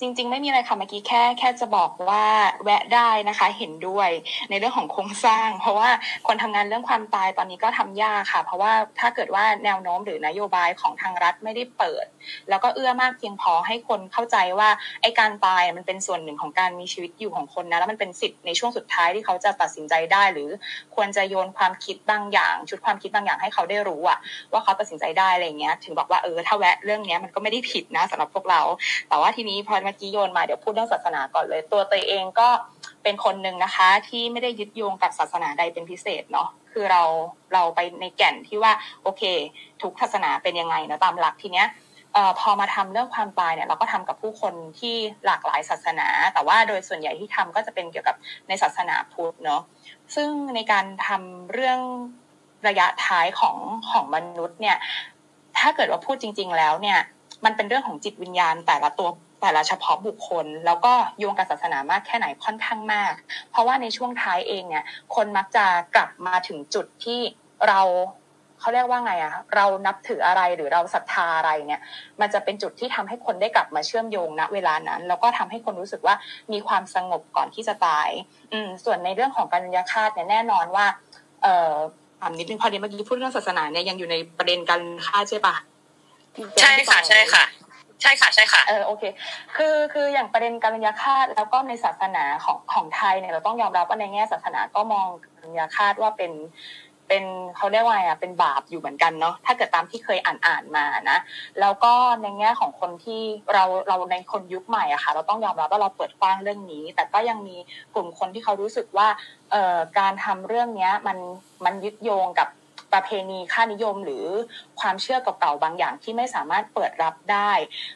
จริง ๆ ไม่มีอะไรค่ะเมื่อกี้แค่แค่จะบอกว่าแวะได้นะคะ เห็นด้วยในเรื่องของโครงสร้าง เพราะว่าคนทำงานเรื่องความตายตอนนี้ก็ทำยากค่ะ เพราะว่าถ้าเกิดว่าแนวโน้มหรือนโยบายของทางรัฐไม่ได้เปิด แล้วก็เอื้อมากเพียงพอให้คนเข้าใจว่าไอ้การตายมันเป็นส่วนหนึ่งของการมีชีวิตอยู่ของคนนะแล้วมันเป็นสิทธิ์ในช่วงสุดท้ายที่เขาจะตัดสินใจได้ หรือควรจะโยนความคิดบางอย่าง ชุดความคิดบางอย่างให้เขาได้รู้อะว่าเขาตัดสินใจได้อะไรเงี้ยถึงบอกว่าเออถ้าแวะเรื่องเนี้ยมันก็ไม่ได้ผิดนะสำหรับพวกเรา แต่ว่าทีนี้พอมื่อกี้โยนมาเดี๋ยวพูดเรื่องศาสนาก่อนเลย ตัวเตยเองก็เป็นคนหนึ่งนะคะ ที่ไม่ได้ยึดโยงกับศาสนาใดเป็นพิเศษเนาะคือเราเราไปในแก่นที่ว่าโอเค ทุกศาสนาเป็นยังไงนะตามหลักทีเนี้ยออพอมาทำเรื่องความตายเนี่ยเราก็ทำกับผู้คนที่หลากหลายศาสนา แต่ว่าโดยส่วนใหญ่ที่ทำก็จะเป็นเกี่ยวกับในศาสนาพุทธเนาะซึ่งในการทำเรื่องระยะท้ายของของมนุษย์เนี่ยถ้าเกิดว่าพูดจริง ๆ แล้วเนี่ยมันเป็นเรื่องของจิตวิญญาณแต่ละตัว แต่ละเฉพาะบุคคล แล้วก็โยงกับศาสนามากแค่ไหนค่อนข้างมาก เพราะว่าในช่วงท้ายเองเนี่ยคนมักจะกลับมาถึงจุดที่เราเขาเรียกว่าไงอะเรานับถืออะไรหรือเราศรัทธาอะไรเนี่ย มันจะเป็นจุดที่ทำให้คนได้กลับมาเชื่อมโยงณเวลานั้น แล้วก็ทำให้คนรู้สึกว่ามีความสงบก่อนที่จะตาย อืมส่วนในเรื่องของการยาคาตเนี่ยแน่นอนว่า เอ่อถามนิดนึงพอดีเมื่อกี้พูดเรื่องศาสนาเนี่ยยังอยู่ในประเด็นการฆ่าใช่ปะใช่ค่ะใช่ค่ะ ใช่ค่ะใช่ค่ะเออโอเค คือคืออย่างประเด็นการยาคาตแล้วก็ในศาสนาของของไทยเนี่ยเราต้องยอมรับว่าในแง่ศาสนาก็มองการยาคาตว่าเป็นเป็นเขาเรียกว่าไงอะเป็นบาปอยู่เหมือนกันเนาะถ้าเกิดตามที่เคยอ่านอ่านมานะ แล้วก็ในแง่ของคนที่เราเราในคนยุคใหม่อะค่ะ เราต้องยอมรับว่าเราเปิดกว้างเรื่องนี้ แต่ก็ยังมีกลุ่มคนที่เขารู้สึกว่าเอ่อการทำเรื่องเนี้ยมันมันยึดโยงกับ ประเพณีค่านิยมหรือความเชื่อเก่าๆบางอย่างที่ไม่สามารถเปิดรับได้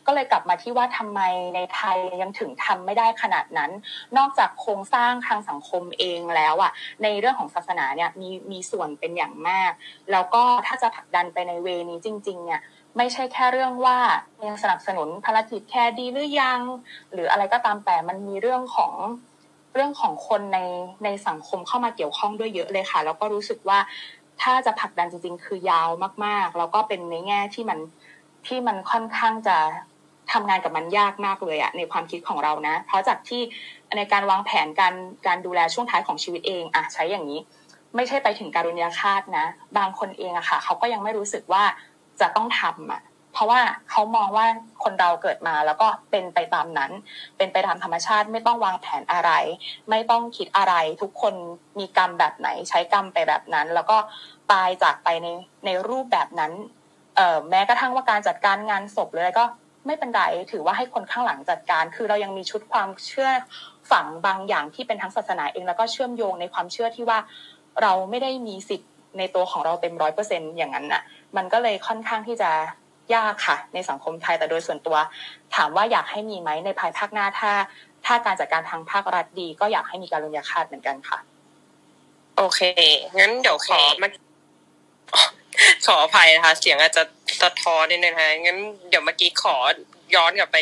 ก็เลยกลับมาที่ว่าทำไมในไทยยังถึงทำไม่ได้ขนาดนั้น นอกจากโครงสร้างทางสังคมเองแล้วอะในเรื่องของศาสนาเนี่ยมีมีส่วนเป็นอย่างมาก แล้วก็ถ้าจะผลักดันไปในเวนี้จริง ๆเนี่ยไม่ใช่แค่เรื่องว่ายังสนับสนุนภารกิจแค่ดีหรือยัง หรืออะไรก็ตามแต่มันมีเรื่องของเรื่องของคนในในสังคมเข้ามาเกี่ยวข้องด้วยเยอะเลยค่ะ แล้วก็รู้สึกว่า ถ้าจะผลักดันจริง ๆ คือยาวมากๆ แล้วก็เป็นในแง่ที่มันที่มันค่อนข้างจะทำงานกับมันยากมากเลยอะในความคิดของเรานะ เพราะจากที่ในการวางแผนการการดูแลช่วงท้ายของชีวิตเองอะใช้อย่างนี้ ไม่ใช่ไปถึงการุณยฆาตนะ บางคนเองอะค่ะเขาก็ยังไม่รู้สึกว่าจะต้องทำอะ เพราะว่าเขามองว่าคนเราเกิดมาแล้วก็เป็นไปตามนั้น เป็นไปตามธรรมชาติไม่ต้องวางแผนอะไร ไม่ต้องคิดอะไร ทุกคนมีกรรมแบบไหน ใช้กรรมไปแบบนั้น แล้วก็ตายจากไปในในรูปแบบนั้นเอ่อแม้กระทั่งว่าการจัดการงานศพเลยก็ไม่เป็นไรถือว่าให้คนข้างหลังจัดการ คือเรายังมีชุดความเชื่อฝังบางอย่างที่เป็นทั้งศาสนาเองแล้วก็เชื่อมโยงในความเชื่อที่ว่าเราไม่ได้มีสิทธิ์ในตัวของเราเต็มร้อยเปอร์เซ็นอย่างนั้นน่ะ มันก็เลยค่อนข้างที่จะ ยากค่ะ ในสังคมไทยแต่โดยส่วนตัว ถามว่าอยากให้มีไหมในภายภาคหน้าถ้า ถ้าการจัดการทางภาครัฐดี ก็อยากให้มีการลงยาคาดเหมือนกันค่ะ โอเคงั้นเดี๋ยวขอมาขออภัยนะคะ เสียงอาจจะสะท้อนนิดนึงนะคะงั้นเดี๋ยวเมื่อกี้ขอย้อนกลับไป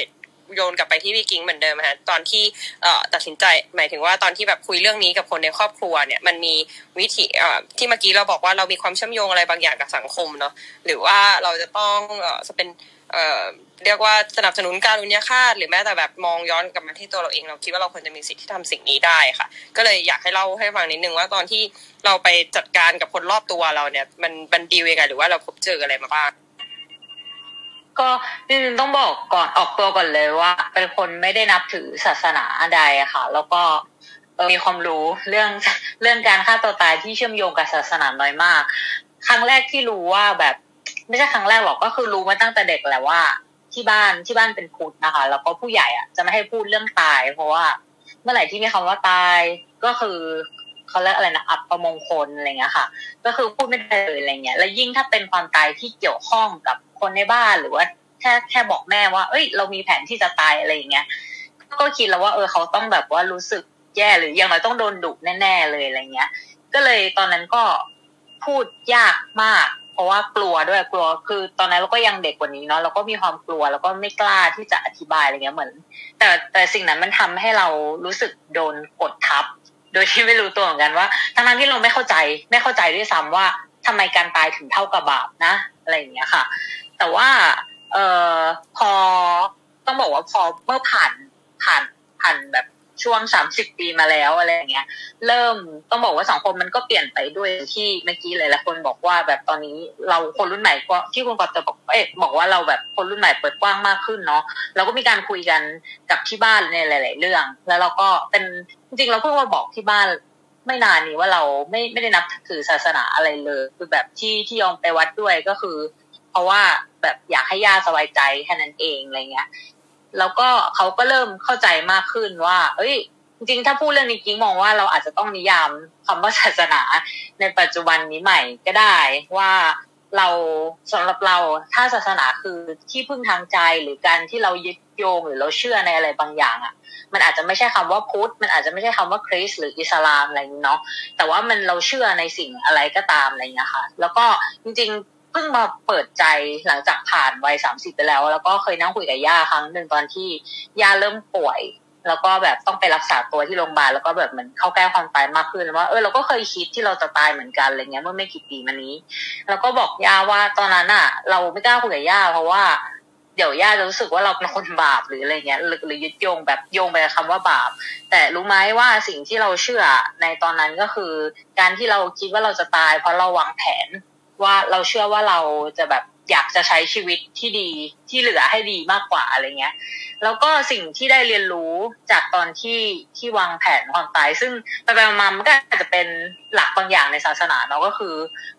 โยนกลับไปที่พี่กิ้งเหมือนเดิมนะตอนที่เอ่อตัดสินใจหมายถึงว่าตอนที่แบบคุยเรื่องนี้กับคนในครอบครัวเนี่ยมันมีวิธีเอ่อที่เมื่อกี้เราบอกว่าเรามีความเชื่อมโยงอะไรบางอย่างกับสังคมเนาะหรือว่าเราจะต้องเอ่อจะเป็นเอ่อเรียกว่าสนับสนุนการอุญยฆาตหรือแม้แต่แบบมองย้อนกลับมาที่ตัวเราเอง เราคิดว่าเราควรจะมีสิทธิ์ที่ทำสิ่งนี้ได้ค่ะ ก็เลยอยากให้เล่าให้ฟังนิดนึงว่าตอนที่เราไปจัดการกับคนรอบตัวเราเนี่ย มันมันดียังไงหรือว่าเราพบเจออะไรมาบ้าง ก็จริงๆต้องบอกก่อนออกตัวก่อนเลยว่า เป็นคนไม่ได้นับถือศาสนาใดค่ะ แล้วก็มีความรู้เรื่องเรื่องการฆ่าตัวตายที่เชื่อมโยงกับศาสนาน้อยมาก ครั้งแรกที่รู้ว่าแบบ ไม่ใช่ครั้งแรกหรอกก็คือรู้มาตั้งแต่เด็กแหละว่า ที่บ้านที่บ้านเป็นพุทธนะคะ แล้วก็ผู้ใหญ่อะจะไม่ให้พูดเรื่องตาย เพราะว่า เมื่อไหร่ที่มีคำว่าตายก็คือเขาเรียกอะไรนะอัปมงคลอะไรเงี้ยค่ะ ก็คือพูดไม่ได้เลยอะไรเงี้ย แล้วยิ่งถ้าเป็นความตายที่เกี่ยวข้องกับ คนในบ้านหรือว่าแค่แค่บอกแม่ว่า เอ้ย เรามีแผนที่จะตายอะไรอย่างเงี้ยก็คิดแล้วว่าเออเขาต้องแบบว่ารู้สึกแย่หรืออย่างน้อยต้องโดนดุแน่ๆเลยอะไรเงี้ย ก็เลยตอนนั้นก็พูดยากมาก เพราะว่ากลัวด้วยกลัวคือ ตอนนั้นเราก็ยังเด็กกว่านี้เนาะเราก็มีความกลัวแล้วก็ไม่กล้าที่จะอธิบายอะไรเงี้ยเหมือน แต่แต่สิ่งนั้นมันทำให้เรารู้สึกโดนกดทับ โดยที่ไม่รู้ตัวเหมือนกันว่า ทั้งๆที่เราไม่เข้าใจไม่เข้าใจด้วยซ้ำว่าทำไมการตายถึงเท่ากับบาปนะ อะไรอย่างเงี้ยค่ะ แต่ว่า เอ่อพอต้องบอกว่าพอเมื่อผ่านผ่านผ่านแบบช่วงสามสิบปีมาแล้วอะไรอย่างเงี้ย เริ่มต้องบอกว่าสังคมมันก็เปลี่ยนไปด้วยที่เมื่อกี้หลายๆคนบอกว่าแบบตอนนี้เราคนรุ่นใหม่ก็ที่คุณกอบจะบอกเอ๊ะบอกว่าเราแบบคนรุ่นใหม่เปิดกว้างมากขึ้นเนาะเราก็มีการคุยกันกับที่บ้านในหลาย ๆ เรื่อง แล้วเราก็เป็นจริงๆเราเพิ่งมาบอกที่บ้านไม่นานนี้ว่าเราไม่ไม่ได้นับถือศาสนาอะไรเลย คือแบบที่ที่ยอมไปวัดด้วยก็คือ เพราะว่าแบบอยากให้ย่าสบายใจแค่นั้นเองอะไรเงี้ย แล้วก็เขาก็เริ่มเข้าใจมากขึ้นว่า เอ้ย จริงๆ ถ้าพูดเรื่องนี้จริงมองว่าเราอาจจะต้องนิยามคำว่าศาสนาในปัจจุบันนี้ใหม่ก็ได้ว่าเราสำหรับเราถ้าศาสนาคือที่พึ่งทางใจหรือการที่เรายึดโยงหรือเราเชื่อในอะไรบางอย่างอะ มันอาจจะไม่ใช่คำว่าพุทธมันอาจจะไม่ใช่คำว่าคริสต์หรืออิสลามอะไรนี้เนาะแต่ว่ามันเราเชื่อในสิ่งอะไรก็ตามอะไรอย่างเงี้ยค่ะ แล้วก็จริงๆ เพิ่งมาเปิดใจหลังจากผ่านวัยสามสิบไปแล้ว แล้วก็เคยนั่งคุยกับย่าครั้งหนึ่งตอนที่ย่าเริ่มป่วย แล้วก็แบบต้องไปรักษาตัวที่โรงพยาบาลแล้วก็แบบเหมือนเข้าใกล้ความตายมากขึ้นว่าเออเราก็เคยคิดที่เราจะตายเหมือนกันอะไรเงี้ยเมื่อไม่กี่ปีมานี้ แล้วก็บอกย่าว่าตอนนั้นอะ เราไม่กล้าคุยกับย่าเพราะว่าเดี๋ยวย่าจะรู้สึกว่าเราเป็นคนบาปหรืออะไรเงี้ยหรือหรือยึดโยงแบบโยงไปกับคำว่าบาป แต่รู้ไหมว่าสิ่งที่เราเชื่อในตอนนั้นก็คือ การที่เราคิดว่าเราจะตาย เพราะเราวางแผน ว่าเราเชื่อว่าเราจะแบบอยากจะใช้ชีวิตที่ดีที่เหลือให้ดีมากกว่าอะไรเงี้ย แล้วก็สิ่งที่ได้เรียนรู้จากตอนที่ที่วางแผนความตาย ซึ่งไปไปมาๆมันก็อาจจะเป็นหลักบางอย่างในศาสนาเนาะก็คือ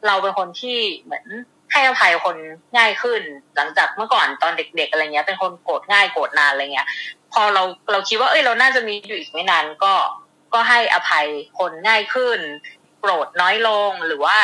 เราเป็นคนที่เหมือนให้อภัยคนง่ายขึ้น หลังจากเมื่อก่อนตอนเด็ก ๆ อะไรเงี้ย เป็นคนโกรธง่ายโกรธนานอะไรเงี้ย พอเราเราคิดว่าเอ้ยเราน่าจะมีอยู่อีกไม่นานก็ก็ให้อภัยคนง่ายขึ้นโกรธน้อยลงหรือว่า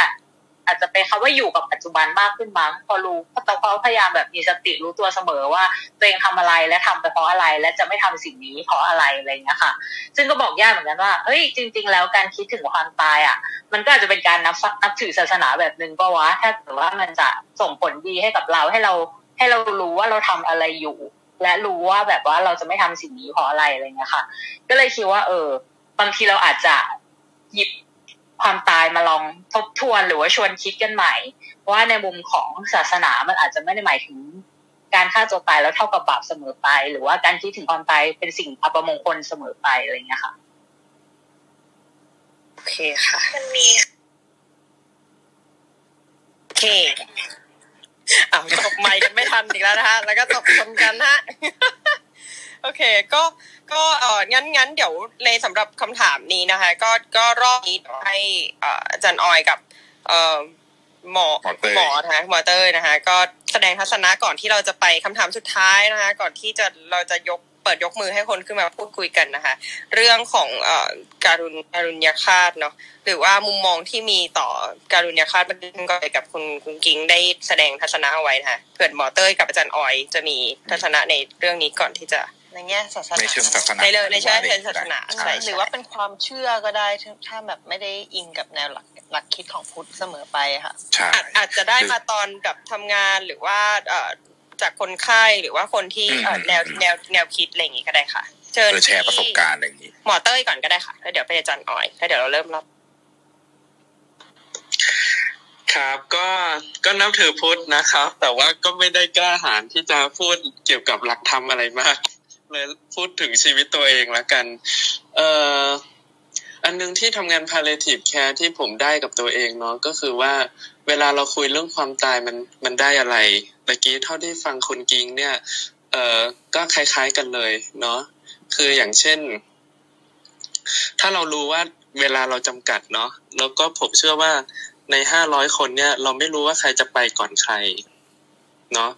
อาจจะเป็นคำว่าอยู่กับปัจจุบันมากขึ้นบ้งพอรู้เพราะเขาพยายามแบบมีสติรู้ตัวเสมอว่าตัวเองทำอะไรและทำไปเพราะอะไร และจะไม่ทำสิ่งนี้เพราะอะไรอะไรเงี้ยค่ะ ซึ่งก็บอกย่าเหมือนกันว่าเฮ้ยจริง ๆ แล้วการคิดถึงความตายอะ มันก็อาจจะเป็นการนับนับถือศาสนาแบบหนึ่งก็วะถ้าเกิดว่ามันจะส่งผลดีให้กับเราให้เราให้เรารู้ว่าเราทำอะไรอยู่ และรู้ว่าแบบว่าเราจะไม่ทำสิ่งนี้เพราะอะไรอะไรเงี้ยค่ะ ก็เลยคิดว่า เออบางทีเราอาจจะหยิบ ความตายมาลองทบทวนหรือว่าชวนคิดกันใหม่ ว่าในมุมของศาสนามันอาจจะไม่ได้หมายถึงการฆ่าตัวตายแล้วเท่ากับบาปเสมอไป หรือว่าการคิดถึงความตายเป็นสิ่งอัปมงคลเสมอไปอะไรเงี้ยค่ะโอเคค่ะมันมีโอเคอ้าวตบไมค์กันไม่ทันอีกแล้วนะคะแล้วก็ตบชมกันนะ โอเค ก็ก็เอองั้นงั้นเดี๋ยวเลยสำหรับคำถามนี้นะคะ ก็ก็รอบนี้เดี๋ยวให้เอ่ออาจารย์ออยกับเอ่อหมอหมอเต้ยหมอนะคะหมอเต้ยนะคะ ก็แสดงทัศนะก่อนที่เราจะไปคำถามสุดท้ายนะคะ ก่อนที่จะเราจะยกเปิดยกมือให้คนขึ้นมาพูดคุยกันนะคะ เรื่องของเอ่อการุณการุญยฆาตเนาะหรือว่ามุมมองที่มีต่อการุญยฆาตมันก็ไปกับคุณคุณกิ้งได้แสดงทัศนะเอาไว้นะคะเผื่อหมอเต้ยกับอาจารย์ออย จะมีทัศนะในเรื่องนี้ก่อนที่จะ ในแง่ศาสนาในเชิงศาสนาในเลยในเชิงหรือว่าเชิงศาสนาใช่ใช่หรือว่าเป็นความเชื่อก็ได้ถ้าถ้าแบบไม่ได้อิงกับแนวหลักหลักคิดของพุทธเสมอไปค่ะใช่อาจอาจจะได้มาตอนกับทำงานหรือว่าเอ่อจากคนไข้หรือว่าคนที่เอ่อแนวแนวแนวคิดอะไรอย่างงี้ก็ได้ค่ะ เชิญเพื่อแชร์ประสบการณ์อะไรอย่างนี้หมอเต้ยก่อนก็ได้ค่ะแล้วเดี๋ยวไปอาจารย์ออยแล้วเดี๋ยวเราเริ่มรับครับก็ก็นับถือพุทธนะครับ แต่ว่าก็ไม่ได้กล้าหาญที่จะพูดเกี่ยวกับหลักธรรมอะไรมาก เลยพูดถึงชีวิตตัวเองละกัน เอ่ออันหนึงที่ทำงาน palliative care ที่ผมได้กับตัวเองเนาะก็คือว่าเวลาเราคุยเรื่องความตายมันมันได้อะไรเมื่อกี้เท่าที่ฟังคุณกิงเนี่ยเอ่อก็คล้าย ๆกันเลยเนาะคืออย่างเช่น ถ้าเรารู้ว่าเวลาเราจำกัดเนาะแล้วก็ผมเชื่อว่าในห้าร้อยคนเนี่ย เราไม่รู้ว่าใครจะไปก่อนใครเนาะ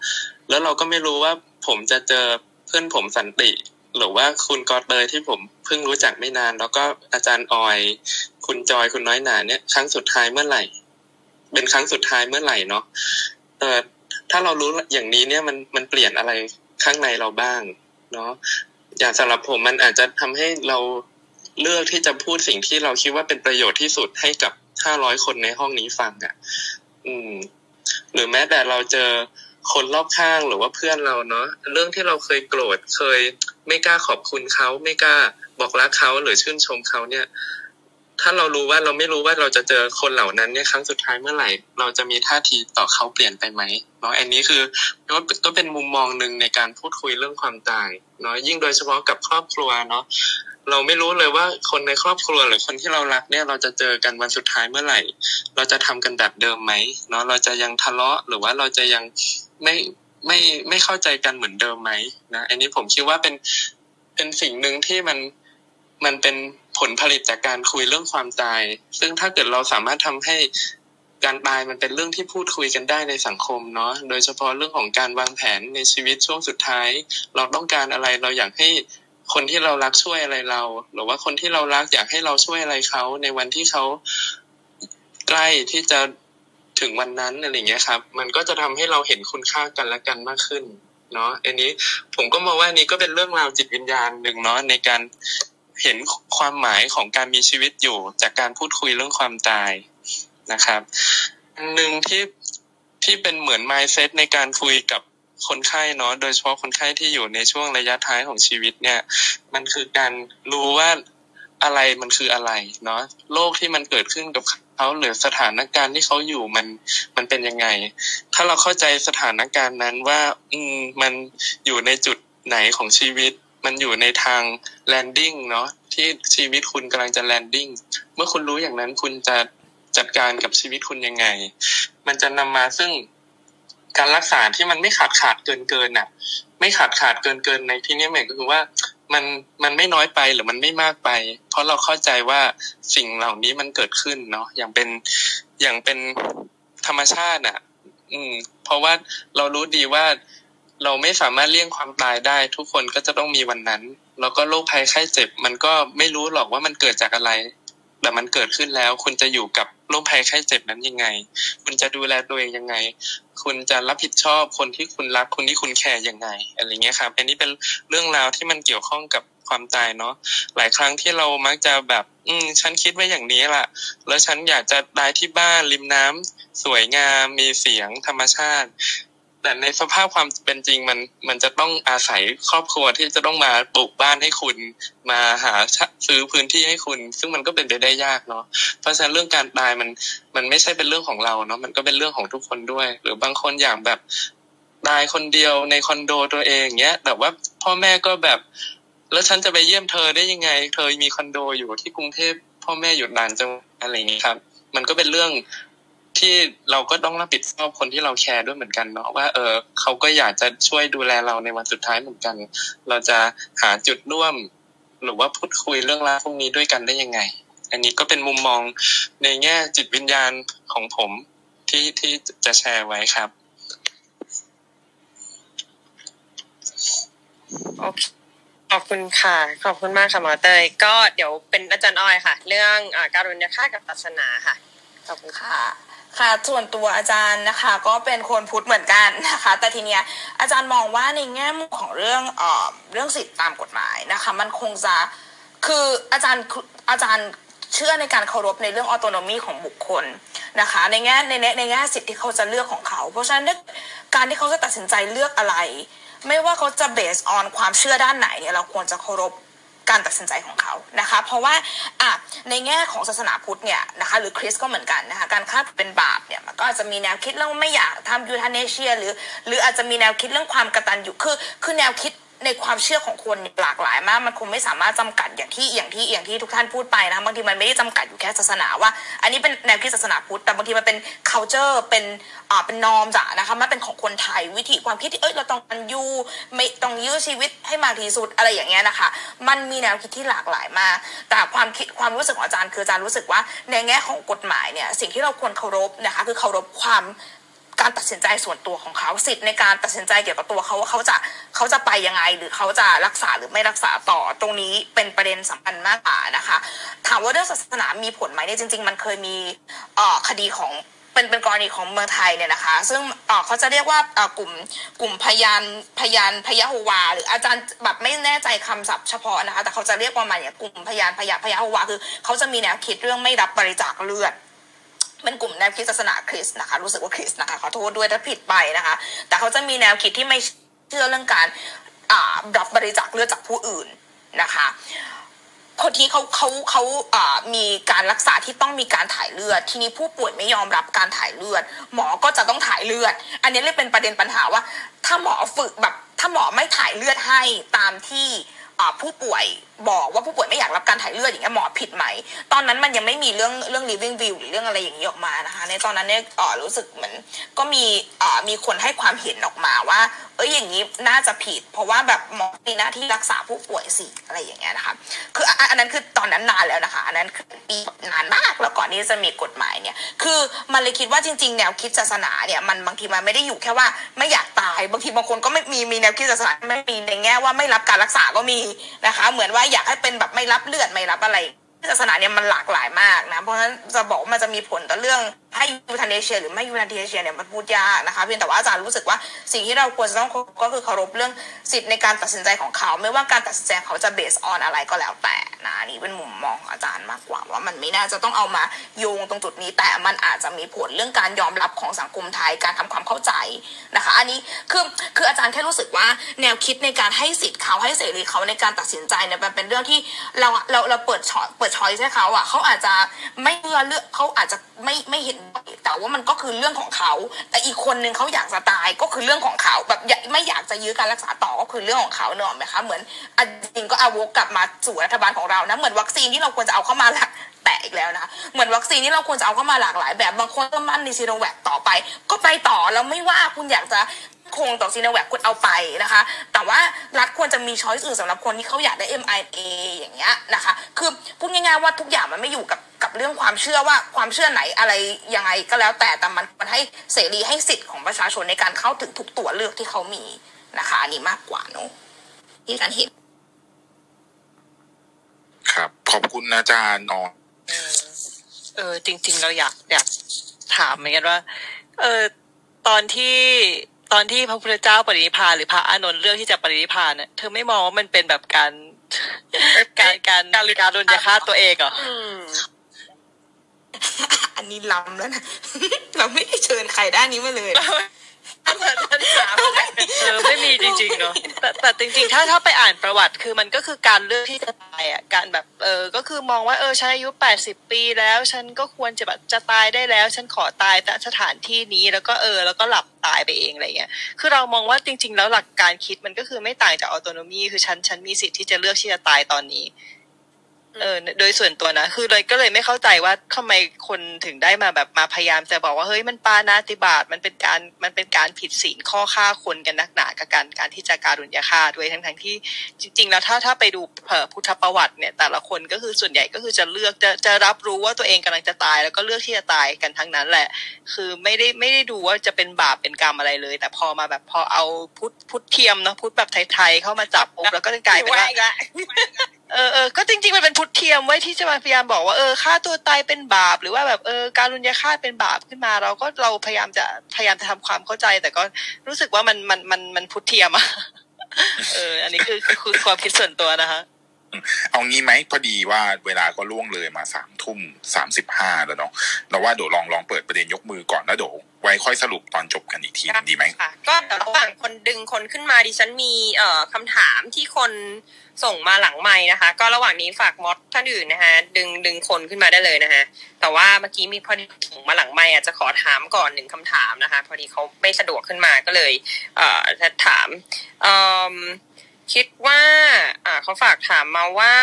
แล้วเราก็ไม่รู้ว่าผมจะเจอ พื่อนผมสันติ หรือว่าคุณกอตเลยที่ผมเพิ่งรู้จักไม่นาน แล้วก็อาจารย์ออย คุณจอยคุณน้อยหนาเนี่ยครั้งสุดท้ายเมื่อไหร่ เป็นครั้งสุดท้ายเมื่อไหร่เนาะเออถ้าเรารู้อย่างนี้เนี่ยมันมันเปลี่ยนอะไรข้างในเราบ้างเนาะอย่างสำหรับผมมันอาจจะทำให้เราเลือกที่จะพูดสิ่งที่เราคิดว่าเป็นประโยชน์ที่สุดให้กับห้าร้อยคนในห้องนี้ฟังอะ่ะ อืม หรือแม้แต่เราเจอ คนรอบข้างหรือว่าเพื่อนเราเนาะเรื่องที่เราเคยโกรธเคยไม่กล้าขอบคุณเขาไม่กล้าบอกรักเขาหรือชื่นชมเขาเนี่ย ถ้าเรารู้ว่าเราไม่รู้ว่าเราจะเจอคนเหล่านั้นเนี่ยครั้งสุดท้ายเมื่อไหร่ เราจะมีท่าทีต่อเขาเปลี่ยนไปไหมเนาะอันนี้คือก็ก็เป็นมุมมองหนึ่งในการพูดคุยเรื่องความตายเนาะยิ่งโดยเฉพาะกับครอบครัวเนาะ เราไม่รู้เลยว่าคนในครอบครัวหรือคนที่เรารักเนี่ยเราจะเจอกันวันสุดท้ายเมื่อไหร่ เราจะทำกันแบบเดิมไหมเนาะเราจะยังทะเลาะหรือว่าเราจะยังไม่ไม่ไม่เข้าใจกันเหมือนเดิมไหมนะอันนี้ผมคิดว่าเป็นเป็นสิ่งหนึ่งที่มันมันเป็นผลผลิตจากการคุยเรื่องความตาย ซึ่งถ้าเกิดเราสามารถทำให้การตายมันเป็นเรื่องที่พูดคุยกันได้ในสังคมเนาะ โดยเฉพาะเรื่องของการวางแผนในชีวิตช่วงสุดท้าย เราต้องการอะไรเราอยากให้ คนที่เรารักช่วยอะไรเรา หรือว่าคนที่เรารักอยากให้เราช่วยอะไรเขาในวันที่เขาใกล้ที่จะถึงวันนั้นอะไรเงี้ยครับ มันก็จะทำให้เราเห็นคุณค่ากันและกันมากขึ้น เนาะอันนี้ผมก็มองว่านนี้ก็เป็นเรื่องราวจิตวิญญาณหนึ่งเนาะในการเห็นความหมายของการมีชีวิตอยู่ จากการพูดคุยเรื่องความตายนะครับ อันหนึ่งที่ที่เป็นเหมือน mindset ในการคุยกับ คนไข้เนาะโดยเฉพาะคนไข้ที่อยู่ในช่วงระยะท้ายของชีวิตเนี่ย มันคือการรู้ว่าอะไรมันคืออะไรเนาะโรคที่มันเกิดขึ้นกับเขาหรือสถานการณ์ที่เขาอยู่มันมันเป็นยังไง ถ้าเราเข้าใจสถานการณ์นั้นว่า อืมมันอยู่ในจุดไหนของชีวิต มันอยู่ในทาง landing เนาะที่ชีวิตคุณกำลังจะ landing เมื่อคุณรู้อย่างนั้นคุณจะจัดการกับชีวิตคุณยังไง มันจะนำมาซึ่ง การรักษาที่มันไม่ขาดขาดเกินเกินน่ะ ไม่ขาดขาดเกินเกินในที่นี้หมายก็คือว่ามันมันไม่น้อยไปหรือมันไม่มากไป เพราะเราเข้าใจว่าสิ่งเหล่านี้มันเกิดขึ้นเนาะอย่างเป็นอย่างเป็นธรรมชาติอะ อืม เพราะว่าเรารู้ดีว่าเราไม่สามารถเลี่ยงความตายได้ ทุกคนก็จะต้องมีวันนั้น แล้วก็โรคภัยไข้เจ็บ มันก็ไม่รู้หรอกว่ามันเกิดจากอะไร แต่มันเกิดขึ้นแล้ว คุณจะอยู่กับ โรคภัยไข้เจ็บนั้นยังไง คุณจะดูแลตัวเองยังไง คุณจะรับผิดชอบคนที่คุณรักคนที่คุณแคร์ยังไงอะไรเงี้ยครับอันนี้เป็นเรื่องราวที่มันเกี่ยวข้องกับความตายเนาะหลายครั้งที่เรามักจะแบบ อืมฉันคิดไว้อย่างนี้ล่ะ แล้วฉันอยากจะตายที่บ้านริมน้ำสวยงามมีเสียงธรรมชาติ แต่ในสภาพความเป็นจริงมันมันจะต้องอาศัยครอบครัวที่จะต้องมาปลูกบ้านให้คุณมาหาซื้อพื้นที่ให้คุณ ซึ่งมันก็เป็นไปได้ยากเนาะเพราะฉะนั้นเรื่องการตายมันมันไม่ใช่เป็นเรื่องของเราเนาะมันก็เป็นเรื่องของทุกคนด้วย หรือบางคนอย่างแบบตายคนเดียวในคอนโดตัวเองเงี้ยแต่ว่าพ่อแม่ก็แบบ แล้วฉันจะไปเยี่ยมเธอได้ยังไง เธอมีคอนโดอยู่ที่กรุงเทพพ่อแม่อยู่ด่านจังอะไรอย่างนี้ครับ มันก็เป็นเรื่อง ที่เราก็ต้องรับผิดชอบคนที่เราแคร์ด้วยเหมือนกันเนาะว่า เออเขาก็อยากจะช่วยดูแลเราในวันสุดท้ายเหมือนกัน เราจะหาจุดร่วม หรือว่าพูดคุยเรื่องราวพวกนี้ด้วยกันได้ยังไง อันนี้ก็เป็นมุมมองในแง่จิตวิญญาณของผมที่ที่จะแชร์ไว้ครับโอเคขอบคุณค่ะ ขอบคุณมากค่ะหมอเตย ก็เดี๋ยวเป็นอาจารย์อ้อยค่ะ เรื่องอาการุญยฆาตกับศาสนาค่ะ ขอบคุณค่ะ ค่ะส่วนตัวอาจารย์นะคะ ก็เป็นคนพุทธเหมือนกันนะคะ แต่ทีเนี้ยอาจารย์มองว่าในแง่มุมของเรื่องเอ่อเรื่องสิทธิตามกฎหมายนะคะ มันคงจะคืออาจารย์อาจารย์เชื่อในการเคารพในเรื่องออโตโนมีของบุคคลนะคะ ในแง่ในแง่ในแง่สิทธิ์ที่เขาจะเลือกของเขา เพราะฉะนั้นการที่เขาจะตัดสินใจเลือกอะไร ไม่ว่าเขาจะเบสออนความเชื่อด้านไหนเนี่ยเราควรจะเคารพ การตัดสินใจของเขานะคะ เพราะว่าอะในแง่ของศาสนาพุทธเนี่ยนะคะหรือคริสก็เหมือนกันนะคะการฆ่าเป็นบาปเนี่ยมันก็อาจจะมีแนวคิดเรื่องไม่อยากทำยูทาเนเชียหรือ หรืออาจจะมีแนวคิดเรื่องความกตัญญูคือคือแนวคิด ในความเชื่อของคนหลากหลายมาก มันคงไม่สามารถจำกัดอย่างที่อย่างที่อย่างที่ทุกท่านพูดไปนะบางทีมันไม่ได้จำกัดอยู่แค่ศาสนาว่า อันนี้เป็นแนวคิดศาสนาพุทธแต่บางทีมันเป็น culture เป็นอ่าเป็นนอมจ้ะนะคะมันเป็นของคนไทยวิธีความคิดที่เอ้ยเราต้องกันยูไม่ต้องยื้อชีวิตให้มากที่สุดอะไรอย่างเงี้ยนะคะ มันมีแนวคิดที่หลากหลายมาก แต่ความคิดความรู้สึกของอาจารย์คืออาจารย์รู้สึกว่าในแง่ของกฎหมายเนี่ยสิ่งที่เราควรเคารพนะคะคือเคารพความ การตัดสินใจส่วนตัวของเขาสิทธิ์ในการตัดสินใจเกี่ยวกับตัวเขาว่าเขาจะเขาจะไปยังไง หรือเขาจะรักษาหรือไม่รักษาต่อตรงนี้เป็นประเด็นสำคัญมากกว่านะคะถามว่าเรื่องศาสนามีผลไหมเนี่ยจริง ๆ มันเคยมีคดีของเป็นเป็นกรณีของเมืองไทยเนี่ยนะคะ ซึ่งเขาจะเรียกว่ากลุ่มกลุ่มพยานพยานพยาโฮวา หรืออาจารย์แบบไม่แน่ใจคำศัพท์เฉพาะนะคะ แต่เขาจะเรียกประมาณเนี่ยกลุ่มพยานพยาพยาโฮวาคือเขาจะมีแนวคิดเรื่องไม่รับบริจาคเลือด เป็นกลุ่มแนวคิดศาสนาคริสต์นะคะ รู้สึกว่าคริสต์นะคะขอโทษด้วยถ้าผิดไปนะคะ แต่เขาจะมีแนวคิดที่ไม่เชื่อเรื่องการรับบริจาคเลือดจากผู้อื่นนะคะคนที่เขาเขาเขาอ่ามีการรักษาที่ต้องมีการถ่ายเลือด ทีนี้ผู้ป่วยไม่ยอมรับการถ่ายเลือด หมอก็จะต้องถ่ายเลือด อันนี้เลยเป็นประเด็นปัญหาว่า ถ้าหมอฝึกแบบถ้าหมอไม่ถ่ายเลือดให้ตามที่ผู้ป่วย บอกว่าผู้ป่วยไม่อยากรับการถ่ายเลือดอย่างเงี้ยหมอผิดไหม ตอนนั้นมันยังไม่มีเรื่องเรื่อง living will หรือเรื่องอะไรอย่างนี้ออกมานะคะ ในตอนนั้นเนี่ยอ่ารู้สึกเหมือนก็มีอ่ามีคนให้ความเห็นออกมาว่า เอ้ยอย่างนี้น่าจะผิด เพราะว่าแบบหมอมีหน้าที่รักษาผู้ป่วยสิอะไรอย่างเงี้ยนะคะคืออันอันนั้นคือตอนนั้นนานแล้วนะคะ อันนั้นคือปีนานมากแล้วก่อนที่จะมีกฎหมายเนี่ย คือมันเลยคิดว่าจริง ๆ แนวคิดศาสนาเนี่ยมันบางทีมันไม่ได้อยู่แค่ว่าไม่อยากตายบางทีบางคนก็ไม่มีมีแนวคิดศาสนาไม่มีในแง่ว่าไม่รับการรักษาก็มีนะคะ เหมือนว่าอยากให้เป็นแบบไม่รับเลือดไม่รับอะไรศาสนาเนี่ยมันหลากหลายมากนะ เพราะฉะนั้นจะบอกมันจะมีผลต่อเรื่อง ให้ยูทาเนเชียหรือไม่ยูทาเนเชียเนี่ยมันพูดยากนะคะเพียงแต่ว่าอาจารย์รู้สึกว่าสิ่งที่เราควรจะต้องก็คือเคารพเรื่องสิทธิ์ในการตัดสินใจของเขา ไม่ว่าการตัดสินใจเขาจะเบสออนอะไรก็แล้วแต่นะอันนี่เป็นมุมมองอาจารย์มากกว่า ว่ามันไม่น่าจะต้องเอามาโยงตรงจุดนี้ แต่มันอาจจะมีผลเรื่องการยอมรับของสังคมไทยการทำความเข้าใจนะคะ อันนี้คือคืออาจารย์แค่รู้สึกว่าแนวคิดในการให้สิทธิ์เขาให้เสรีเขาในการตัดสินใจเนี่ยมันเป็นเรื่องที่เราเราเราเปิดช้อยเปิดช้อยให้เขาอะเขาอาจจะไม่เลือกเลือกเขาอาจจะไม่ไม่เห็นแต่ว่ามันก็คือเรื่องของเขา แต่อีกคนนึงเขาอยากจะตายก็คือเรื่องของเขาแบบไม่อยากจะยื้อการรักษาต่อก็คือเรื่องของเขาเนอะไหมคะเหมือนอันจริงก็เอาวกกลับมาสู่รัฐบาลของเรานะเหมือนวัคซีนที่เราควรจะเอาเข้ามาหลักแตะอีกแล้วนะเหมือนวัคซีนที่เราควรจะเอาเข้ามาหลากหลาย แบบบางคนก็มั่นในซีโนแวคต่อไป ก็ไปต่อแล้วไม่ว่าคุณอยากจะคงต่อซีโนแวคคุณเอาไปนะคะ แต่ว่ารัฐควรจะมีช้อยส์อื่นสำหรับคนที่เขาอยากได้ mRNA อย่างเงี้ยนะคะ คือพูดง่ายๆว่าทุกอย่างมันไม่อยู่กับ กับเรื่องความเชื่อว่าความเชื่อไหนอะไรยังไงก็แล้วแต่แต่มันมันให้เสรีให้สิทธิ์ของประชาชนในการเข้าถึงทุกตัวเลือกที่เขามีนะคะอันนี้มากกว่าเนอะที่การเห็น ครับ ขอบคุณอาจารย์นอนเออ จริง ๆ เราอยากอยากถามเหมือนกันว่า เออตอนที่ตอนที่พระพุทธเจ้าปรินิพพานหรือพระอานนท์เลือกที่จะปรินิพพานเนี่ยเธอไม่มองว่ามันเป็นแบบการการการการโดนยาฆ่าตัวเองเหรอ อืมอันนี้ล้ำแล้วนะเราไม่ได้เชิญใครด้านนี้มาเลยเออไม่มีจริงๆเนาะแต่แต่จริงๆ ถ้าถ้าไปอ่านประวัติคือมันก็คือการเลือกที่จะตายอะการแบบเออก็คือมองว่าเออฉันอายุแปดสิบปีแล้ว ฉันก็ควรจะแบบจะตายได้แล้ว ฉันขอตายแต่สถานที่นี้แล้วก็เออ แล้วก็หลับตายไปเองอะไรเงี้ยคือเรามองว่าจริง ๆ แล้วหลักการคิดมันก็คือไม่ต่างจากออโตโนมีคือฉันฉันมีสิทธิ์ที่จะเลือกที่จะตายตอนนี้ เออโดยส่วนตัวนะ คือเลยก็เลยไม่เข้าใจว่าทำไมคนถึงได้มาแบบมาพยายามจะบอกว่าเฮ้ยมันปานาติบาตมันเป็นการมันเป็นการผิดศีลข้อฆ่าคนกันนักหนากับการการที่จะการุญยาฆ่าด้วยทั้งทั้งที่จริง ๆ แล้วถ้าถ้าไปดูเอ่อพุทธประวัติเนี่ย แต่ละคนก็คือส่วนใหญ่ก็คือจะเลือกจะจะรับรู้ว่าตัวเองกำลังจะตาย แล้วก็เลือกที่จะตายกันทั้งนั้นแหละ คือไม่ได้ไม่ได้ดูว่าจะเป็นบาปเป็นกรรมอะไรเลย แต่พอมาแบบพอเอาพุทธพุทธเทียมเนาะพุทธแบบไทยๆเข้ามาจับปุ๊บแล้วก็กลายเป็นว่าเออเออก็จริงๆมันเป็นพุทธเทียมไว้ที่จะมาพยายามบอกว่าเออฆ่าตัวตายเป็นบาป หรือว่าแบบเออการรุนยาฆาตเป็นบาปขึ้นมา เราก็เราพยายามจะพยายามจะทำความเข้าใจ แต่ก็รู้สึกว่ามันมันมันมันพุทธเทียมอะเออ อันนี้คือคือคือความคิดส่วนตัวนะคะเอางี้ไหมพอดีว่าเวลาก็ล่วงเลยมาสามทุ่มสามสิบห้าแล้วเนาะเราว่าเดี๋ยวลองลองเปิดประเด็นยกมือก่อนแล้วเดี๋ยว ไว้ค่อยสรุปตอนจบกันอีกทีนึงดีไหมค่ะก็แต่ระหว่างคนดึงคนขึ้นมาดิฉันมีเอ่อคำถามที่คนส่งมาหลังไม้นะคะ ก็ระหว่างนี้ฝากมอดท่านอื่นนะคะดึงดึงคนขึ้นมาได้เลยนะคะแต่ว่าเมื่อกี้มีพอดีส่งมาหลังไม้อาจจะขอถามก่อนหนึ่งคำถามนะคะ พอดีเขาไม่สะดวกขึ้นมาก็เลย เอ่อจะถามเอ่อคิดว่าอ่าเขาฝากถามมาว่า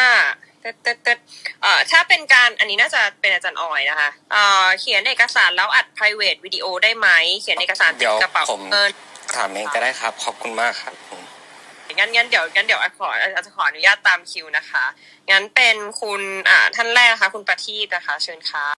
เต๊ดเต๊ดเต๊ดเอ่อถ้าเป็นการอันนี้น่าจะเป็นอาจารย์ออยนะคะเอ่อเขียนเอกสารแล้วอัด private วิดีโอได้ไหมเขียนเอกสารติเดี๋ดยวกระเป๋าผมเงินถามเองก็ได้ครับ ขอบคุณมากครับงั้นงั้นเดี๋ยวงั้นเดี๋ยวอาขออาจจะขออนุญาตตามคิวนะคะ งั้นเป็นคุณอ่าท่านแรกนะคะ คุณประทีปนะคะ เชิญค่ะ